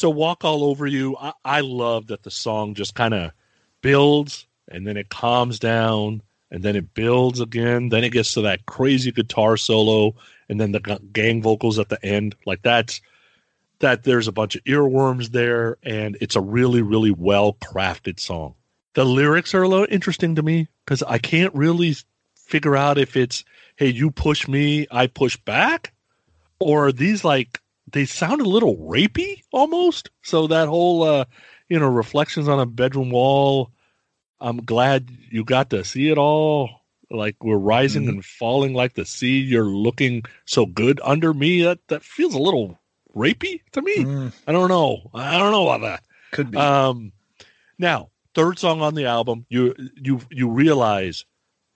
So walk all over you. I, I love that the song just kind of builds and then it calms down and then it builds again. Then it gets to that crazy guitar solo and then the gang vocals at the end. Like that's that there's a bunch of earworms there and it's a really really well crafted song. The lyrics are a little interesting to me because i can't really figure out if it's hey you push me i push back? Or are these like they sound a little rapey almost. So that whole uh you know reflections on a bedroom wall. I'm glad you got to see it all. Like we're rising Mhm. and falling like the sea. You're looking so good under me. That that feels a little rapey to me. Mm, I don't know. I don't know about that. could be. Um, now third song on the album, you you you realize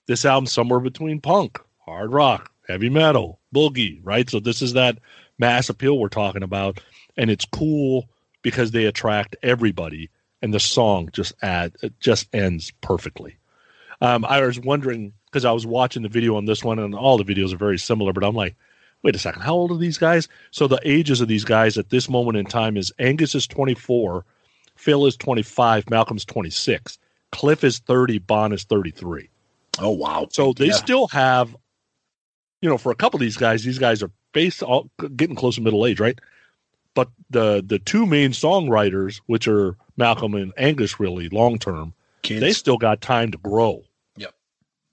this album's somewhere between punk, hard rock, heavy metal, boogie, right? So this is that mass appeal we're talking about, and it's cool because they attract everybody, and the song just add it just ends perfectly. Um, I was wondering because I was watching the video on this one, and all the videos are very similar, but I'm like, wait a second, how old are these guys? So the ages of these guys at this moment in time is Angus is 24, Phil is 25, Malcolm's 26, Cliff is 30, Bon is 33. oh wow. So they Yeah. still have, you know, for a couple of these guys, these guys are based all getting close to middle age, right? But the the two main songwriters, which are Malcolm and Angus, really long term, they still got time to grow. Yep.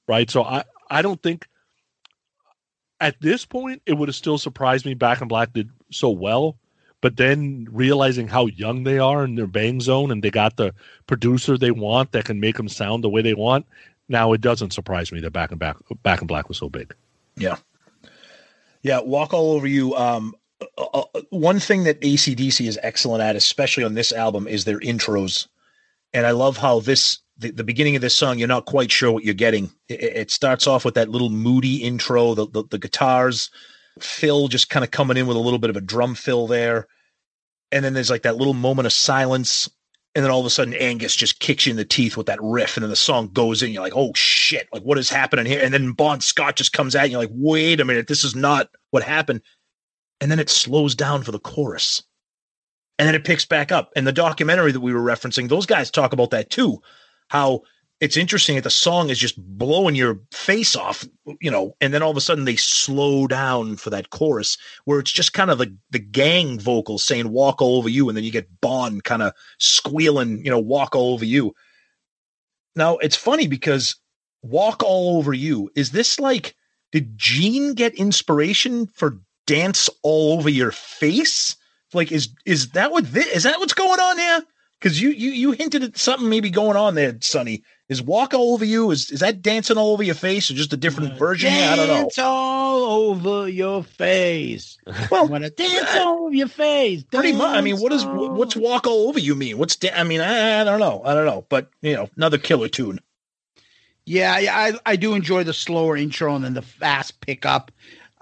Right. So I I don't think at this point it would have still surprised me. Back in Black did so well, but then realizing how young they are in their bang zone, and they got the producer they want that can make them sound the way they want. Now it doesn't surprise me that Back and Back Back and Black was so big. Yeah. Yeah, walk all over you. Um, uh, uh, one thing that ACDC is excellent at, especially on this album, is their intros. And I love how this the, the beginning of this song, you're not quite sure what you're getting. It, it starts off with that little moody intro, the, the, the guitars, Phil just kind of coming in with a little bit of a drum fill there. And then there's like that little moment of silence. And then all of a sudden, Angus just kicks you in the teeth with that riff. And then the song goes in. You're like, oh shit, like what is happening here? And then Bon Scott just comes at you. You're like, wait a minute, this is not what happened. And then it slows down for the chorus and then it picks back up. And the documentary that we were referencing, those guys talk about that too. How it's interesting that the song is just blowing your face off, you know, and then all of a sudden they slow down for that chorus where it's just kind of the the gang vocals saying "walk all over you," and then you get Bon kind of squealing, you know, "walk all over you." Now it's funny because "walk all over you" is this like did Gene get inspiration for "dance all over your face"? Like, is is that what this, is that what's going on here? Because you you you hinted at something maybe going on there, Sonny. Is walk all over you? Is is that dancing all over your face, or just a different version? Yeah, I don't know. Dance all over your face. (laughs) Well, Wanna dance all over your face. Pretty much. I mean, what is Dance what's walk all over you mean? What's da- I mean, I, I don't know. I don't know. But you know, another killer tune. Yeah, yeah, I, I do enjoy the slower intro and then the fast pickup.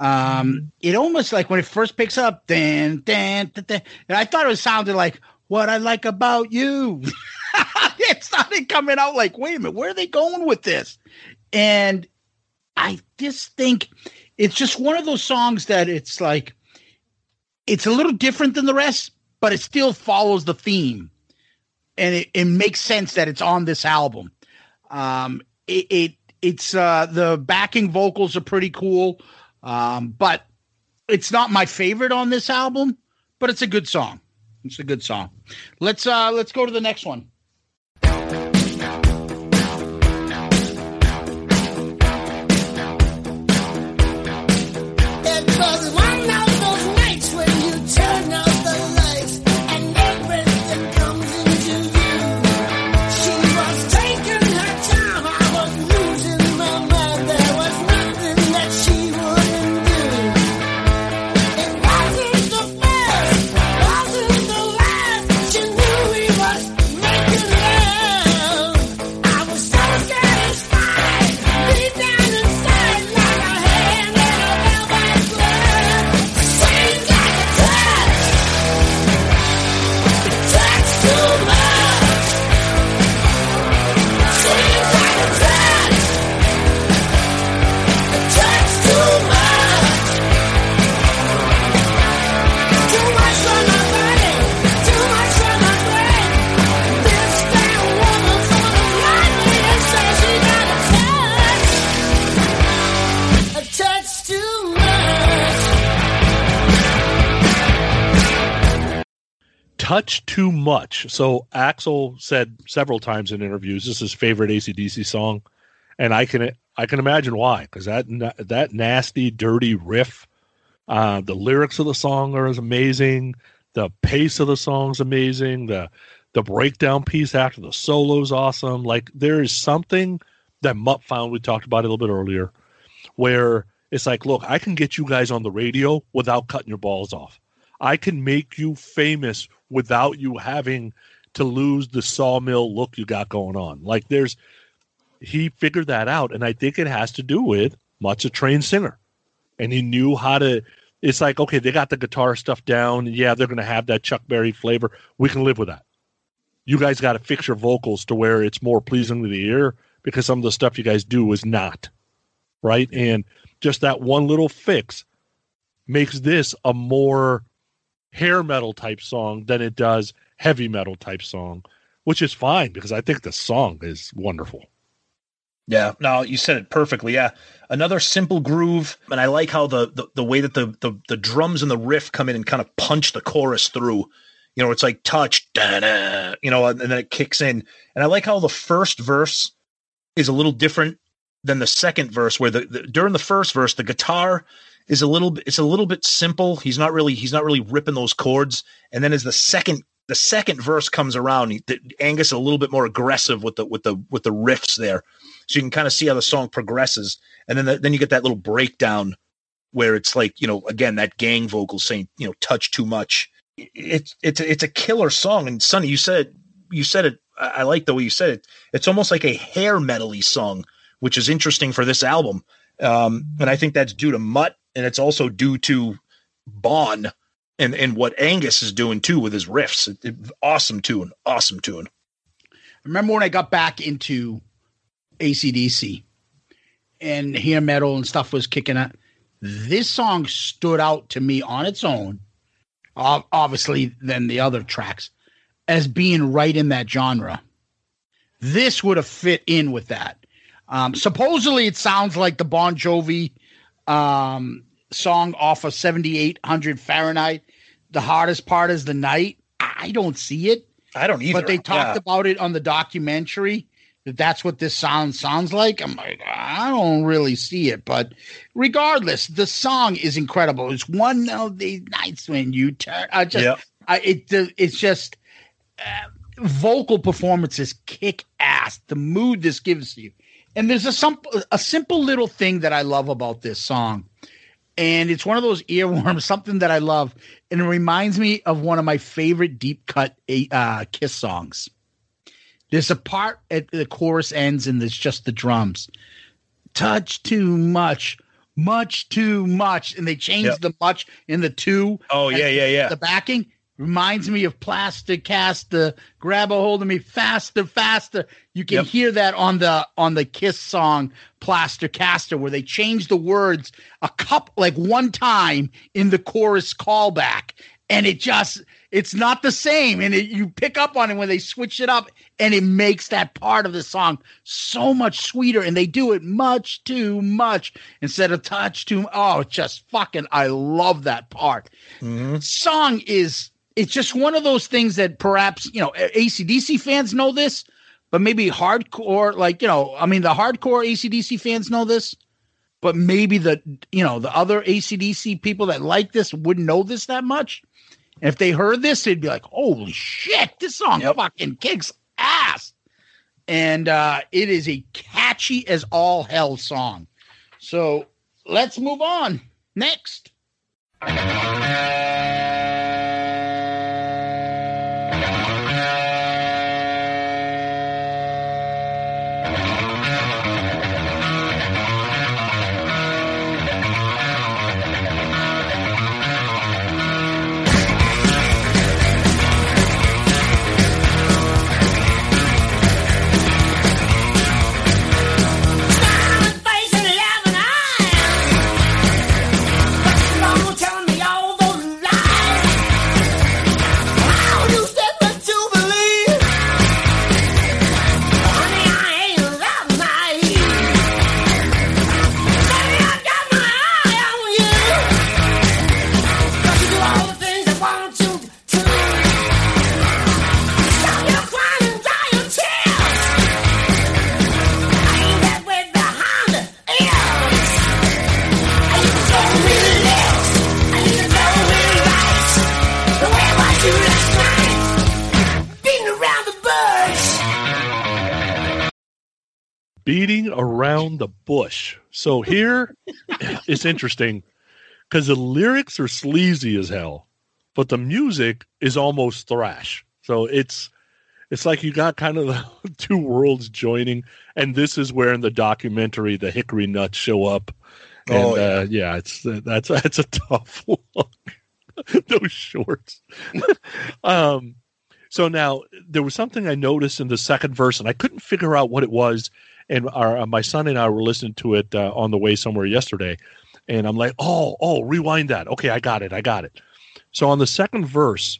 Mm-hmm. Um, it almost like when it first picks up, dan, dan, dan, dan, and I thought it was sounded like what I like about you. (laughs) it started coming out like, wait a minute, where are they going with this? And I just think it's just one of those songs that it's like it's a little different than the rest, but it still follows the theme. And it, it makes sense that it's on this album. Um, it, it it's uh the backing vocals are pretty cool. Um, but it's not my favorite on this album, but it's a good song. It's a good song. Let's uh let's go to the next one. Touch too much. So Axl said several times in interviews this is his favorite ACDC song, and I can I can imagine why because that that nasty, dirty riff, uh, the lyrics of the song are amazing, the pace of the song's amazing, the the breakdown piece after the solo's awesome. Like there is something that Mutt found we talked about a little bit earlier, where it's like, look, I can get you guys on the radio without cutting your balls off. I can make you famous without you having to lose the sawmill look you got going on. Like there's he figured that out and I think it has to do with much a trained singer. And he knew how to it's like okay, they got the guitar stuff down. Yeah, they're going to have that Chuck Berry flavor. We can live with that. You guys got to fix your vocals to where it's more pleasing to the ear because some of the stuff you guys do is not. Right? And just that one little fix makes this a more hair metal type song than it does heavy metal type song, which is fine because I think the song is wonderful. Yeah, no, you said it perfectly. Yeah, another simple groove, and I like how the the, the way that the, the the drums and the riff come in and kind of punch the chorus through. You know, it's like touch, you know, and then it kicks in. And I like how the first verse is a little different than the second verse, where the, the during the first verse the guitar is a little bit it's a little bit simple. He's not really he's not really ripping those chords. And then as the second the second verse comes around, he, the, Angus is a little bit more aggressive with the with the with the riffs there, so you can kind of see how the song progresses, and then the, then you get that little breakdown where it's like you know again that gang vocal saying you know touch too much. It's it's it's a killer song, and Sonny, you said you said it I, I like the way you said it. It's almost like a hair metally song, which is interesting for this album. Um, and I think that's due to Mutt, and it's also due to Bon and and what Angus is doing too with his riffs. It- it- awesome tune, awesome tune. remember when I got back into ACDC and hair metal and stuff was kicking out. This song stood out to me on its own, obviously, than the other tracks, as being right in that genre. This would have fit in with that. Um, supposedly, it sounds like the Bon Jovi um, song off of 7800 Fahrenheit. The hardest part is the night. I don't see it I don't either. but they talked Yeah. about it on the documentary that that's what this sound sounds like i'm like i don't really see it but regardless the song is incredible it's one of these nights when you turn i just Yep. I, it it's just uh, vocal performances kick ass the mood this gives you and there's a some a simple little thing that i love about this song and it's one of those earworms, (laughs) something that I love, and it reminds me of one of my favorite deep cut uh, Kiss songs. There's a part at the chorus ends, and there's just the drums. Touch too much, much too much, and they changed Yep. the much in the two. Oh yeah, yeah, yeah. The backing reminds me of Plaster Cast. The grab a hold of me faster, faster. You can Yep. hear that on the on the Kiss song Plaster Caster, where they change the words a cup like one time in the chorus callback, and it just it's not the same. And it, you pick up on it when they switch it up, and it makes that part of the song so much sweeter. And they do it much too much instead of touch too. Oh, just fucking! I love that part mm-hmm. song is it's just one of those things that perhaps you know ACDC fans know this, but maybe hardcore like you know I mean the hardcore ACDC fans know this, but maybe the you know the other ACDC people that like this wouldn't know this that much. And if they heard this, they'd be like, "Holy shit, this song fucking kicks ass!" And uh, it is a catchy as all hell song. So let's move on next. Beating around the bush. So here (laughs) it's interesting because the lyrics are sleazy as hell, but the music is almost thrash. So it's it's like you got kind of the (laughs) two worlds joining, and this is where in the documentary the hickory nuts show up. And Oh, uh, yeah, it's that's that's a tough (laughs) look. Those shorts. um, so now there was something I noticed in the second verse, and I couldn't figure out what it was. And our uh, my son and I were listening to it uh, on the way somewhere yesterday, and I'm like, oh, oh, rewind that. Okay, I got it, I got it. So on the second verse,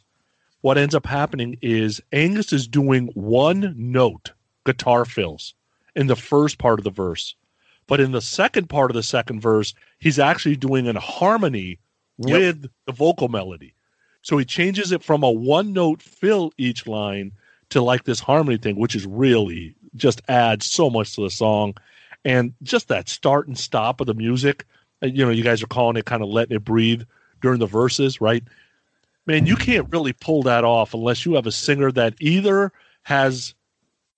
what ends up happening is Angus is doing one note guitar fills in the first part of the verse, but in the second part of the second verse, he's actually doing a harmony with the vocal melody. So he changes it from a one note fill each line to like this harmony thing, which is really just adds so much to the song. And just that start and stop of the music, you know, you guys are calling it kind of letting it breathe during the verses, right? Man, you can't really pull that off unless you have a singer that either has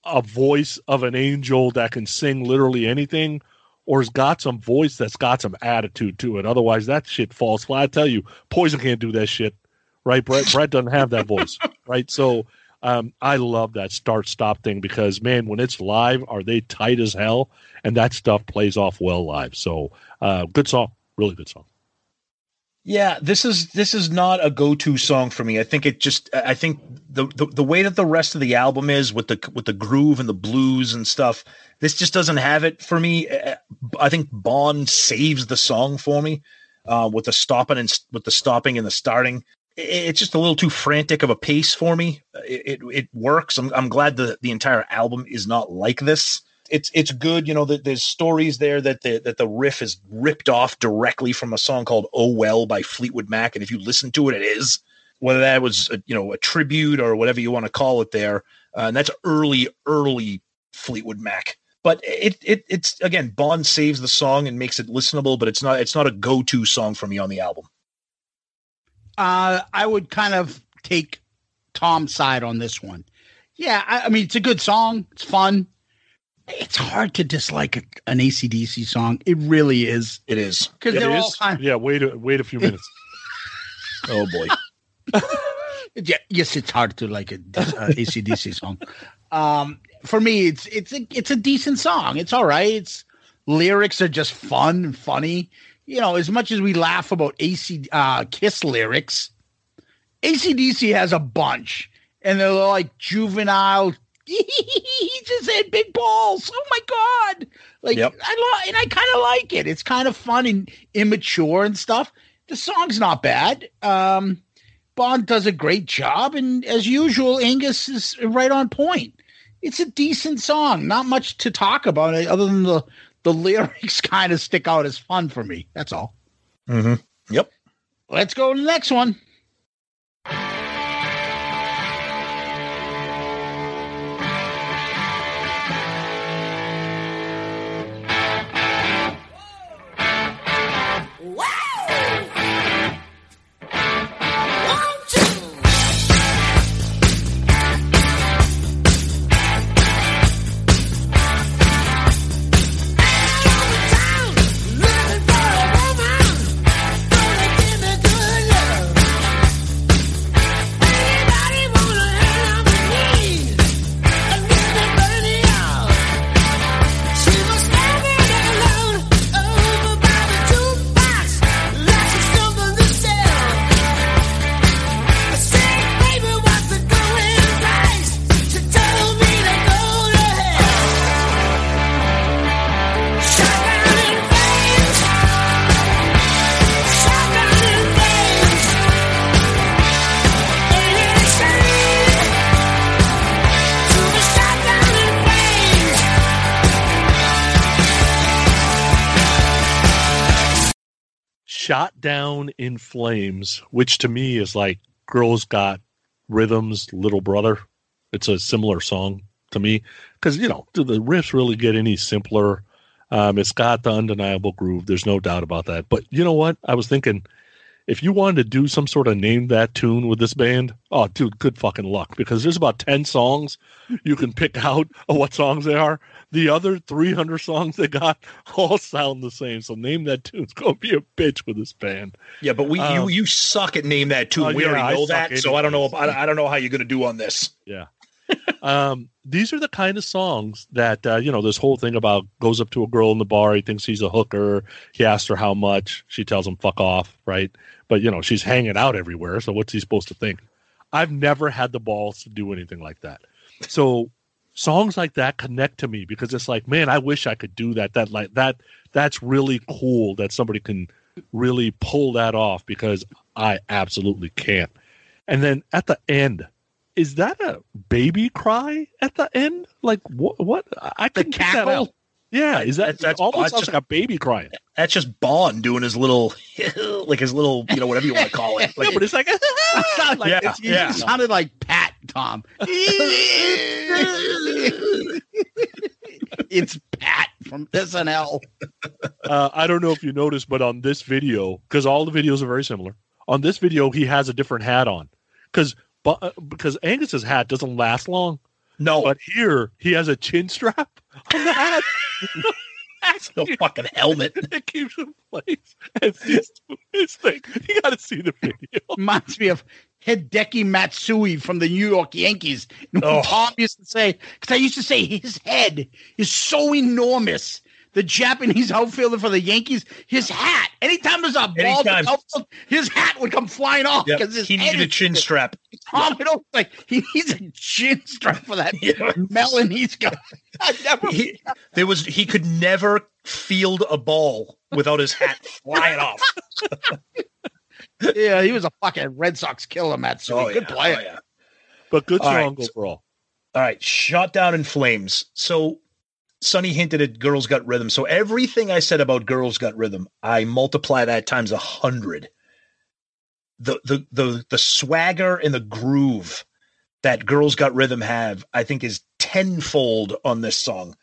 a voice of an angel that can sing literally anything or has got some voice that's got some attitude to it. Otherwise, that shit falls flat. I tell you, Poison can't do that shit, right? Bret, Bret doesn't have that voice, right? So Um, I love that start stop thing because man, when it's live, are they tight as hell? And that stuff plays off well live. So uh, good song, really good song. Yeah, this is this is not a go-to song for me. I think it just I think the, the the way that the rest of the album is with the with the groove and the blues and stuff, this just doesn't have it for me. Uh, I think Bon saves the song for me uh, with the stopping and with the stopping and the starting. It's just a little too frantic of a pace for me. It it, it works. I'm I'm glad the the entire album is not like this. It's it's good. You know, that there's stories there that the that the riff is ripped off directly from a song called "Oh Well" by Fleetwood Mac, and if you listen to it, it is whether that was a, you know a tribute or whatever you want to call it there. Uh, and that's early early Fleetwood Mac. But it it it's again Bon saves the song and makes it listenable, but it's not it's not a go to song for me on the album. Uh, I would kind of take Tom's side on this one. Yeah, I, I mean it's a good song. It's fun. It's hard to dislike a, an ACDC song. It really is. It is because It they're all is? kind. yeah, wait a wait a few minutes. (laughs) oh boy. (laughs) Yeah, yes, it's hard to like a uh, ACDC song. Um, for me, it's it's a it's a decent song. It's all right. It's lyrics are just fun and funny. You know, as much as we laugh about AC uh, Kiss lyrics, ACDC has a bunch, and they're like juvenile. (laughs) he just had big balls. Oh my god! Like Yep. I love, and I kind of like it. It's kind of fun and immature and stuff. The song's not bad. Um, Bon does a great job, and as usual, Angus is right on point. It's a decent song. Not much to talk about other than the the lyrics (laughs) kind of stick out as fun for me. That's all. Mm-hmm. Yep. Let's go to the next one. Down in flames, which to me is like Girls Got Rhythms, Little Brother. It's a similar song to me because you know do the riffs really get any simpler? Um, it's got the undeniable groove. There's no doubt about that. But you know what? I was thinking if you wanted to do some sort of name that tune with this band, oh, dude, good fucking luck because there's about 10 songs you can pick out of what songs they are. The other 300 songs they got (laughs) all sound the same. So name that tune. It's going to be a bitch with this band. Yeah, but we Um, you you suck at name that tune. Oh, we yeah, already know that, so I don't know. If. I, I don't know how you're going to do on this. Yeah. Um, these are the kind of songs that uh, you know. This whole thing about goes up to a girl in the bar. He thinks he's a hooker. He asks her how much. She tells him "fuck off," right? But you know she's hanging out everywhere. So what's he supposed to think? I've never had the balls to do anything like that. So songs like that connect to me because it's like, man, I wish I could do that. That like that. That's really cool that somebody can really pull that off because I absolutely can't. And then at the end, is that a baby cry at the end? Like what? What? I The couldn't that out. Yeah, is that That's- that's- almost sounds just- like a baby crying? That's just Bon doing his little, (laughs) like his little, you know, whatever you want to call it. Like, yeah, (laughs) but it's like, Sounded (laughs) like- Yeah, it's- yeah. sounded like Pat Tom. it's Pat from SNL. uh, I don't know if you noticed, but on this video, because all the videos are very similar, on this video he has a different hat on, because Uh, because Angus's hat doesn't last long, no, but here he has a chin strap on the hat. (laughs) that's no fucking helmet. (laughs) it keeps in place. And just his thing. You got to see the video. Reminds me of Hideki Matsui from the New York Yankees. Oh. Tom used to say, because I used to say his head is so enormous. The Japanese outfielder for the Yankees, his hat, anytime there's a ball, in the Anytime. outfield, his hat would come flying off because his He head needed a chin strap. Tom, it always like he needs a chin strap for that (laughs) Yeah. melon he's got. I never He, there was he could never field a ball without his hat (laughs) flying off. yeah, he was a fucking Red Sox killer, Matsui. Oh, good player. Oh, yeah. But good All right, song so- overall. All right, shot down in flames. So Sonny hinted at Girls Got Rhythm. So everything I said about Girls Got Rhythm, I multiply that times a hundred. The the the the swagger and the groove that Girls Got Rhythm have, I think, is tenfold on this song.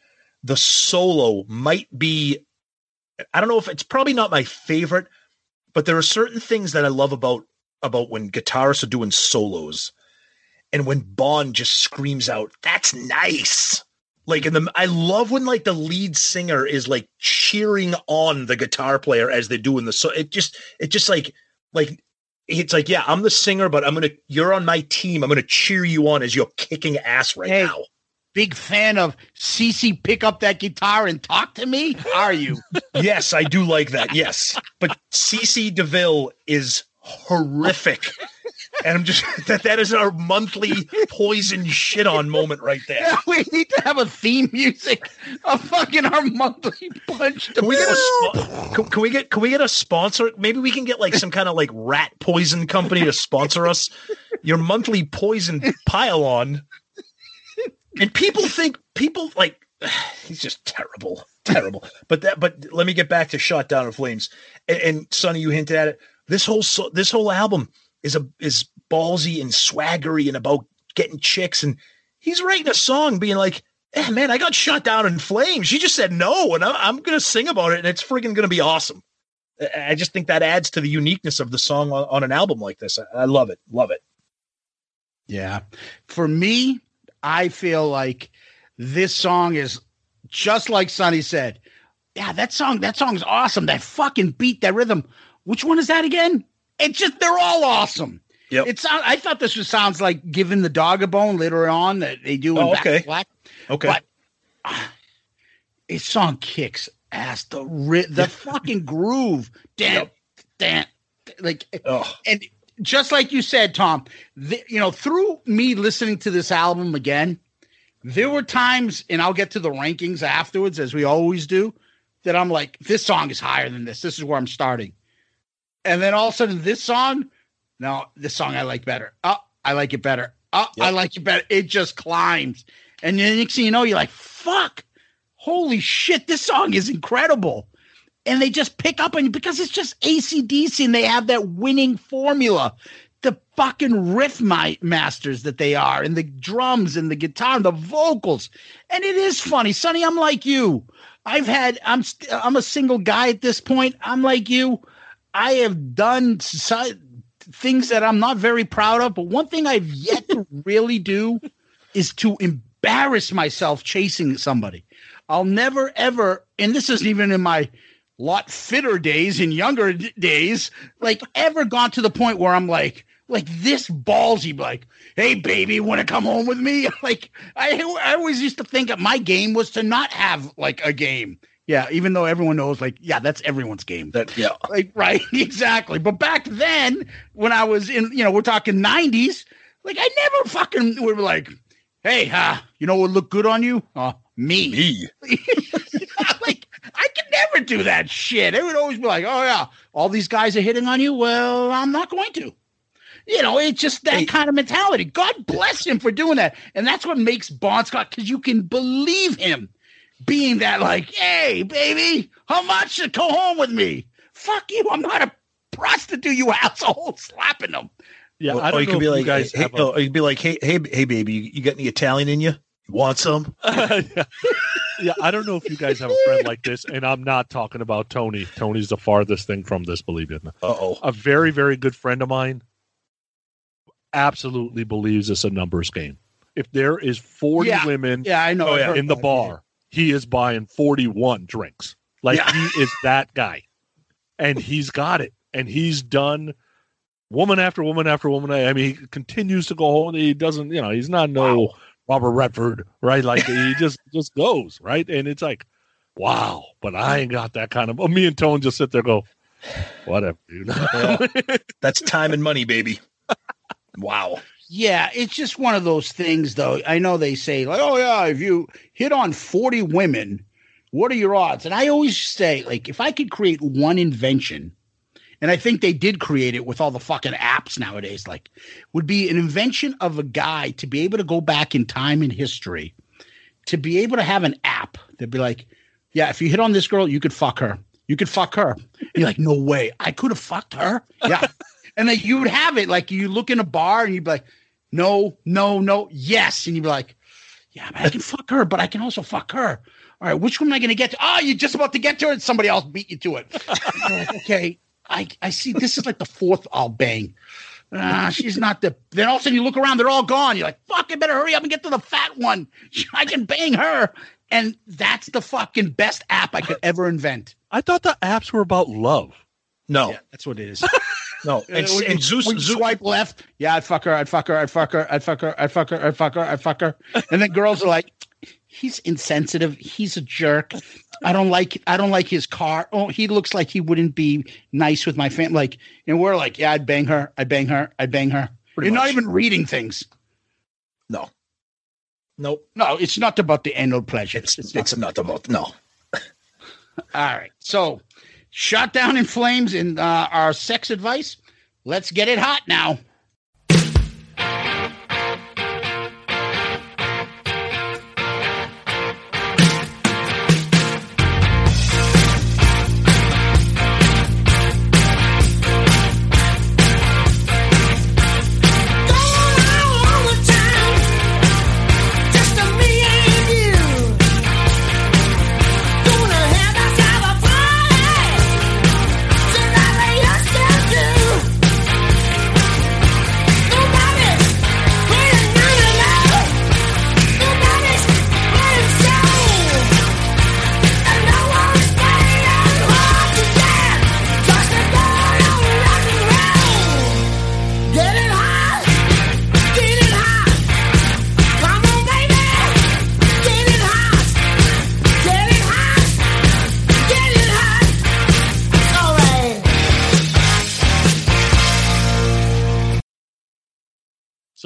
The solo might be, I don't know if it's probably not my favorite, but there are certain things that I love about about when guitarists are doing solos and when Bon just screams out, "That's nice!" Like in the, I love when like the lead singer is like cheering on the guitar player as they're doing the so. It just, it just like, like it's like, yeah, I'm the singer, but I'm gonna, you're on my team. I'm gonna cheer you on as you're kicking ass right Hey. now. Big fan of CC pick up that guitar and talk to me? Are you? (laughs) yes, I do like that. Yes, but CC Deville is horrific. And I'm just (laughs) that that is our monthly poison shit on moment right there. Yeah, (laughs) we need to have a theme music of fucking our monthly punch. Can we get a spo- can, can we get can we get a sponsor? Maybe we can get like some kind of like rat poison company to sponsor us. Your monthly poison pile on. And people think people like (sighs) he's just terrible, terrible. But that but let me get back to Shot Down in Flames. And, and Sonny, you hinted at it. This whole so, this whole album is a is ballsy and swaggery and about getting chicks and he's writing a song being like eh, man, I got shot down in flames. She just said no, and I, I'm going to sing about it, and it's friggin' to be awesome. I- I just think that adds to the uniqueness of the song on, on an album like this. I, I love it, love it. Yeah. For me, I feel like this song is just like Sonny said. Yeah, that song, that song's awesome. That fucking beat, that rhythm. Which one is that again? It's just they're all awesome. Yep. It sound, I thought this was sounds like giving the dog a bone later on that they do in Oh, okay. Black. Okay, But ah, this song kicks ass. The ri- the fucking groove, damn, damn, like oh, and just like you said, Tom, the, you know, through me listening to this album again, there were times, and I'll get to the rankings afterwards, as we always do, that I'm like, this song is higher than this. This is where I'm starting. And then all of a sudden, this song, no, this song I like better. Oh, I like it better. Oh, I like it better. It just climbs. And then next thing you know, you're like, fuck, holy shit, this song is incredible and they just pick up on you because it's just ACDC and they have that winning formula. The fucking riff mi- masters that they are, and the drums and the guitar and the vocals. And it is funny. Sonny, I'm like you. I've had, I'm, st- I'm a single guy at this point. I'm like you. I have done so- things that I'm not very proud of, but one thing I've yet to (laughs) really do is to embarrass myself chasing somebody. I'll never ever, and this isn't even in my lot fitter days in younger d- days, like ever gone to the point where I'm like, like this ballsy, like, hey baby, want to come home with me? (laughs) Like I, I always used to think that my game was to not have like a game. Yeah, even though everyone knows, like, yeah, that's everyone's game. that yeah. Like, right, (laughs) exactly. But back then, when I was in, you know, we're talking 90s, like, I never fucking would be like, hey, uh, you know what would look good on you? Uh, me. Me. (laughs) like, I could never do that shit. It would always be like, oh, yeah, all these guys are hitting on you. Well, I'm not going to. You know, it's just that Hey. kind of mentality. God bless him for doing that. And that's what makes Bon Scott, because you can believe him being that, like, hey, baby, how much to go home with me? Fuck you. I'm not a prostitute, you (laughs) asshole, slapping them. Yeah, Or- I don't you know could if be you like, guys hey, have a- or you could be like, hey, hey, hey, baby, you, you got any Italian in you? You want some? yeah. (laughs) yeah, I don't know if you guys have a friend like this, and I'm not talking about Tony. Tony's the farthest thing from this, believe it. Uh oh. A very, very good friend of mine absolutely believes it's a numbers game. If there is 40 Yeah. women Yeah, I know. Oh, yeah. in the that, bar, he is buying 41 drinks. Like Yeah. he is (laughs) that guy. And he's got it. And he's done woman after woman after woman. I mean, he continues to go home. He doesn't, you know, he's not no Robert Redford, right? Like he (laughs) just just goes right, and it's like, wow. But I ain't got that kind of. Oh, me and Tone just sit there, and go, whatever, dude. Yeah. (laughs) That's time and money, baby. Wow. Yeah, it's just one of those things, though. I know they say, like, oh, yeah, if you hit on 40 women, what are your odds? And I always say, like, if I could create one invention, and I think they did create it with all the fucking apps nowadays, like, would be an invention of a guy to be able to go back in time in history, to be able to have an app that'd be like, yeah, if you hit on this girl, you could fuck her. You could fuck her. You're like, no way. I could have fucked her. Yeah. (laughs) and then you would have it like you look in a bar and you'd be like, no, no, no, yes. And you'd be like, yeah, I can fuck her, but I can also fuck her. All right, which one am I going to get to? Oh, you're just about to get to it. Somebody else beat you to it. Like, okay, I, I see. This is like the fourth I'll bang. Ah, she's not the. Then all of a sudden you look around, they're all gone. You're like, fuck, I better hurry up and get to the fat one. (laughs) I can bang her. And that's the fucking best app I could ever invent. I thought the apps were about love. No, Yeah, that's what it is. (laughs) no. (laughs) And, and you- Zeus, Zeus swipe left, yeah, I'd fuck her, I'd fuck her, I'd fuck her, I'd fuck her, I'd fuck her, I'd fuck her, I'd fuck her. And then girls are like, he's insensitive, he's a jerk. I don't like I don't like his car. Oh, he looks like he wouldn't be nice with my family. Like, and we're like, yeah, I'd bang her, I'd bang her, I'd bang her. Pretty You're not even reading things. no. Nope. No, it's not about the anal pleasure. It's it's not about no. All right. So, shot down in flames in uh, our sex advice. Let's get it hot now.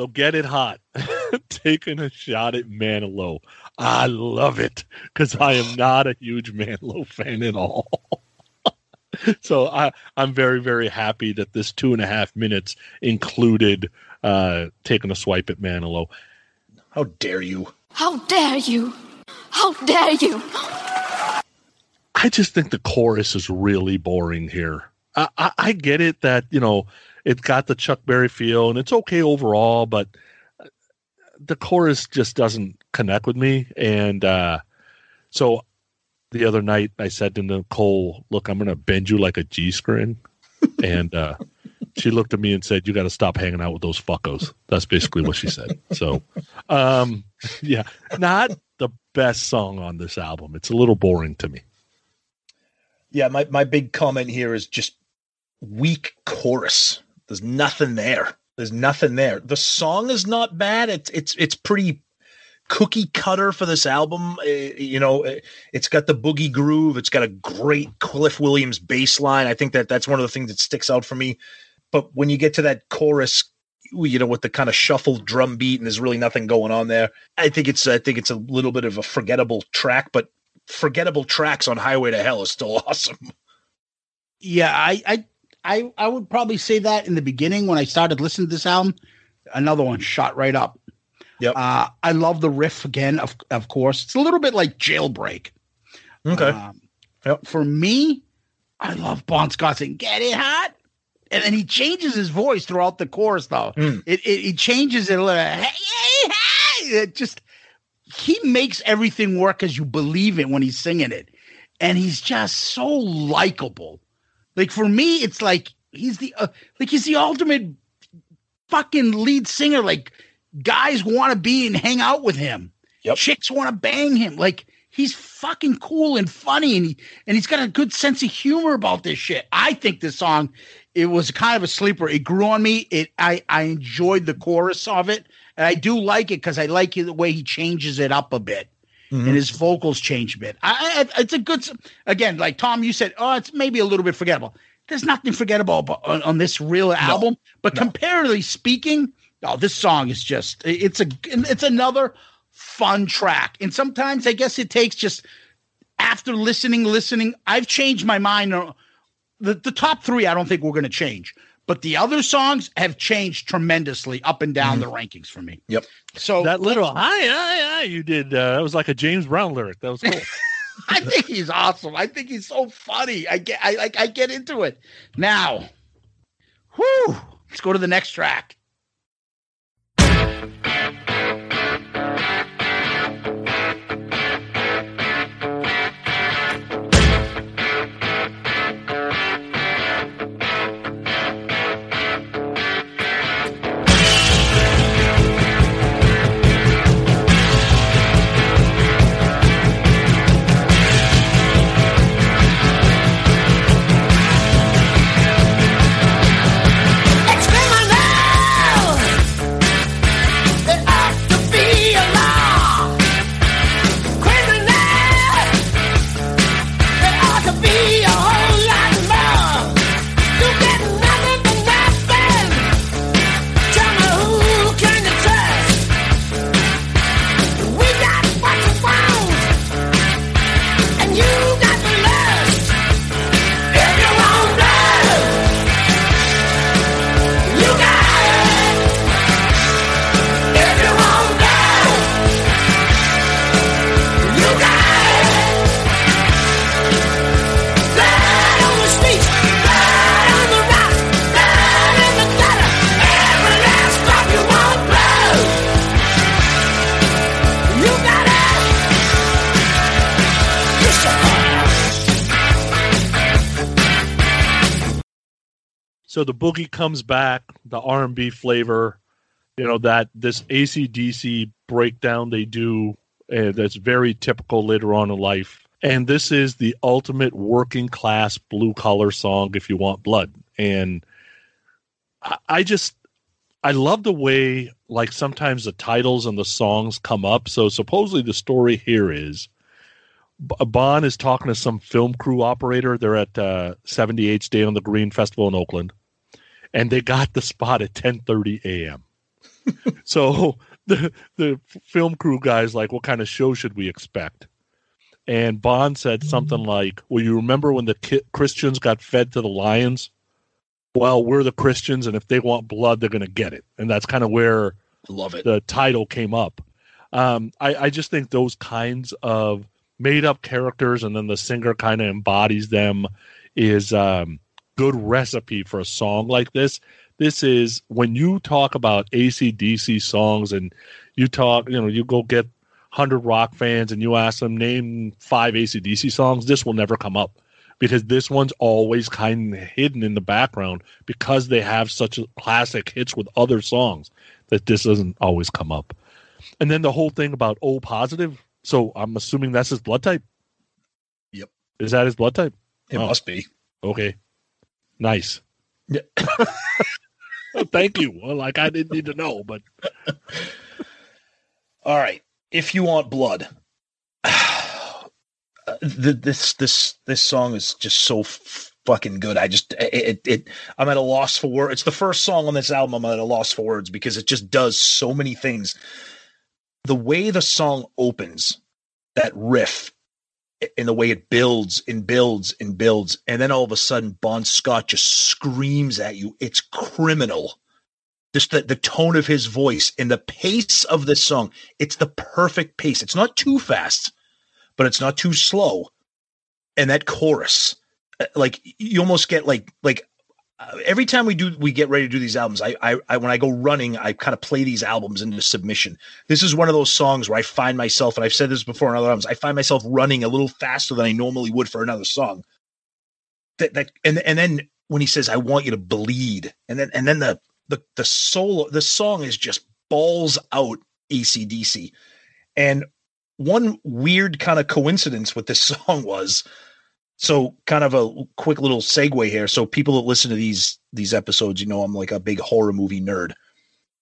So get it hot. (laughs) Taking a shot at Manilow. I love it because I am not a huge Manilow fan at all. (laughs) so I, I'm very, very happy that this two and a half minutes included uh, taking a swipe at Manilow. How dare you? How dare you? How dare you? I just think the chorus is really boring here. I, I, I get it that you know it got the Chuck Berry feel and it's okay overall, but the chorus just doesn't connect with me. And uh, so the other night I said to Nicole, "Look, I'm going to bend you like a G string," (laughs) and uh, she looked at me and said, "You got to stop hanging out with those fuckos." That's basically what she said. So, um, yeah, not the best song on this album. It's a little boring to me. Yeah, my, my big comment here is just weak chorus. There's nothing there. There's nothing there. The song is not bad. It's it's it's pretty cookie cutter for this album. Uh, you know, uh, it's got the boogie groove. It's got a great Cliff Williams bass line. I think that that's one of the things that sticks out for me. But when you get to that chorus, you know, with the kind of shuffled drum beat and there's really nothing going on there, I think it's I think it's a little bit of a forgettable track. But forgettable tracks on Highway to Hell is still (laughs) awesome. Yeah, I, I, I, I would probably say that in the beginning when I started listening to this album. Another one shot right up. Yep. Uh, I love the riff again. Of of course, it's a little bit like Jailbreak. Okay. Um, For me, I love Bon Scott saying "Get it hot," and then he changes his voice throughout the chorus. Though Mm. it, it he changes it a little. Hey, hey, hey! It just he makes everything work as you believe it when he's singing it, and he's just so likable. Like for me, it's like he's the uh, like he's the ultimate fucking lead singer. Like guys want to be and hang out with him. Yep. Chicks want to bang him. Like he's fucking cool and funny, and he and he's got a good sense of humor about this shit. I think this song, it was kind of a sleeper. It grew on me. It I I enjoyed the chorus of it, and I do like it because I like the way he changes it up a bit. Mhm. And his vocals change a bit. I, I, it's a good, again, like Tom, you said, oh, it's maybe a little bit forgettable. There's nothing forgettable about, on, on this real album, but comparatively speaking, oh, this song is just, it's a, it's another fun track. And sometimes I guess it takes just after listening, listening, I've changed my mind. The, the top three, I don't think we're going to change, but the other songs have changed tremendously up and down the rankings for me. Yep. So that little hi hi hi you did uh, that was like a James Brown lyric. That was cool. (laughs) I think he's awesome. I think he's so funny. I get I like I get into it. Now, whoo, let's go to the next track. So the boogie comes back, the R and B flavor, you know that this ACDC breakdown they do uh, that's very typical later on in life, and this is the ultimate working class blue collar song if you want blood. And I, I just I love the way like sometimes the titles and the songs come up. So supposedly the story here is B- Bon is talking to some film crew operator. They're at uh, 78's Day on the Green Festival in Oakland, and they got the spot at 10:30 a.m. (laughs) so the the film crew guys like, what kind of show should we expect? And Bon said something like, "Well, you remember when the ki- Christians got fed to the lions? Well, we're the Christians, and if they want blood, they're going to get it." And that's kind of where Love it. the title came up. Um, I, I just think those kinds of made up characters and then the singer kind of embodies them is um, good recipe for a song like this. This is when you talk about ACDC songs and you talk, you know, you go get 100 rock fans and you ask them, name five ACDC songs, this will never come up because this one's always kind of hidden in the background because they have such a classic hits with other songs that this doesn't always come up. And then the whole thing about O positive. So I'm assuming that's his blood type. Yep. Is that his blood type? It Oh, must be. Okay. Nice. Yeah. (laughs) Thank you. Well, like I didn't need to know, but (laughs) All right. If you want blood, (sighs) this this this song is just so fucking good. I just it, it it I'm at a loss for words. It's the first song on this album I'm at a loss for words because it just does so many things. The way the song opens, that riff, in the way it builds and builds and builds, and then all of a sudden Bon Scott just screams at you. It's criminal. Just the, the tone of his voice and the pace of this song. It's the perfect pace. It's not too fast but it's not too slow. And that chorus uh, like you almost get like like every time we do we get ready to do these albums I, I i when i go running i kind of play these albums into submission. This is one of those songs where i find myself and i've said this before in other albums i find myself running a little faster than i normally would for another song. That that and and then when he says i want you to bleed and then and then the the the solo the song is just balls out acdc and one weird kind of coincidence with this (laughs) song was so kind of a quick little segue here. So people that listen to these these episodes, you know, I'm like a big horror movie nerd.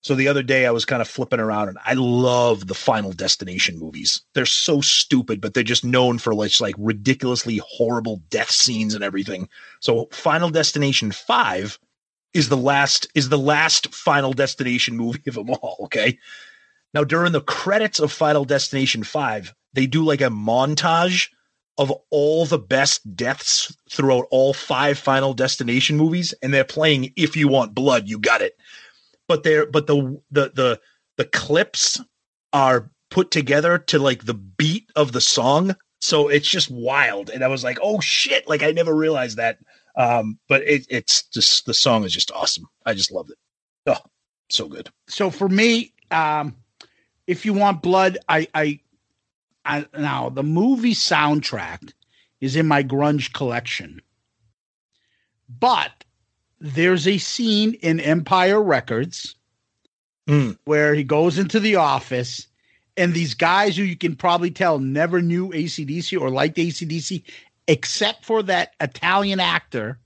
So the other day I was kind of flipping around and I love the Final Destination movies. They're so stupid, but they're just known for like, like ridiculously horrible death scenes and everything. So Final Destination 5 is the last is the last Final Destination movie of them all, okay? Now during the credits of Final Destination 5, they do like a montage of all the best deaths throughout all five Final Destination movies and they're playing If You Want Blood, You Got It. But they're but the the the the clips are put together to like the beat of the song. So it's just wild. And i was like oh shit. Like i never realized that. Um but it, it's just the song is just awesome. I just loved it. Oh so good. So for me, um, if you want blood, I, I, I now the movie soundtrack is in my grunge collection, but there's a scene in Empire Records Mm. where he goes into the office and these guys who you can probably tell never knew ACDC or liked ACDC, except for that Italian actor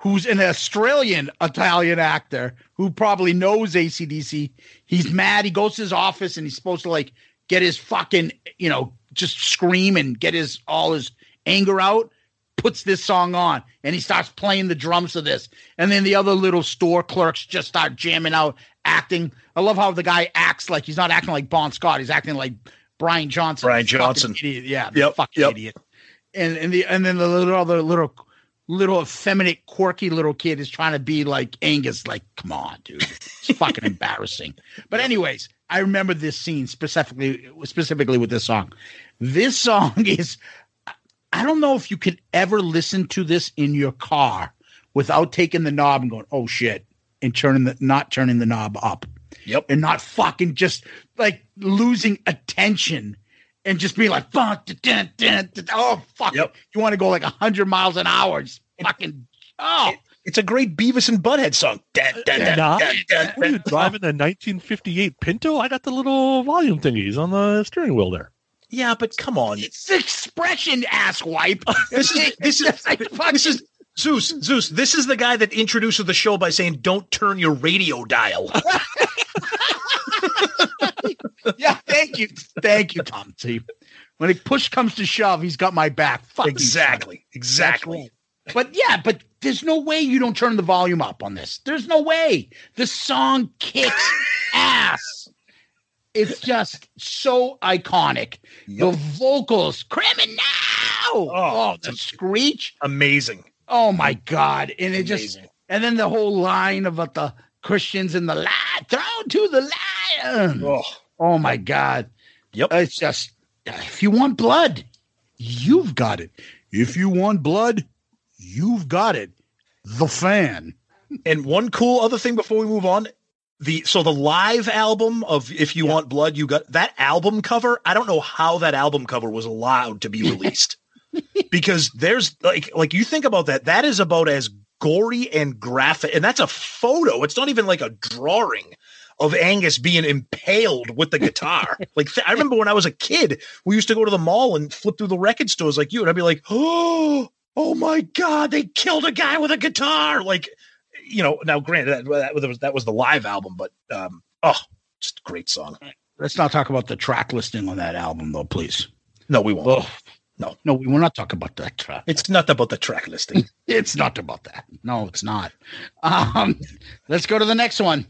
who's an Australian Italian actor who probably knows ACDC. He's mad. He goes to his office and he's supposed to like get his fucking, you know, just scream and get his all his anger out. Puts this song on and he starts playing the drums of this. And then the other little store clerks just start jamming out, acting. I love how the guy acts like he's not acting like Bon Scott. He's acting like Brian Johnson. Brian Johnson. Idiot. Yeah. the Yep, Fucking yep. idiot. And and the and then the little other little little effeminate, quirky little kid is trying to be like Angus. Like, come on, dude. It's fucking (laughs) embarrassing. But anyways, I remember this scene specifically specifically with this song. This song (laughs) is I don't know if you could ever listen to this in your car without taking the knob and going, "Oh shit," and turning the not turning the knob up. Yep. And not fucking just like losing attention and just being like, "Fuck, da, da, da, oh fuck." Yep. You want to go like 100 miles an hour just fucking oh. It's a great beavis and butthead song Da, da, da, Nah. da, da, What are you driving a 1958 Pinto? I got the little volume thingies on the steering wheel there. yeah but come on It's expression, ass wipe. this is (laughs) this is It's like fucking- this is Zeus, Zeus, this is the guy that introduces the show by saying, "Don't turn your radio dial." (laughs) yeah, thank you. Thank you, Tom. See, when it push comes to shove, he's got my back. Fuck you, exactly, exactly. But yeah, but there's no way you don't turn the volume up on this. There's no way. The song kicks (laughs) ass. It's just so iconic. The vocals, criminal. Oh, oh the screech. Amazing. Oh my god! And it just and then the whole line about the Christians and the lion thrown to the lion. Oh, Oh my God. Yep. It's just, if you want blood, you've got it. If you want blood, you've got it. The fan. And one cool other thing before we move on, the so the live album of If You Want Blood, you got that album cover. I don't know how that album cover was allowed to be (laughs) released. because there's like like you think about that, that is about as gory and graphic, and that's a photo. It's not even like a drawing of Angus being impaled with the guitar. (laughs) like th- I remember when I was a kid, we used to go to the mall and flip through the record stores like you, and I'd be like, (gasps) oh, oh my god, they killed a guy with a guitar. Like, you know, now granted that, that was that was the live album, but um, oh, just a great song. Let's not talk about the track listing on that album, though, please. No, we won't. Oh, No, no, we will not talk about that track. it's not about the track listing. (laughs) It's not about that. No, it's not. Um, let's go to the next one.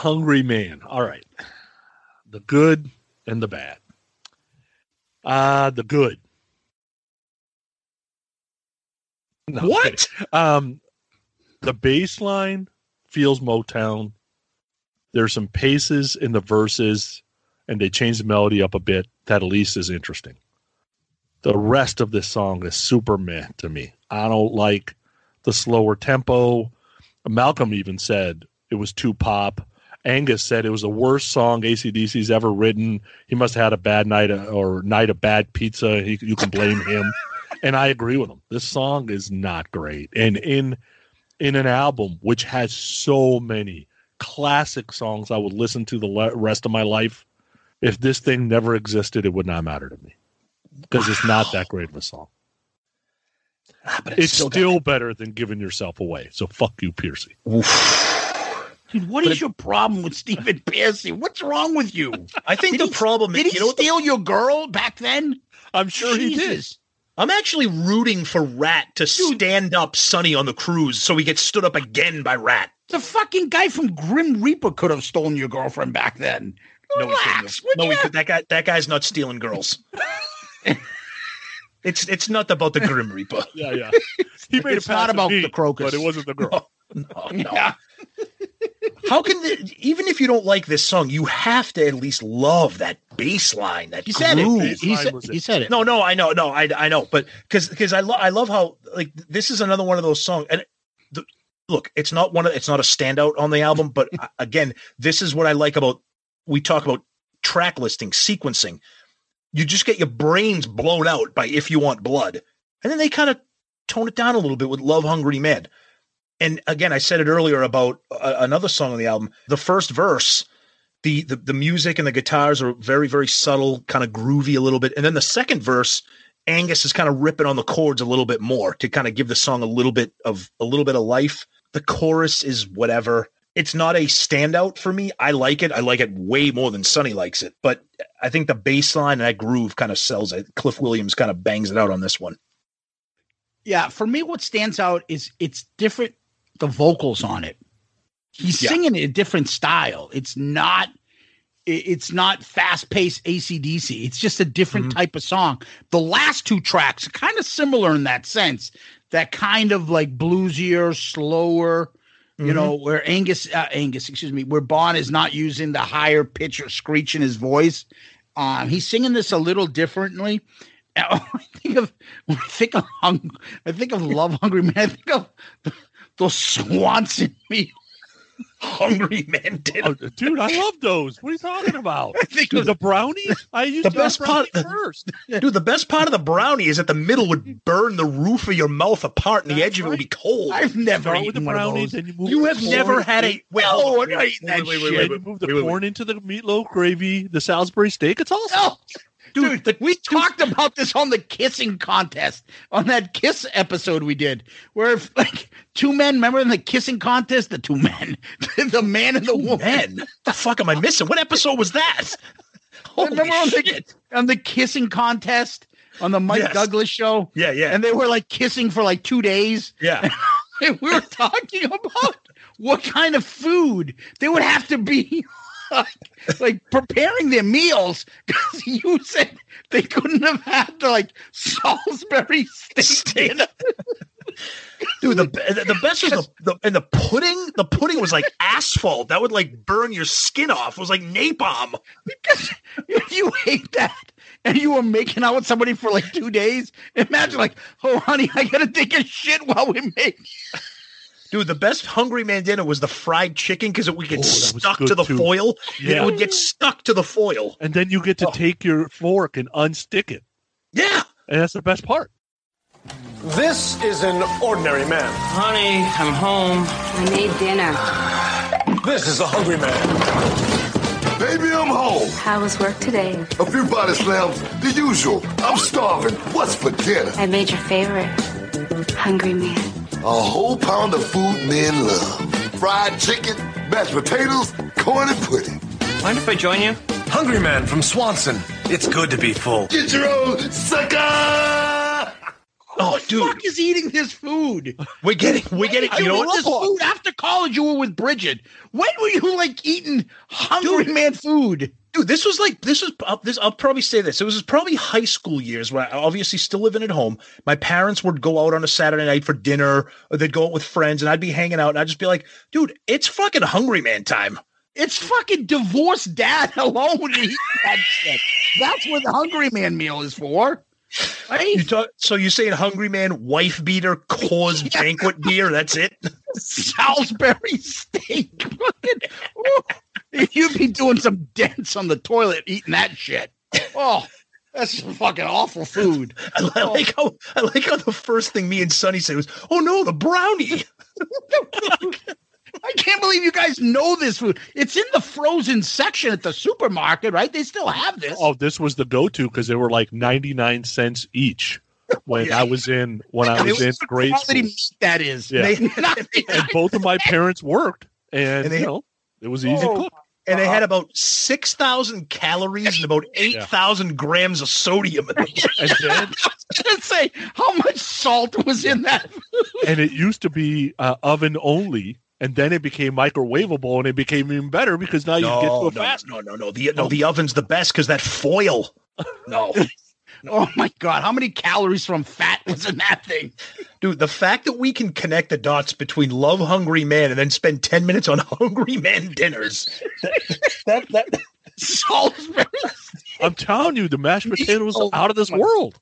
Hungry Man. All right. The good and the bad. Uh the good. No, What? Um the bass line feels Motown. There's some paces in the verses, and they change the melody up a bit. That at least is interesting. The rest of this song is super meh to me. I don't like the slower tempo. Malcolm even said it was too pop. Angus said it was the worst song ACDC's ever written. He must have had a bad night of- or night of bad pizza. He, you can blame him. (laughs) and I agree with him. This song is not great. And in in an album which has so many classic songs I would listen to the le- rest of my life, if this thing never existed, it would not matter to me because it's not that great of a song. Ah, but It's, still still, better than giving yourself away. So fuck you, Pearcy. Dude, what is your problem with Stephen (laughs) Pearcy? What's wrong with you? I think Did the he- problem Did is, he you know what the steal your girl back then? I'm sure he did. I'm actually rooting for Ratt to stand up Sonny on the cruise so he gets stood up again by Ratt. The fucking guy from Grim Reaper could have stolen your girlfriend back then. No, he couldn't. Relax. would No, he could. That guy. That guy's not stealing girls. (laughs) it's it's not about the Grim Reaper. Yeah, yeah. (laughs) He made It's it not about me, the crocus. but it wasn't the girl. No, no. Yeah. How can the, even if you don't like this song, you have to at least love that bass line, that He said groove. it. He Baseline said, was he it. said it. No, no, I know, no, I, I know, but because because I love I love how like this is another one of those songs, and the, look, it's not one of it's not a standout on the album, but (laughs) uh, again, this is what I like about we talk about track listing, sequencing. You just get your brains blown out by "If You Want Blood," and then they kind of tone it down a little bit with "Love Hungry Man." And again, I said it earlier about uh, another song on the album. The first verse the, the the music and the guitars are very very subtle, kind of groovy a little bit, and then the second verse, Angus is kind of ripping on the chords a little bit more to kind of give the song a little bit of a little bit of life. The chorus is whatever. It's not a standout for me. I like it. I like it way more than Sonny likes it, but I think the bass line and that groove kind of sells it. Cliff Williams kind of bangs it out on this one. Yeah, for me, what stands out is it's different. The vocals on it. He's Yeah. singing in a different style. It's not. It's not fast paced ACDC. It's just a different Mm-hmm. type of song. The last two tracks are kind of similar in that sense. That kind of like bluesier, slower, Mm-hmm. you know, where Angus, uh, Angus, excuse me, where Bon is not using the higher pitch or screech in his voice. Um, he's singing this a little differently. (laughs) I think of (laughs) I think of hung, I think of Love Hungry Man. I think of those Swanson meat Hungry Man did. Oh, dude, I love those. What are you talking about? (laughs) I think Dude, the brownies? I used The to best part- brownie first. (laughs) Dude, the best part of the brownie is that the middle would burn the roof of your mouth apart, and the That's edge of it would be cold. I've never Start with the eaten one of those. then you move. You have never had a. Oh, wait, No, hold on. we're not eating that wait, wait, shit. wait, Then wait, you move the wait, wait, wait. corn into the meatloaf gravy, the Salisbury steak. It's awesome. No, dude, the- we talked about this on the kissing contest on that kiss episode we did, where if, like two men, remember in the kissing contest, the two men, (laughs) the man and the woman. Man, the fuck am I missing? What episode was that? Holy remember on the, on the kissing contest on the Mike Yes. Douglas show? Yeah, yeah, And they were like kissing for like two days. yeah. (laughs) And we were talking about what kind of food they would have to be like, (laughs) like preparing their meals because you said they couldn't have had the like Salisbury steak dinner. Dude, the the the best was the, the and the pudding. The pudding was like asphalt. That would like burn your skin off. It was like napalm. Because if you ate that and you were making out with somebody for like two days, imagine like, oh honey, I gotta take a shit while we make. Dude, the best Hungry Man dinner was the fried chicken because it would get Oh, stuck to the too. foil. Yeah. It would get stuck to the foil. And then you get to Oh. take your fork and unstick it. Yeah. And that's the best part. This is an ordinary man. Honey, I'm home. I need dinner. This is a hungry man. Baby, I'm home. How was work today? A few body slams, the usual. I'm starving. What's for dinner? I made your favorite. Hungry man. A whole pound of food men love. Fried chicken, mashed potatoes, corn and pudding. Mind if I join you? Hungry man from Swanson. It's good to be full. Get your own sucker! Oh, Who dude, the fuck is eating this food? we're getting we're getting. I You know what? this food after college college you were with Bridget. When were you like eating Hungry Man food? Dude, this was like this was uh, this. I'll probably say this. It was probably high school years where I obviously still living at home. My parents would go out on a Saturday night for dinner, or they'd go out with friends, and I'd be hanging out, and I'd just be like, "Dude, it's fucking Hungry Man time." It's fucking divorced dad (laughs) alone that shit. That's what the Hungry Man meal is for. Right? You talk, so you're saying Hungry Man, wife beater, cause (laughs) banquet beer? That's it. (laughs) Salisbury steak. Fucking. (laughs) You'd be doing some dents on the toilet eating that shit. Oh, that's fucking awful food. (laughs) I, I like how I like how the first thing me and Sonny said was, "Oh no, the brownie." (laughs) I can't believe you guys know this food. It's in the frozen section at the supermarket, right? They still have this. Oh, this was the go-to because they were like ninety-nine cents each when Yeah. I was in when I And it was in the grade quality school. that is. Yeah. They- and both of my parents worked, and, And they- you know it was easy Oh, cook. And they had about six thousand calories and about eight thousand grams of sodium. In (laughs) them. (laughs) I gonna say how much salt was in that. and it used to be uh, oven only, and then it became microwavable, and it became even better because now you get to a no, fast. no, no, no. The no, the oven's the best because that foil. (laughs) No, (laughs) Oh my god, how many calories from fat was in that thing? dude, the fact that we can connect the dots between Love Hungry Man and then spend ten minutes on (laughs) Hungry Man dinners. (laughs) That that, that Salisbury. I'm telling you, the mashed potatoes are out of this world.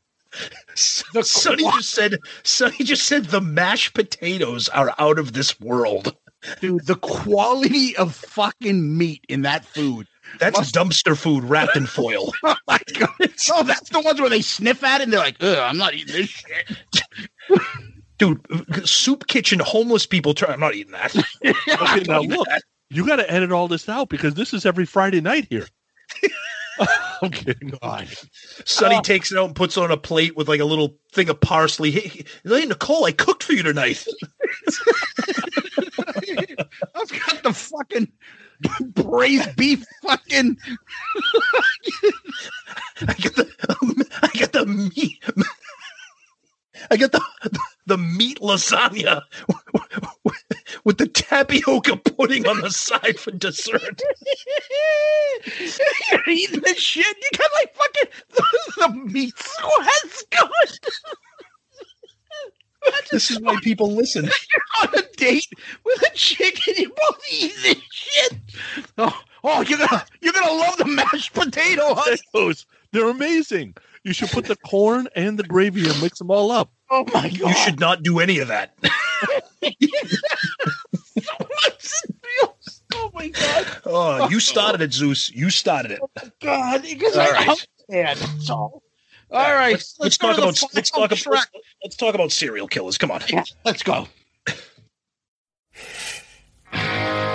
Sonny just said. Sonny just said the mashed potatoes are out of this world. Dude, the quality of fucking meat in that food. That's dumpster food wrapped in foil. (laughs) Oh my god. Oh, that's the ones where they sniff at it and they're like, Ugh, I'm not eating this shit. Dude, soup kitchen homeless people turn. I'm not eating that. (laughs) Okay, now look, you got to edit all this out because this is every Friday night here. (laughs) I'm kidding. God. Sonny Oh. takes it out and puts it on a plate with like a little thing of parsley. Hey, hey, Nicole, I cooked for you tonight. I've got the fucking (laughs) braised beef fucking (laughs) I got the I got the meat. I got the the meat lasagna with the tapioca pudding on the side for dessert. You're eating this shit. You got like fucking the, (laughs) the meat going. This is why people listen. (laughs) You're on a date with a chick and you both eat this shit. Oh, oh, you're gonna you're gonna love the mashed potato, huh? Potatoes, they're amazing. You should put the corn and the gravy and mix them all up. Oh my god! You should not do any of that. (laughs) oh my god! Oh, you started it, Zeus. You started it. Oh, god, because All I right. understand. That's all. All right, Let's, let's go talk about let's final talk track. about let's talk about serial killers. Come on. Yeah, let's go. Oh. (laughs)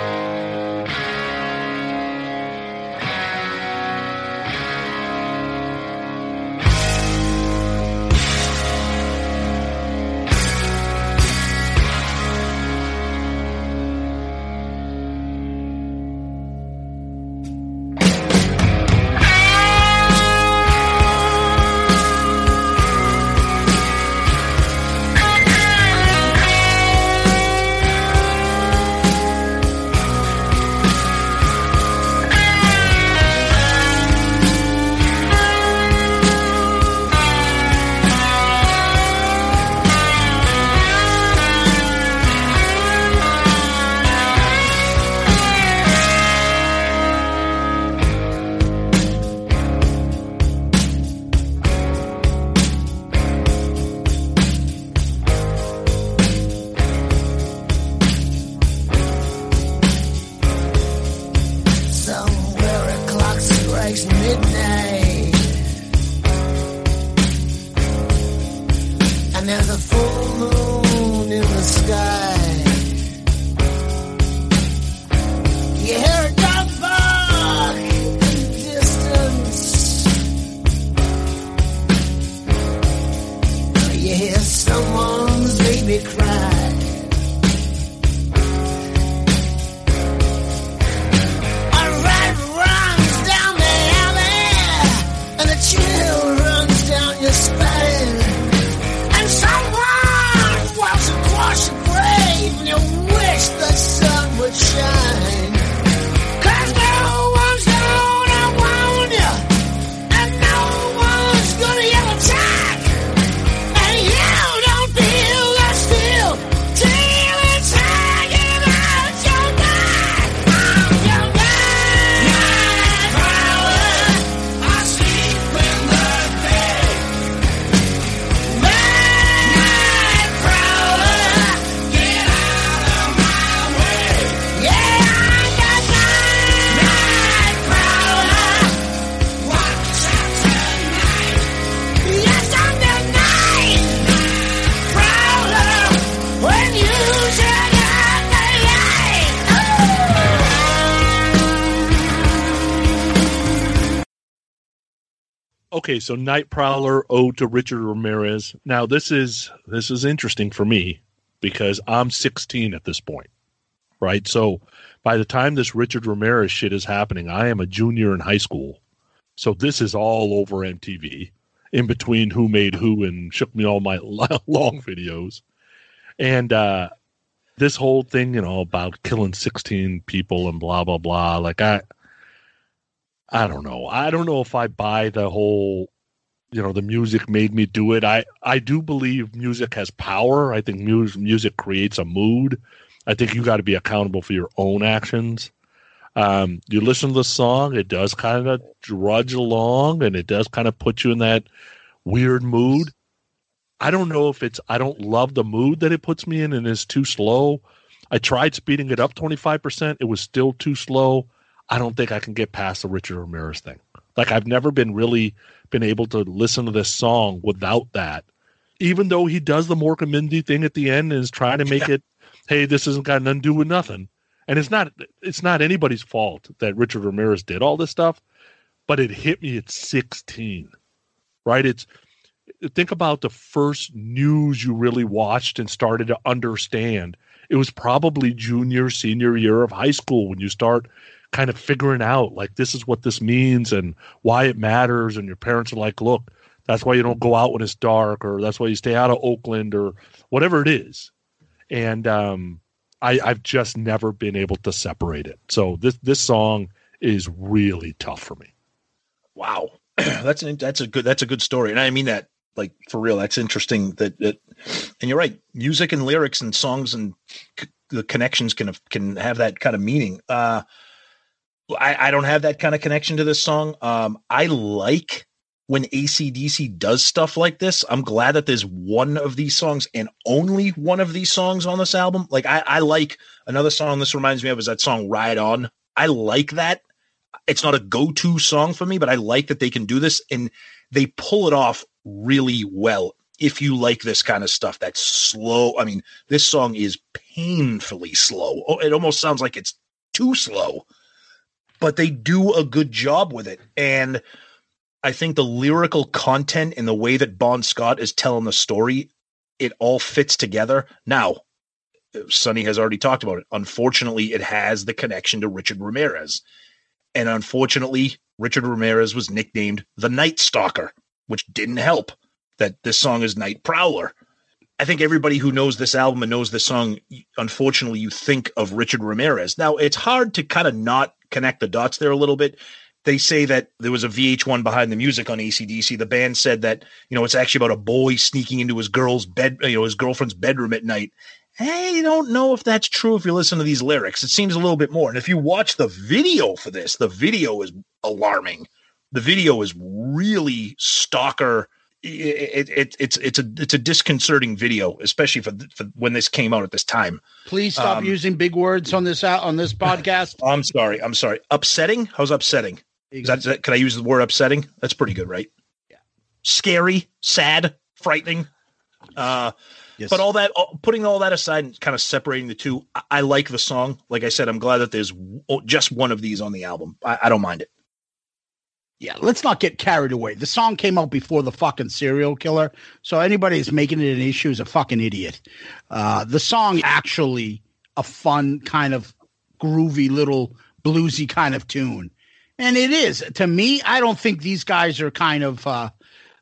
okay, so Night Prowler ode to Richard Ramirez. Now this is this is interesting for me because I'm 16 at this point, right? So by the time this Richard Ramirez shit is happening, I am a junior in high school. So this is all over MTV, in between Who Made Who and Shook Me All My (laughs) Long videos, and uh, this whole thing, you know, about killing 16 people and blah blah blah. Like I, I don't know. I don't know if I buy the whole, you know, the music made me do it. I I do believe music has power. I think music music creates a mood. I think you got to be accountable for your own actions. Um, you listen to the song, it does kind of drudge along, and it does kind of put you in that weird mood. I don't know if it's I don't love the mood that it puts me in, and it's too slow. I tried speeding it up twenty five percent; it was still too slow. I don't think I can get past the Richard Ramirez thing. Like I've never been really been able to listen to this song without that. Even though he does the Mork and Mindy thing at the end and is trying to make it, hey, this isn't got nothing to do with nothing. And it's not it's not anybody's fault that Richard Ramirez did all this stuff, but it hit me at 16. Right? It's think about the first news you really watched and started to understand. It was probably junior, senior year of high school when you start kind of figuring out like this is what this means and why it matters and your parents are like look that's why you don't go out when it's dark or that's why you stay out of oakland or whatever it is and um, I, i've just never been able to separate it so this this song is really tough for me Wow, (clears throat) that's an, that's a good that's a good story, and I mean that like for real. That's interesting. That, that and you're right. Music and lyrics and songs and c- the connections can have, can have that kind of meaning. Uh, I, I don't have that kind of connection to this song. Um, I like when ACDC does stuff like this. I'm glad that there's one of these songs and only one of these songs on this album. Like I, I like another song this reminds me of is that song Ride On. I like that. It's not a go-to song for me, but I like that they can do this and they pull it off really well. If you like this kind of stuff, that's slow. I mean, this song is painfully slow. Oh, It almost sounds like it's too slow but they do a good job with it. And I think the lyrical content and the way that Bon Scott is telling the story, it all fits together. Now, Sonny has already talked about it. Unfortunately, it has the connection to Richard Ramirez. And unfortunately, Richard Ramirez was nicknamed the Night Stalker, which didn't help that this song is Night Prowler. I think everybody who knows this album and knows this song, unfortunately, you think of Richard Ramirez. Now, it's hard to kind of not connect the dots there a little bit. They say that there was a VH1 behind the music on ACDC. The band said that, you know, it's actually about a boy sneaking into his girl's bed, you know, his girlfriend's bedroom at night. I don't know if that's true if you listen to these lyrics. It seems a little bit more. And if you watch the video for this, the video is alarming. The video is really stalker it, it, it's it's a it's a disconcerting video, especially for, for when this came out at this time. Please stop Um, using big words on this out on this podcast. I'm sorry, I'm sorry. Upsetting? How's upsetting? Is that, is that- can I use the word upsetting? That's pretty good, right? Yeah. Scary, sad, frightening. Uh, But all that, putting all that aside and kind of separating the two, I, I like the song. Like I said, I'm glad that there's w- just one of these on the album. I, I don't mind it. Yeah, let's not get carried away. The song came out before the fucking serial killer, so anybody who's making it an issue is a fucking idiot. Uh, the song actually a fun kind of groovy little bluesy kind of tune, and it is to me. I don't think these guys are kind of uh,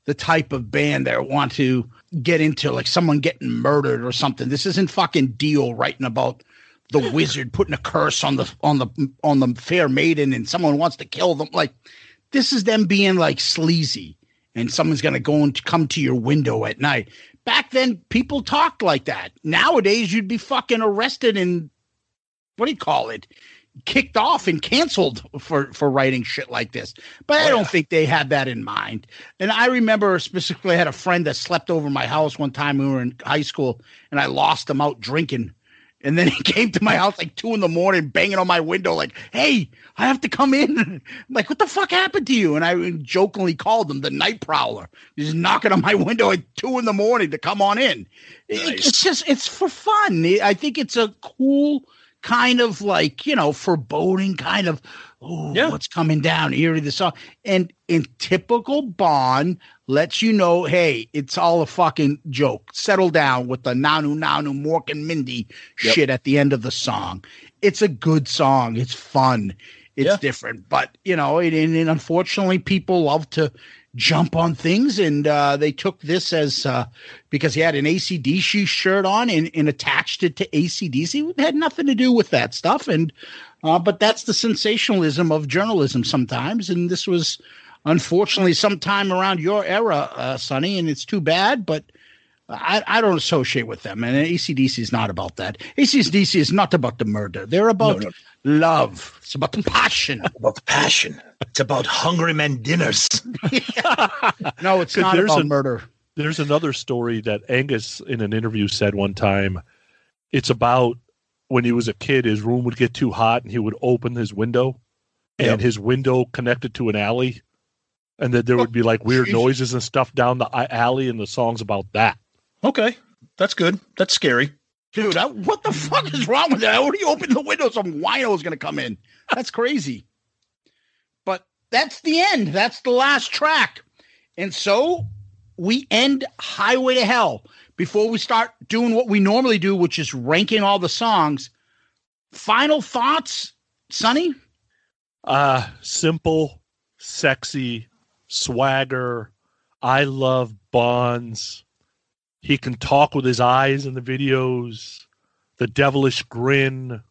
the type of band that want to get into like someone getting murdered or something. This isn't fucking Dio writing about the wizard putting a curse on the on the on the fair maiden and someone wants to kill them. Like this is them being like sleazy and someone's gonna go and come to your window at night. Back then, people talked like that. Nowadays, you'd be fucking arrested and what do you call it? Kicked off and canceled for for writing shit like this. But I oh, don't think they had that in mind. And I remember specifically, I had a friend that slept over my house one time. We were in high school, and I lost him out drinking. And then he (laughs) came to my house like two in the morning, banging on my window, like, "Hey, I have to come in." (laughs) I'm like, what the fuck happened to you? And I jokingly called him the night prowler. He's knocking on my (laughs) window at two in the morning to come on in. It- it's just, it's for fun. I think it's a cool kind of like you know foreboding, kind of oh what's coming down, eerie the song, and in typical Bon lets you know, hey, it's all a fucking joke. Settle down with the nanu nanu Mork and Mindy Yep. shit at the end of the song. It's a good song. It's fun. It's Yeah. different, but you know, and, and, unfortunately, people love to jump on things, and uh, they took this as uh, because he had an ACDC shirt on and, and attached it to ACDC. It had nothing to do with that stuff, and uh, but that's the sensationalism of journalism sometimes, and this was unfortunately sometime around your era, uh, Sonny, and it's too bad, but. I, I don't associate with them, and ACDC is not about that. ACDC is not about the murder; they're about No, no. love. It's about the passion. about the passion. It's about hungry men dinners. (laughs) (laughs) No, it's 'Cause not there's about a- murder. There's another story that Angus in an interview said one time. It's about when he was a kid, his room would get too hot and he would open his window and Yep. his window connected to an alley. And that there would be like weird jeez. noises and stuff down the alley, and the song's about that. Okay, that's good. That's scary. Dude, I, what the fuck is wrong with that? I already opened the window. Some wino is going to come in. That's crazy. But that's the end. That's the last track. And so we end Highway to Hell before we start doing what we normally do, which is ranking all the songs. Final thoughts, Sonny? Uh simple, sexy, swagger. I love Bon's. He can talk with his eyes in the videos. The devilish grin.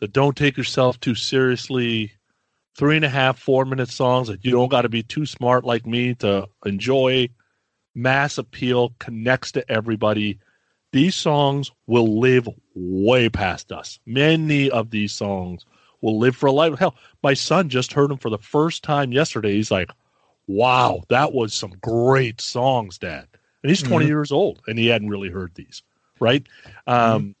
The don't take yourself too seriously. Three and a half, four minute songs that you don't got to be too smart like me to enjoy. Mass appeal connects to everybody. These songs will live way past us. Many of these songs will live for a life. Hell, my son just heard them for the first time yesterday. He's like, "Wow, that was some great songs, Dad." And he's 20 Mhm. years old, and he hadn't really heard these, right? Um,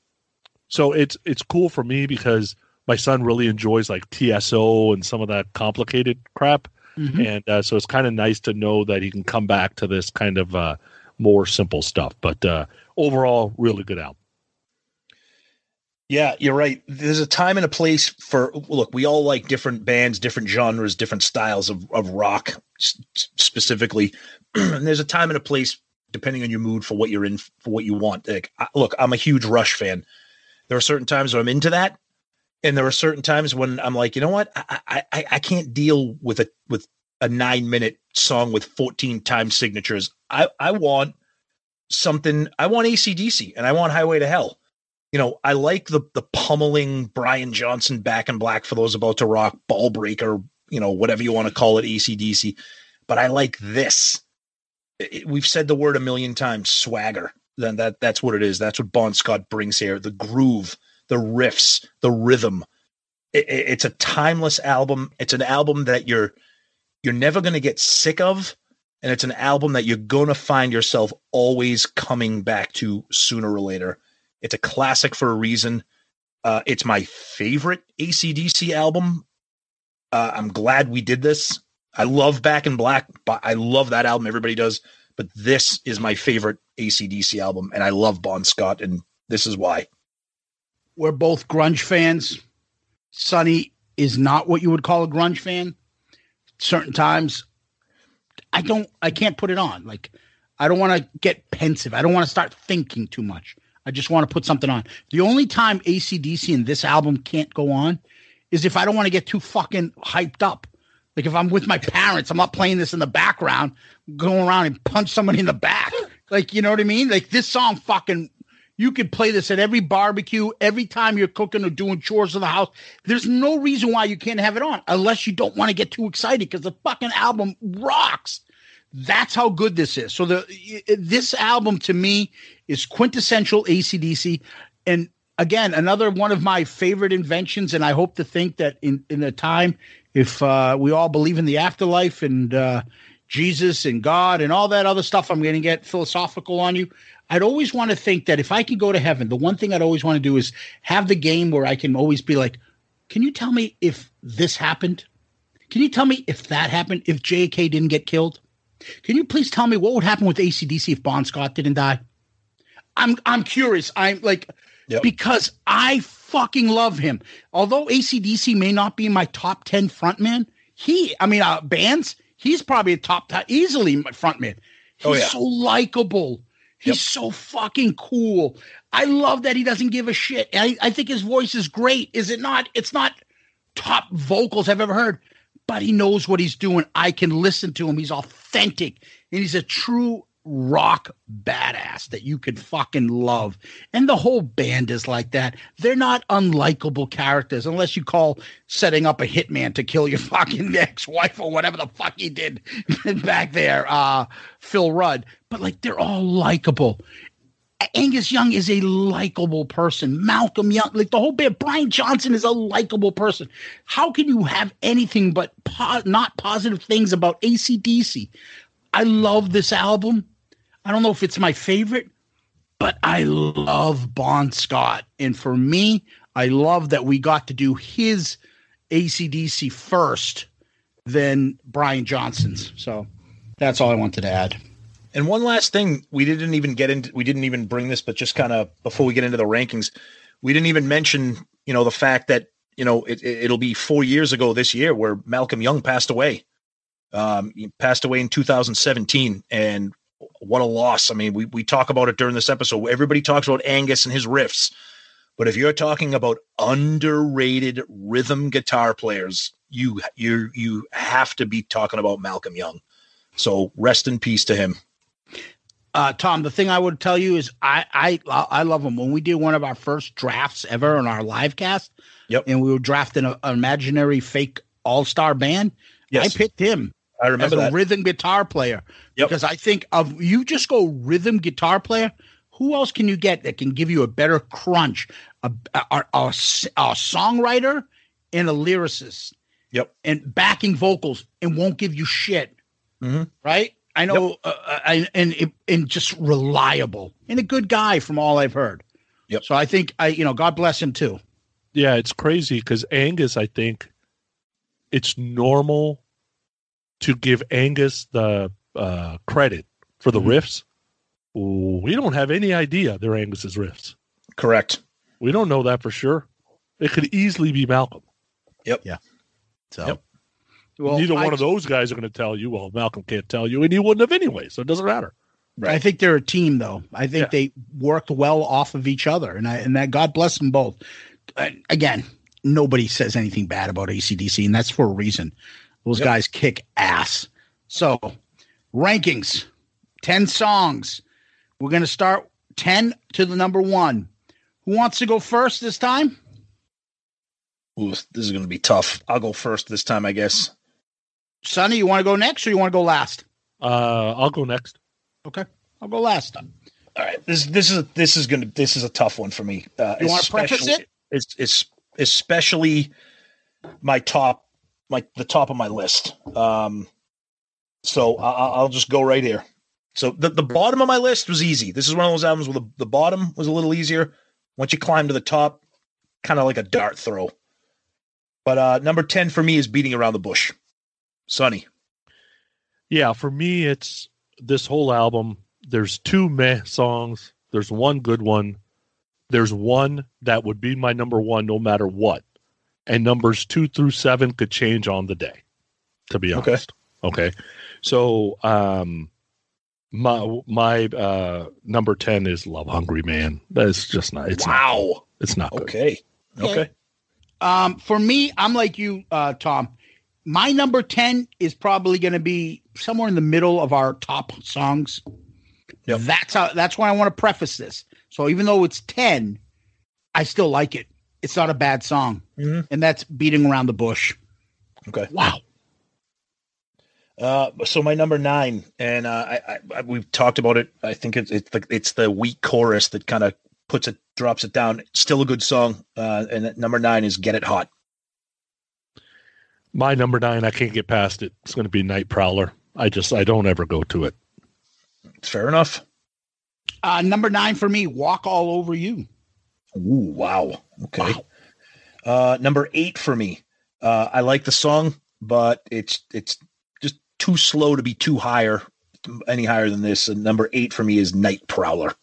so it's it's cool for me because my son really enjoys like TSO and some of that complicated crap, Mhm. and uh, so it's kind of nice to know that he can come back to this kind of uh, more simple stuff. But uh, overall, really good album. Yeah, you're right. There's a time and a place for look, we all like different bands, different genres, different styles of, of rock s- specifically. (clears throat) and there's a time and a place depending on your mood for what you're in for what you want. Like, I, look, I'm a huge Rush fan. There are certain times I'm into that, and there are certain times when I'm like, you know what, I I, I, can't deal with a with a nine minute song with 14 time signatures. I I want something. I want ACDC and I want Highway to Hell you know, I like the the pummeling Brian Johnson back in black for those about to rock, ball breaker, you know, whatever you want to call it, ACDC. But I like this. It- we've said the word a million times, swagger. Then that that's what it is. That's what Bon Scott brings here. The groove, the riffs, the rhythm. It- it- it's a timeless album. It's an album that you're you're never going to get sick of, and it's an album that you're going to find yourself always coming back to sooner or later. It's a classic for a reason. Uh, it's my favorite ACDC album. Uh, I'm glad we did this. I love Back in Black, but I love that album. Everybody does. But this is my favorite ACDC album, and I love Bon Scott, and this is why. We're both grunge fans. Sonny is not what you would call a grunge fan. Certain times, I don't, I can't put it on. Like, I don't want to get pensive. I don't want to start thinking too much. I just want to put something on. The only time ACDC and this album can't go on is if I don't want to get too fucking hyped up. Like if I'm with my parents, I'm not playing this in the background, going around and punch somebody in the back. Like, you know what I mean? Like this song fucking you could play this at every barbecue, every time you're cooking or doing chores in the house. There's no reason why you can't have it on unless you don't want to get too excited because the fucking album rocks. That's how good this is. So the this album to me is quintessential ACDC. And again, another one of my favorite inventions. And I hope to think that in, in a time, if uh, we all believe in the afterlife and uh, Jesus and God and all that other stuff, I'm going to get philosophical on you. I'd always want to think that if I can go to heaven, the one thing I'd always want to do is have the game where I can always be like, can you tell me if this happened? Can you tell me if that happened? If JK didn't get killed? Can you please tell me what would happen with ACDC if Bon Scott didn't die? I'm I'm curious. I'm like Yep. because I fucking love him. Although ACDC may not be my top 10 frontman, he, I mean, uh, bands, he's probably a top, top easily my frontman. He's Oh, yeah. so likable. He's so fucking cool. I love that he doesn't give a shit. I, I think his voice is great. Is it not? It's not top vocals I've ever heard, but he knows what he's doing. I can listen to him. He's authentic and he's a true rock badass that you could fucking love. And the whole band is like that. They're not unlikable characters unless you call setting up a hitman to kill your (laughs) fucking ex-wife or whatever the fuck he did (laughs) back there, uh, Phil Rudd. But like they're all likable. Angus Young is a likable person. Malcolm Young, like the whole band, Brian Johnson is a likable person. How can you have anything but po- not positive things about ACDC? I love this album. I don't know if it's my favorite, but I love Bon Scott. And for me, I love that we got to do his ACDC first, then Brian Johnson's. So that's all I wanted to add. And one last thing, we didn't even get into, we didn't even bring this, but just kind of before we get into the rankings, we didn't even mention, you know, the fact that, you know, it, it, it'll be four years ago this year where Malcolm Young passed away. Um, he passed away in 2017. And what a loss. I mean, we, we talk about it during this episode. Everybody talks about Angus and his riffs. But if you're talking about underrated rhythm guitar players, you you you have to be talking about Malcolm Young. So rest in peace to him. Uh, Tom, the thing I would tell you is I I I love him. When we did one of our first drafts ever on our live cast, yep, and we were drafting a- an imaginary fake all star band, Yes. I picked him. I remember as a that. rhythm guitar player yep. because I think of you just go rhythm guitar player. Who else can you get that can give you a better crunch, A a a songwriter and a lyricist, Yep. and backing vocals and won't give you shit Mm-hmm. right? I know, uh, uh, and, and and just reliable and a good guy from all I've heard. Yep. So I think I, you know, God bless him too. Yeah, it's crazy because Angus, I think it's normal to give Angus the uh, credit for the riffs. We don't have any idea they're Angus's riffs. Correct. We don't know that for sure. It could easily be Malcolm. Yep. Yeah. So Yep. Well, Neither I- one of those guys are going to tell you. Well, Malcolm can't tell you, and he wouldn't have anyway, so it doesn't matter. I think they're a team, though. I think Yeah. they worked well off of each other, and I and that God bless them both. Uh, again, nobody says anything bad about ACDC, and that's for a reason. Those Yep. guys kick ass. So, rankings, ten songs. We're gonna start ten to the number one. Who wants to go first this time? Ooh, this is going to be tough. I'll go first this time, I guess. Sonny, you want to go next, or you want to go last? Uh, I'll go next. Okay, I'll go last. All right. This this is this is going to this is a tough one for me. Uh, You wanna preface it? It's it's especially my top my the top of my list. Um, so I, I- I'll just go right here. So the the bottom of my list was easy. This is one of those albums where the, the bottom was a little easier. Once you climb to the top, kind of like a dart throw. But uh, number ten for me is beating around the bush. Sonny. Yeah, for me, it's this whole album. There's two meh songs. There's one good one. There's one that would be my number one no matter what. And numbers two through seven could change on the day, to be Okay. honest. Okay. okay. So um my my uh number ten is Love Hungry Man. That's just not it's not wow. it's not good. Okay. Okay. Um, for me, I'm like you, uh, Tom. My number 10 is probably going to be somewhere in the middle of our top songs. That's how, that's why I want to preface this. So even though it's 10, I still like it. It's not a bad song. And that's Beating Around the Bush. Okay. Wow. Uh, so my number nine, and uh, I, I, I we've talked about it. I think it's it's the it's the weak chorus that kind of puts it drops it down. Still a good song. Uh, and number nine is "Get It Hot." My number nine, I can't get past it. It's gonna be Night Prowler. I just I don't ever go to it. Fair enough. Uh, number nine for me, Walk All Over You. Ooh, wow. Okay. Uh, number eight for me. Uh, I like the song, but it's it's just too slow to be too higher, any higher than this. And number eight for me is "Night Prowler."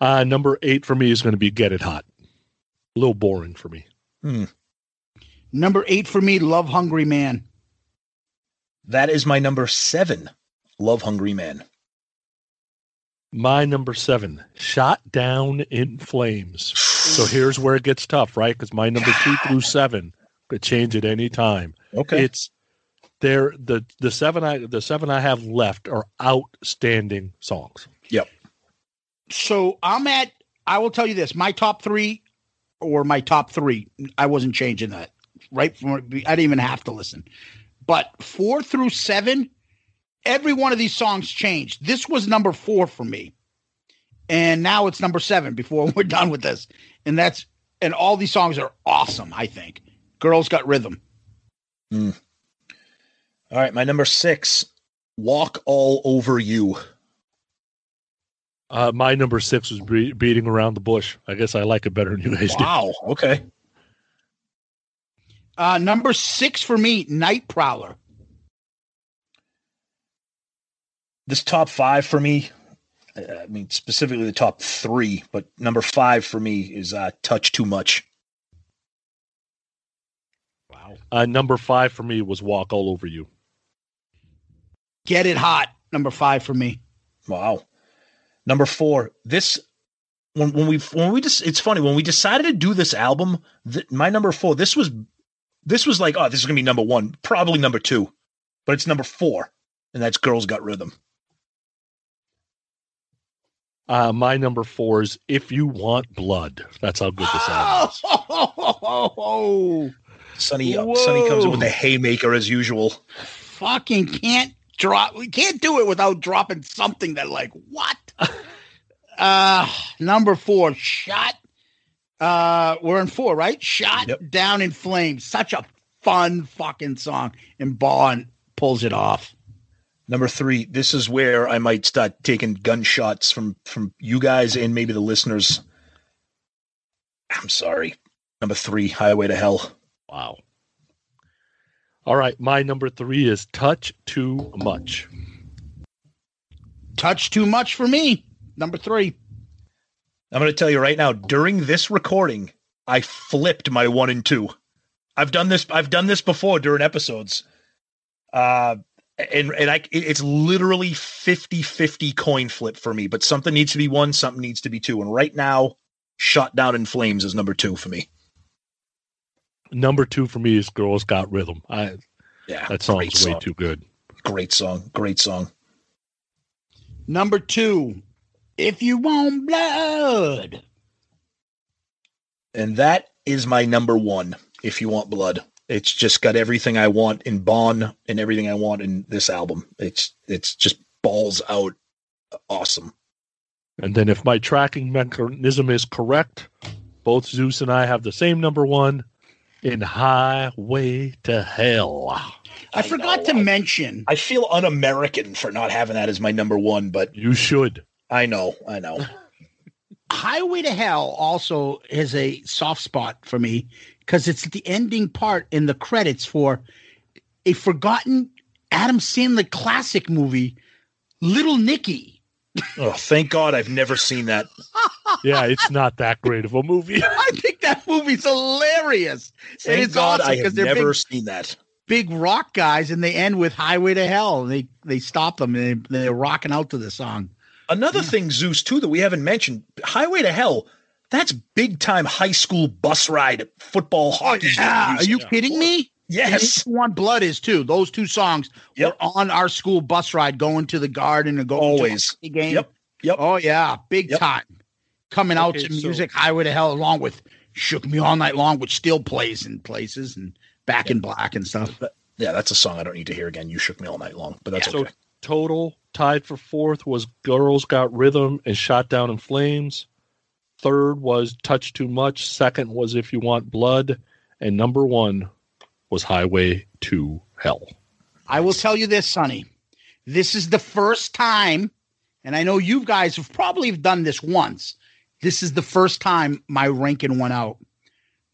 Uh, number eight for me is going to be Get It Hot. A little boring for me. Hmm. Number eight for me, Love Hungry Man. That is my number seven. Love Hungry Man. My number seven, Shot Down in Flames. So here's where it gets tough, right? Because my number two through seven could change at any time. Okay. It's there the the seven I the seven I have left are outstanding songs. Yep. So I'm at. I will tell you this: my top three, or my top three. I wasn't changing that. Right from I didn't even have to listen. But four through seven, every one of these songs changed. This was number four for me, and now it's number seven. Before (laughs) we're done with this, and that's and all these songs are awesome. I think girls got rhythm. Hmm. All right, my number six, Walk All Over You. Uh, my number six was be- beating around the bush. I guess I like it better than you guys Wow. Okay. Uh, number six for me, Night Prowler. This top five for me, uh, I mean, specifically the top three, but number five for me is uh, Touch Too Much. did. Uh, number five for me was Walk All Over You. Get it hot. Number five for me. Wow. Number four, this when when we when we just it's funny when we decided to do this album, th- my number four, this was this was like, oh, this is gonna be number one, probably number two, but it's number four, and that's Girls Got Rhythm. Uh, my number four is If You Want Blood. That's how good this album is. Oh, (laughs) Sonny uh, Sonny comes in with Whoa. a haymaker as usual. fucking can't drop. We can't do it without dropping something that like what? (laughs) uh number four, shot. Uh, we're in four, right? Shot down in flames. Such a fun fucking song, and Bon pulls it off. Number three, this is where I might start taking gunshots from from you guys and maybe the listeners. I'm sorry. Number three, Highway to Hell. Wow. All right, my number three is Touch Too Much. Touch too much for me. Number three. I'm going to tell you right now. During this recording, I flipped my one and two. I've done this. I've done this before during episodes. Uh, and and I, it's literally 50-50 coin flip for me. But something needs to be one, something needs to be two. And right now, "Shot Down in Flames" is number two for me. Number two for me is Girls Got Rhythm. I Yeah, that song's great way too good. Great song. Great song. Number two, if you want blood. And that is my number one. If you want blood, it's just got everything I want in Bon and everything I want in this album. It's it's just balls out, awesome. And then if my tracking mechanism is correct, both Zeus and I have the same number one in Highway to Hell. I, forgot to mention. I feel un-American for not having that as my number one, but you should. I know, I know. (laughs) Highway to Hell also is a soft spot for me because it's the ending part in the credits for a forgotten Adam Sandler classic movie, Little Nicky. Oh, thank God I've never seen that. (laughs) Yeah, it's not that great of a movie. (laughs) I think that movie's hilarious. Thank and it's God awesome I have they're never big, seen that. big rock guys and they end with Highway to Hell. And they they stop them and they, they're rocking out to the song. Another thing, Zeus, too, that we haven't mentioned, Highway to Hell. That's big time high school bus ride football oh, hockey. Oh, Yeah, are music. you kidding me? Yes. And One Blood is too. Those two songs Yep. were on our school bus ride going to the garden and going Always. to a hockey game. Yep. Yep. Oh yeah, big Yep. time. Coming out Okay, to so- music, Highway to Hell, along with Shook Me All Night Long, which still plays in places and Back in Black and stuff. but, Yeah, that's a song I don't need to hear again. You shook me all night long, but that's So okay. total tied for fourth was Girls Got Rhythm and Shot Down in Flames. Third was Touch Too Much. Second was If You Want Blood. And number one was Highway to Hell. I will tell you this, Sonny. This is the first time, and I know you guys have probably done this once. This is the first time my ranking went out.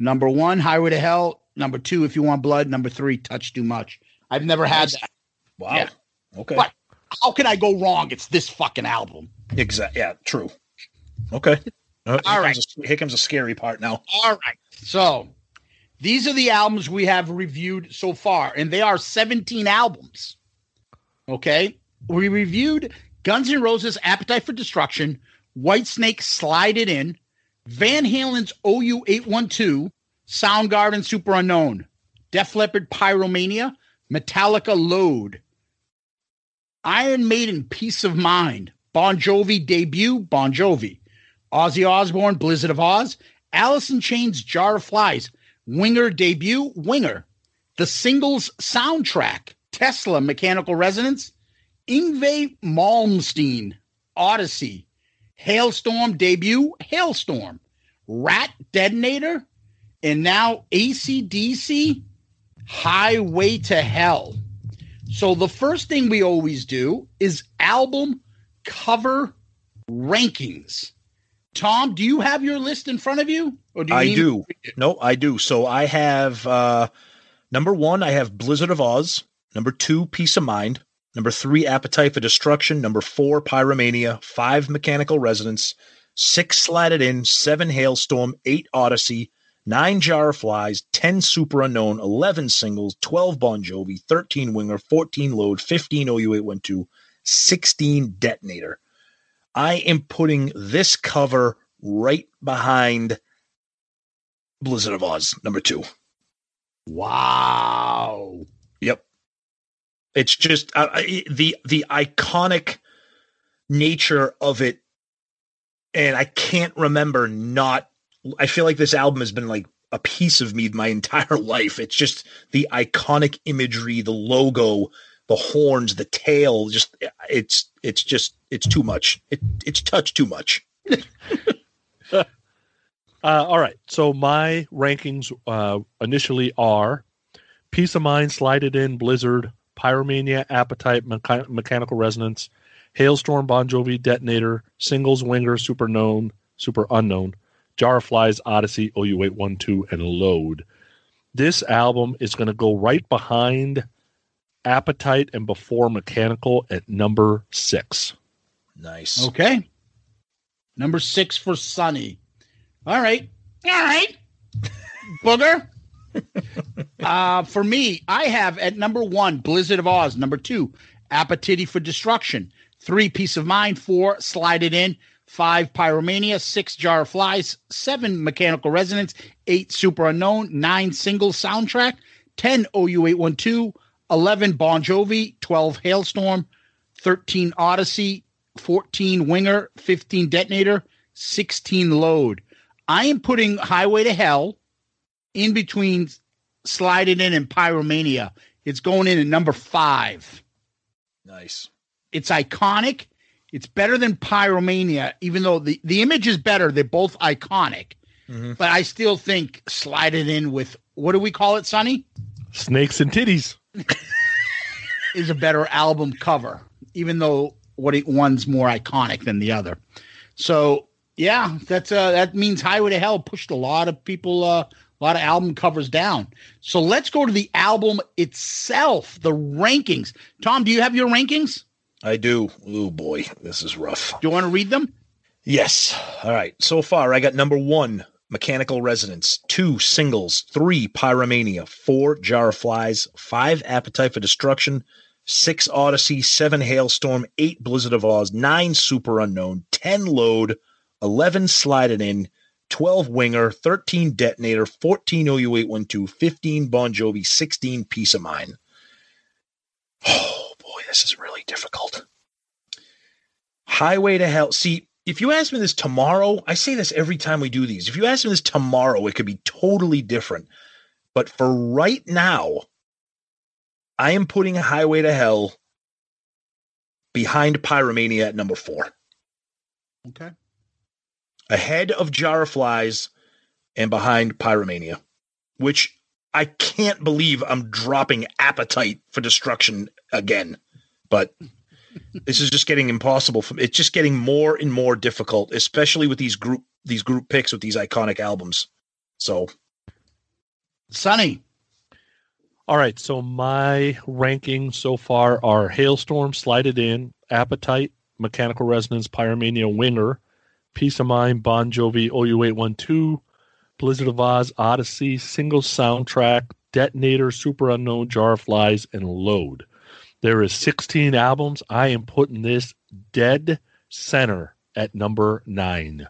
Number one, Highway to Hell. Number two, If You Want Blood. Number three, Touch Too Much. I've never had that. Wow. Yeah. Okay. But how can I go wrong? It's this fucking album. Exactly. Yeah, true. Okay. Uh, All right. Comes a, here comes a scary part now. All right. So these are the albums we have reviewed so far, and they are 17 albums. Okay. We reviewed Guns N' Roses' Appetite for Destruction, Whitesnake Slide It In, Van Halen's OU 812, Soundgarden Superunknown, Def Leppard Pyromania, Metallica Load, Iron Maiden Piece of Mind, Bon Jovi Debut, Bon Jovi, Ozzy Osbourne Blizzard of Ozz, in Chains Jar of Flies, Winger Debut, Winger, the singles soundtrack, Tesla Mechanical Resonance, Yngwie Malmsteen, Odyssey, Halestorm Debut, Halestorm, Ratt Detonator, and now ACDC, Highway to Hell. So the first thing we always do is album cover rankings. Tom, do you have your list in front of you? Or do you I do. No, I do. So I have uh number one, I have Blizzard of Ozz. Number two, Piece of Mind. Number three, Appetite for Destruction. Number four, Pyromania. Five, Mechanical Resonance. Six, Slide It In. Seven, Halestorm. Eight, Odyssey. Nine, Jar of Flies. Ten, Superunknown. Eleven, Singles. Twelve, Bon Jovi. Thirteen, Winger. Fourteen, Load. Fifteen, OU812. Sixteen, Detonator. I am putting this cover right behind Blizzard of Ozz, number two. Wow. It's just uh, the the iconic nature of it, and I can't remember not. I feel like this album has been like a piece of me my (laughs) entire life. It's just the iconic imagery, the logo, the horns, the tail. Just it's it's just it's too much. It it's touched too much. (laughs) Uh, all right. So my rankings uh, initially are Piece of Mind, Slide It In, Blizzard, Pyromania, Appetite, Mecha- Mechanical Resonance, Halestorm, Bon Jovi, Detonator, Singles, Winger, Super Known, Superunknown, Jar of Flies, Odyssey, OU812, and Load. This album is going to go right behind Appetite and before Mechanical at number six. Nice. Okay. Number six for Sonny. All right. All right. Booger. (laughs) uh, for me, I have at number one, Blizzard of Ozz. Number two, Appetite for Destruction. Three, Piece of Mind. Four, Slide It In. Five, Pyromania. Six, Jar of Flies. Seven, Mechanical Resonance. Eight, Superunknown. Nine, Single Soundtrack. Ten, OU812. Eleven, Bon Jovi. Twelve, Halestorm. 13 Odyssey, 14 Winger, 15 Detonator, 16 Load. I am putting Highway to Hell in between Slide It In and Pyromania. It's going in at number five. Nice. It's iconic. It's better than Pyromania, even though the, the image is better. They're both iconic. But I still think Slide It In with, what do we call it, Sonny? Snakes and titties. (laughs) is a better album cover, even though what it, one's more iconic than the other. So yeah, that's uh that means Highway to Hell pushed a lot of people uh, a lot of album covers down. So let's go to the album itself, the rankings. Tom, do you have your rankings? I do. Oh boy, this is rough. Do you want to read them? Yes. All right. So far, I got number one, Mechanical Resonance, two, Singles, three, Pyromania, four, Jar of Flies, five, Appetite for Destruction, six, Odyssey, seven, Halestorm, eight, Blizzard of Ozz, nine, Superunknown, ten, Load, eleven, Slide It In, twelve, Winger, thirteen, Detonator, fourteen, OU812, fifteen, Bon Jovi, sixteen, Piece of Mind. Oh boy, this is really difficult. Highway to Hell. See, if you ask me this tomorrow, I say this every time we do these. If you ask me this tomorrow, it could be totally different. But for right now, I am putting Highway to Hell behind Pyromania at number four, Okay. Ahead of Jar of Flies and behind Pyromania, which I can't believe I'm dropping Appetite for Destruction again. But this is just getting impossible for me. it's just getting more and more difficult especially with these group these group picks with these iconic albums so Sonny. All right, so my rankings so far are Halestorm, Slide It In, Appetite, Mechanical Resonance, Pyromania, Winger, Piece of Mind, Bon Jovi, OU812, Blizzard of Ozz, Odyssey, single soundtrack, Detonator, Superunknown, Jar of Flies, and Load. There is 16 albums. I am putting this dead center at number nine.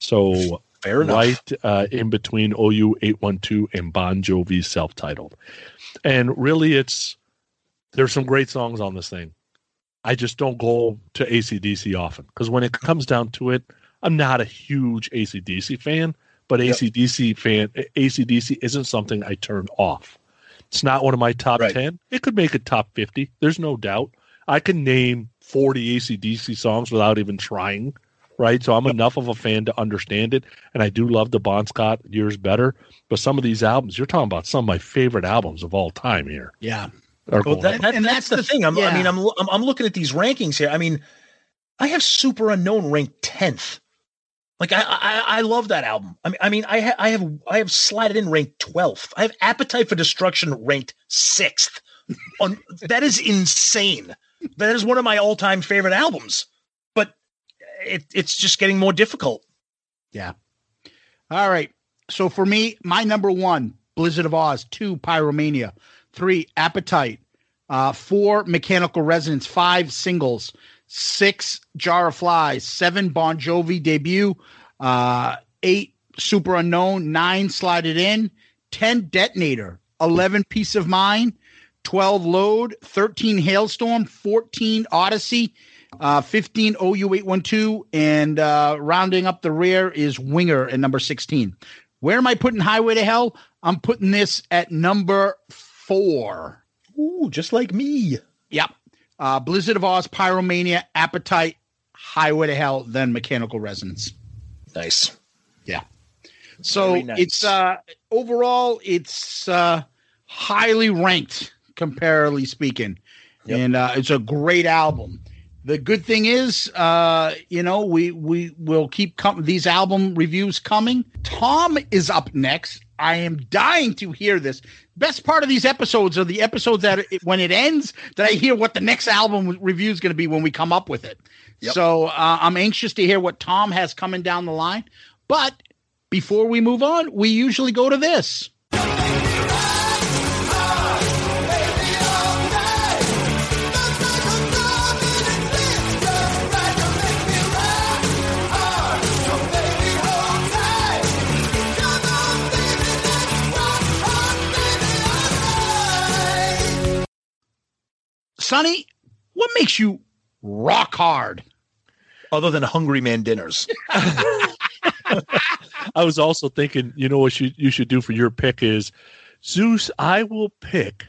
So Fair enough. right uh, in between OU 812 and Bon Jovi's self-titled. And really it's there's some great songs on this thing. I just don't go to ACDC often because when it comes down to it, I'm not a huge ACDC fan, but Yep. ACDC fan ACDC isn't something I turn off. It's not one of my top Right. 10. It could make it top 50. There's no doubt. I can name 40 ACDC songs without even trying, right? So I'm enough of a fan to understand it. And I do love the Bon Scott years better. But some of these albums, you're talking about some of my favorite albums of all time here. Yeah. Well, that, that- And that's, that's the, the- thing. I'm, I mean, I'm, I'm I'm looking at these rankings here. I mean, I have Superunknown ranked tenth. Like I, I I love that album. I mean, I mean, I ha- I have I have Slide It In ranked twelfth. I have Appetite for Destruction ranked sixth. On (laughs) that is insane. That is one of my all time favorite albums. But it, it's just getting more difficult. Yeah. All right. So for me, my number one, Blizzard of Ozz. Two, Pyromania. Three, Appetite. Uh, four, Mechanical Resonance. Five, Singles. Six, Jar of Flies. Seven, Bon Jovi debut. Uh, eight, Superunknown. Nine, Slide It In. Ten, Detonator. Eleven, Piece of Mind. 12 Load, 13 Halestorm, 14 Odyssey, uh, 15 OU812, and uh, rounding up the rear is Winger at number 16. Where am I putting Highway to Hell? I'm putting this at number four. Ooh, just like me. Yep. Uh, Blizzard of Ozz, Pyromania, Appetite, Highway to Hell, then Mechanical Resonance. Nice. Yeah. So nice. it's uh overall it's uh highly ranked comparatively speaking. Yep. And uh it's a great album. The good thing is uh you know we we will keep com- these album reviews coming. Tom is up next. I am dying to hear this. Best part of these episodes are the episodes that it, when it ends that I hear what the next album review is going to be when we come up with it. Yep. So uh, I'm anxious to hear what Tom has coming down the line. But before we move on, we usually go to this. Sonny, what makes you rock hard? Other than Hungry Man dinners. (laughs) I was also thinking, you know what you, you should do for your pick is Zeus, I will pick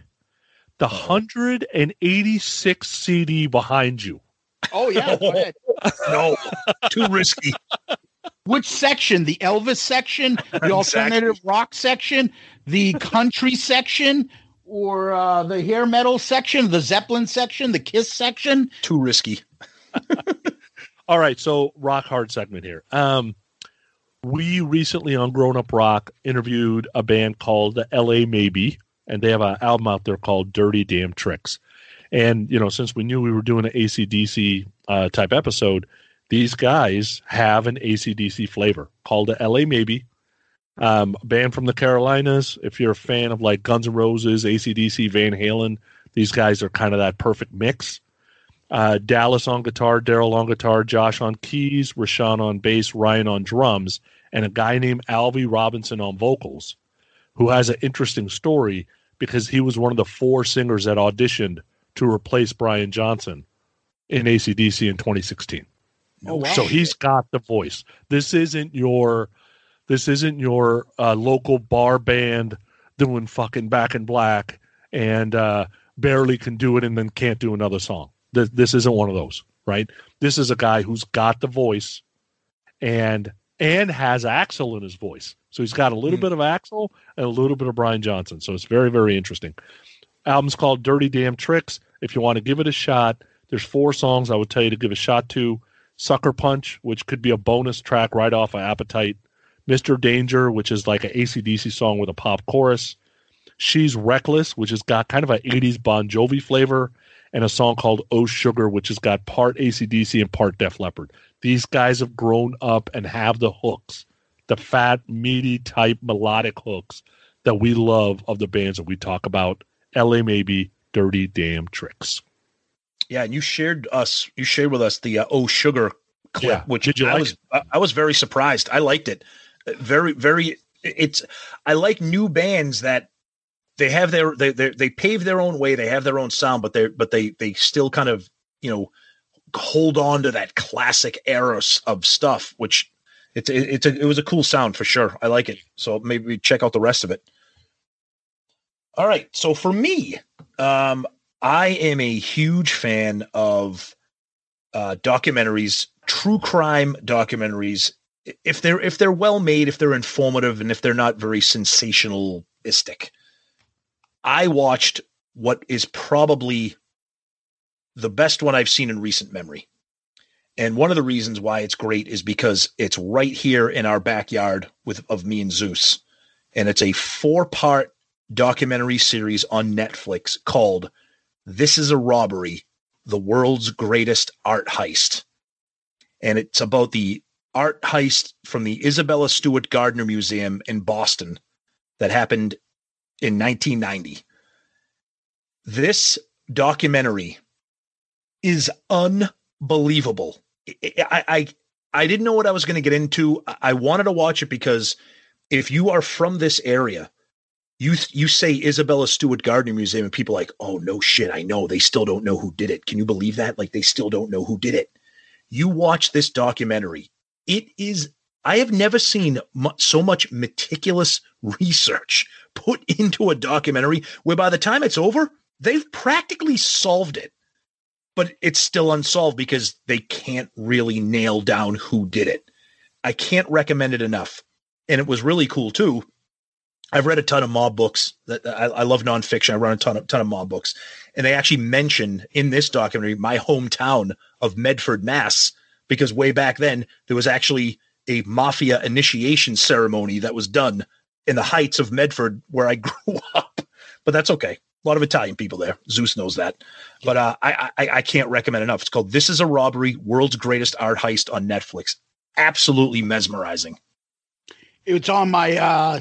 the 186 CD behind you. Oh yeah, go ahead. (laughs) no, too risky. Which section? The Elvis section, the alternative rock section, the country section, or uh, the hair metal section, the Zeppelin section, the Kiss section? Too risky. (laughs) All right, so rock hard segment here. Um, we recently on Grown Up Rock interviewed a band called the LA Maybe, and they have an album out there called Dirty Damn Tricks. And you know, since we knew we were doing an ACDC uh, type episode, these guys have an ACDC flavor called the LA Maybe. Um, band from the Carolinas. If you're a fan of like Guns N' Roses, ACDC, Van Halen, these guys are kind of that perfect mix uh, Dallas on guitar, Daryl on guitar, Josh on keys, Rashawn on bass, Ryan on drums, and a guy named Alvy Robinson on vocals, who has an interesting story because he was one of the four singers that auditioned to replace Brian Johnson in ACDC in 2016. Oh, wow. So he's got the voice. This isn't your this isn't your uh, local bar band doing fucking back in black and uh, barely can do it and then can't do another song. This, this isn't one of those, right? This is a guy who's got the voice and and has Axl in his voice. So he's got a little bit of Axl and a little bit of Brian Johnson. So it's very very interesting. Album's called Dirty Damn Tricks. If you want to give it a shot, there's four songs I would tell you to give a shot to. Sucker Punch, which could be a bonus track right off of Appetite. Mr. Danger, which is like an ACDC song with a pop chorus. She's Reckless, which has got kind of an 80s Bon Jovi flavor. And a song called Oh Sugar, which has got part ACDC and part Def Leppard. These guys have grown up and have the hooks, the fat, meaty type melodic hooks that we love of the bands that we talk about. LA Maybe, Dirty Damn Tricks. Yeah, and you shared us. You shared with us the uh, "Oh Sugar" clip, Yeah. which Did you I like was I, I was very surprised. I liked it. Very, very. It's. I like new bands that they have their they they they pave their own way. They have their own sound, but they but they they still kind of you know hold on to that classic era of stuff, which. It's it, it's a, it was a cool sound for sure. I like it. So maybe check out the rest of it. All right. So for me, um, I am a huge fan of uh, documentaries, true crime documentaries. If they're if they're well made, if they're informative, and if they're not very sensationalistic. I watched what is probably the best one I've seen in recent memory. And one of the reasons why it's great is because it's right here in our backyard with of me and Zeus. And it's a four-part documentary series on Netflix called This is a Robbery: The World's Greatest Art Heist. And it's about the art heist from the Isabella Stewart Gardner Museum in Boston that happened in 1990. This documentary is unbelievable. I, I I didn't know what I was going to get into. I- wanted to watch it because if you are from this area, you you say Isabella Stewart Gardner Museum, and people like, oh no shit, I know. They still don't know who did it. Can you believe that? Like they still don't know who did it. You watch this documentary. It is. I have never seen so much meticulous research put into a documentary where by the time it's over, they've practically solved it but it's still unsolved because they can't really nail down who did it. I can't recommend it enough. And it was really cool too. I've read a ton of mob books that I, I love nonfiction. I run a ton of ton of mob books, and they actually mention in this documentary my hometown of Medford, Mass, because way back then there was actually a mafia initiation ceremony that was done in the heights of Medford where I (laughs) grew up. But that's okay. A lot of Italian people there. Zeus knows that. But uh, I, I I can't recommend enough. It's called "This Is a Robbery: World's Greatest Art Heist" on Netflix. Absolutely mesmerizing. It's on my uh,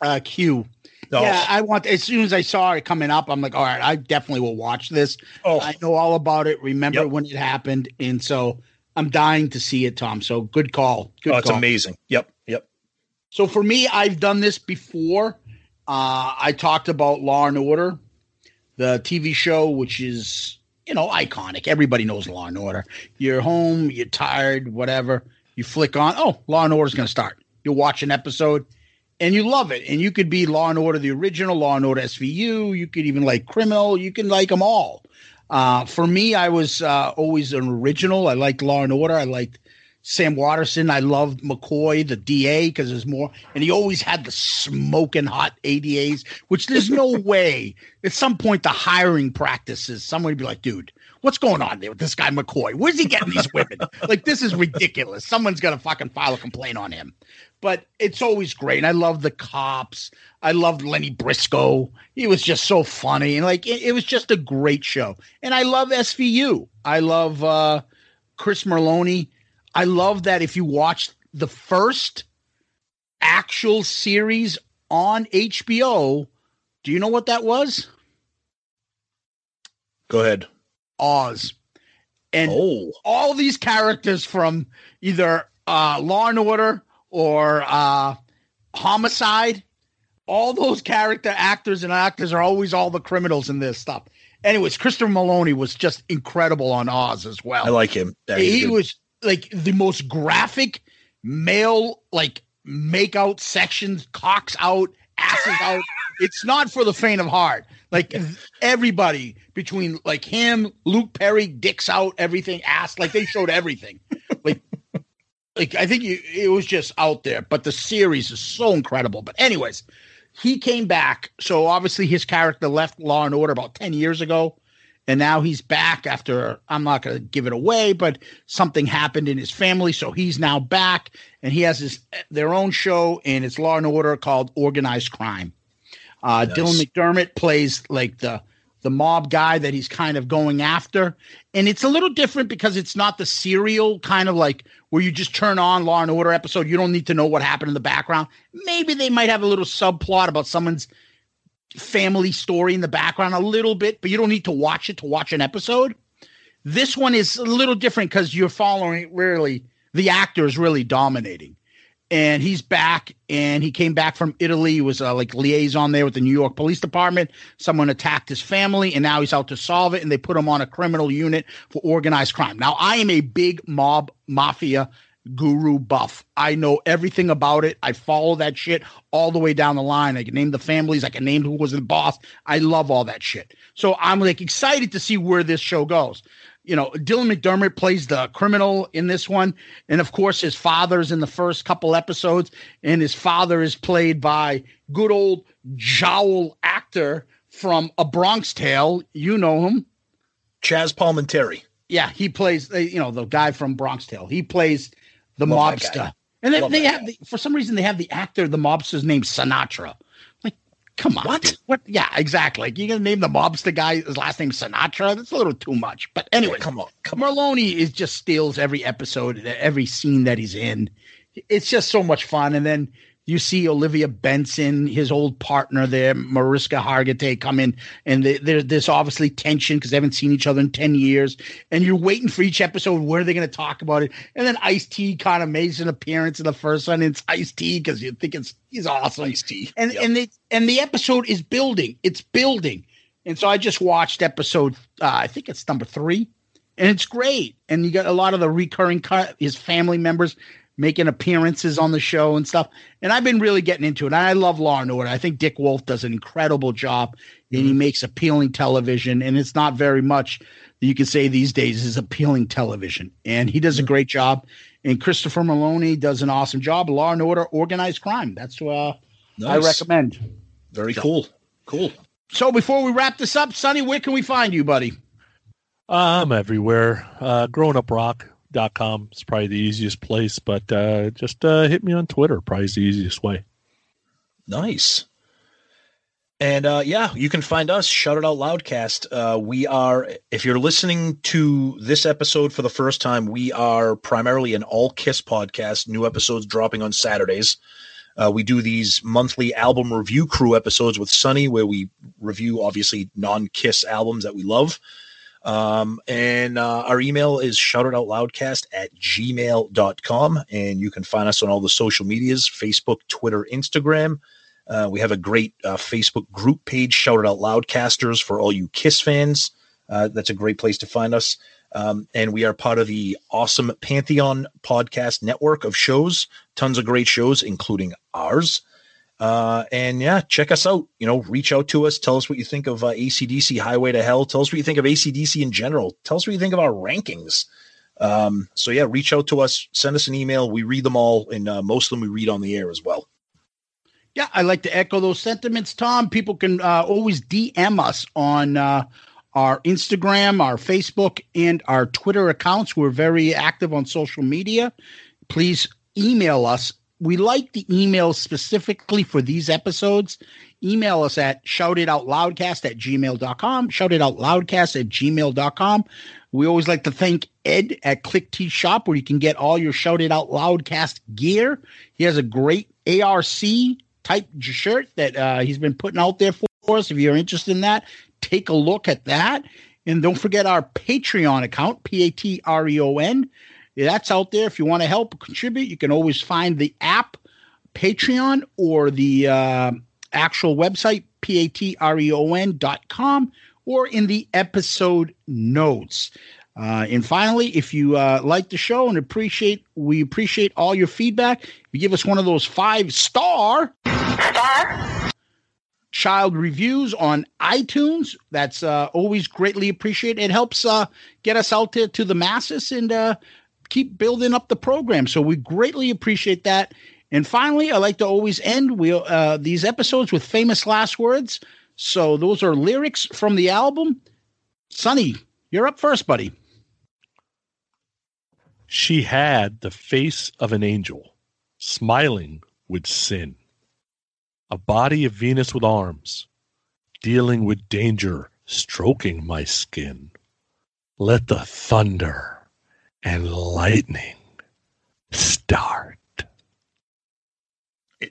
uh, queue. Oh. Yeah, I want as soon as I saw it coming up, I'm like, all right, I definitely will watch this. Oh, I know all about it. Remember when it happened, and so I'm dying to see it, Tom. So good call. Good oh, it's call. amazing. Yep, yep. So for me, I've done this before. Uh, I talked about Law and Order, the TV show, which is you know iconic. Everybody knows Law and Order. You're home, you're tired, whatever. You flick on, oh, Law and Order's going to start. You watch an episode, and you love it. And you could be Law and Order the original, Law and Order SVU. You could even like Criminal. You can like them all. Uh, for me, I was uh, always an original. I liked Law and Order. I liked Sam Waterston. I loved McCoy, the DA, because there's more. And he always had the smoking hot ADAs, which there's no (laughs) way at some point the hiring practices, someone would be like, dude, what's going on there with this guy McCoy? Where's he getting these women? (laughs) like, this is ridiculous. Someone's going to fucking file a complaint on him. But it's always great. And I love the cops. I loved Lenny Briscoe. He was just so funny. And like, it, it was just a great show. And I love SVU. I love uh, Chris Meloni. I love that if you watch the first actual series on HBO, do you know what that was? Go ahead. Oz. And Oh. all these characters from either uh, Law and Order or uh, Homicide, all those character actors and actors are always all the criminals in this stuff. Anyways, Christopher Meloni was just incredible on Oz as well. I like him. Yeah, he was like the most graphic male like make out sections, cocks out, asses out. (laughs) It's not for the faint of heart. Like everybody between like him, Luke Perry, dicks out, everything, ass. Like they showed everything. (laughs) Like, like I think you, it was just out there. But the series is so incredible. But anyways, he came back. So obviously his character left Law and Order about ten years ago and now he's back after I'm not going to give it away, but something happened in his family, so he's now back, and he has his their own show, and it's Law and Order called Organized Crime. Uh, Nice. Dylan McDermott plays like the the mob guy that he's kind of going after. And it's a little different because it's not the serial kind of like where you just turn on Law and Order episode. You don't need to know what happened in the background. Maybe they might have a little subplot about someone's family story in the background a little bit, but you don't need to watch it to watch an episode. This one is a little different because you're following really the actor is really dominating. And he's back, and he came back from Italy. He was uh, like liaison there with the New York Police Department. Someone attacked his family, and now he's out to solve it. And they put him on a criminal unit for organized crime. Now, I am a big mob mafia guru buff. I know everything about it. I follow that shit all the way down the line. I can name the families. I can name who was the boss. I love all that shit. So I'm like excited to see where this show goes. You know, Dylan McDermott plays the criminal in this one. And of course, his father's in the first couple episodes. And his father is played by good old jowl actor from A Bronx Tale. You know him. Chazz Palminteri. Yeah, he plays, you know, the guy from Bronx Tale. He plays the Love mobster. And then they have, the, for some reason, they have the actor, the mobster's name Sinatra. Come on. What? What? Yeah, exactly. Like, you're going to name the mobster guy, his last name Sinatra? That's a little too much. But anyway, come on. Meloni is just steals every episode, every scene that he's in. It's just so much fun. And then you see Olivia Benson, his old partner there, Mariska Hargitay, come in, and they- there, there's obviously tension because they haven't seen each other in 10 years. And you're waiting for each episode. Where are they going to talk about it? And then Ice T kind of makes an appearance in the first one. And it's Ice T because you think it's he's awesome. Ice T. And and they and the episode is building. It's building. And so I just watched episode. Uh, I think it's number three, and it's great. And you got a lot of the recurring cut his family members making appearances on the show and stuff. And I've been really getting into it. I love Law and Order. I think Dick Wolf does an incredible job, and he makes appealing television. And it's not very much that you can say these days is appealing television. And he does a great job. And Christopher Meloni does an awesome job. Law and Order, organized crime. That's uh, I recommend. Very cool. Cool. So before we wrap this up, Sonny, where can we find you, buddy? I'm everywhere. Uh, growinguprock.com is probably the easiest place, but uh, just uh, hit me on Twitter. Probably is the easiest way. Nice. And uh, yeah, you can find us, Shout It Out Loudcast. Uh, we are, if you're listening to this episode for the first time, we are primarily an all Kiss podcast, new episodes dropping on Saturdays. Uh, we do these monthly album review crew episodes with Sonny, where we review obviously non Kiss albums that we love. Um, and uh, our email is shoutitoutloudcast at gmail.com. And you can find us on all the social medias Facebook, Twitter, Instagram. Uh, we have a great uh, Facebook group page, Shout It Out Loudcasters, for all you Kiss fans. Uh, that's a great place to find us. Um, and we are part of the awesome Pantheon podcast network of shows, tons of great shows, including ours. Uh, and yeah, check us out. You know, reach out to us. Tell us what you think of uh, ACDC Highway to Hell. Tell us what you think of ACDC in general. Tell us what you think of our rankings. Um, so yeah, reach out to us. Send us an email. We read them all, and uh, most of them we read on the air as well. Yeah, I like to echo those sentiments, Tom. People can uh, always DM us on uh, our Instagram, our Facebook, and our Twitter accounts. We're very active on social media. Please email us. We like the emails specifically for these episodes. Email us at shoutitoutloudcast at gmail.com, shoutitoutloudcast at gmail.com. We always like to thank Ed at Klick Tee Shop, where you can get all your Shout It Out Loudcast gear. He has a great ARC type shirt that uh, he's been putting out there for us. If you're interested in that, take a look at that. And don't forget our Patreon account, P A T R E O N. That's out there. If you want to help contribute, you can always find the app, Patreon, or the uh, actual website, P A T R E O N dot com, or in the episode notes. Uh, and finally, if you uh, like the show and appreciate, we appreciate all your feedback. If you give us one of those five star star child reviews on iTunes, that's uh, always greatly appreciated. It helps uh, get us out there to the masses and uh, keep building up the program. So we greatly appreciate that. And finally, I like to always end we, uh, these episodes with famous last words. So those are lyrics from the album. Sonny, you're up first, buddy. She had the face of an angel, smiling with sin. A body of Venus with arms, dealing with danger stroking my skin. Let the thunder and lightning start.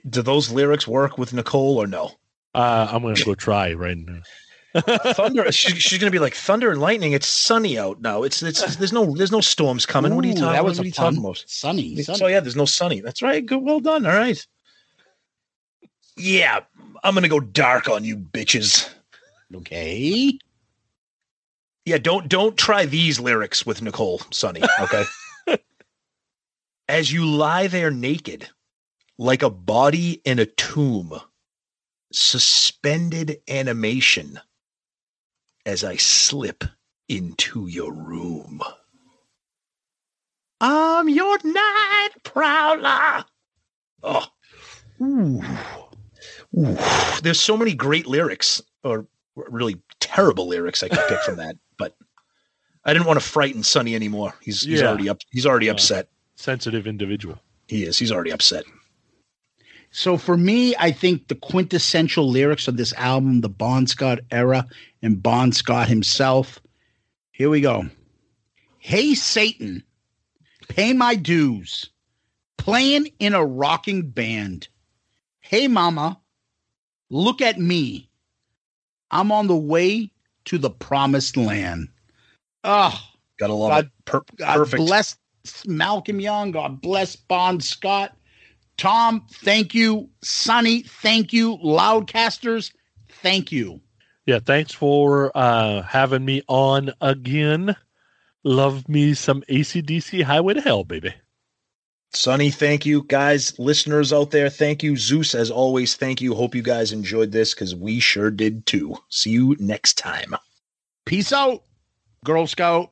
Do those lyrics work with Nicole or no? Uh, I'm gonna go try right now. (laughs) Thunder. she, she's gonna be like thunder and lightning. It's sunny out now. It's it's there's no there's no storms coming. what are you Ooh, talking? that What was are you talking about? Sunny, So sunny. yeah, there's no sunny. That's right. Good. Well done. All right. Yeah, I'm gonna go dark on you bitches. Okay. Yeah, don't don't try these lyrics with Nicole Sonny, Okay. (laughs) As you lie there naked, like a body in a tomb, suspended animation as I slip into your room. I'm your night prowler. Oh. Ooh. Ooh. There's so many great lyrics, or really terrible lyrics I could pick from that, but I didn't want to frighten Sonny anymore. He's he's already up. He's already Yeah. upset. Sensitive individual. He is. He's already upset. So for me, I think the quintessential lyrics of this album, the Bon Scott era and Bon Scott himself. Here we go. Hey Satan, pay my dues. Playing in a rocking band. Hey mama, look at me. I'm on the way to the promised land. Oh, Gotta love God, it. Per- God perfect. bless Malcolm Young. God bless Bon Scott. Tom, thank you. Sonny, thank you. Loudcasters, thank you. Yeah, thanks for uh, having me on again. Love me some ACDC Highway to Hell, baby. Sonny, thank you. Guys, listeners out there, thank you. Zeus, as always, thank you. Hope you guys enjoyed this because we sure did too. See you next time. Peace out, Girl Scout.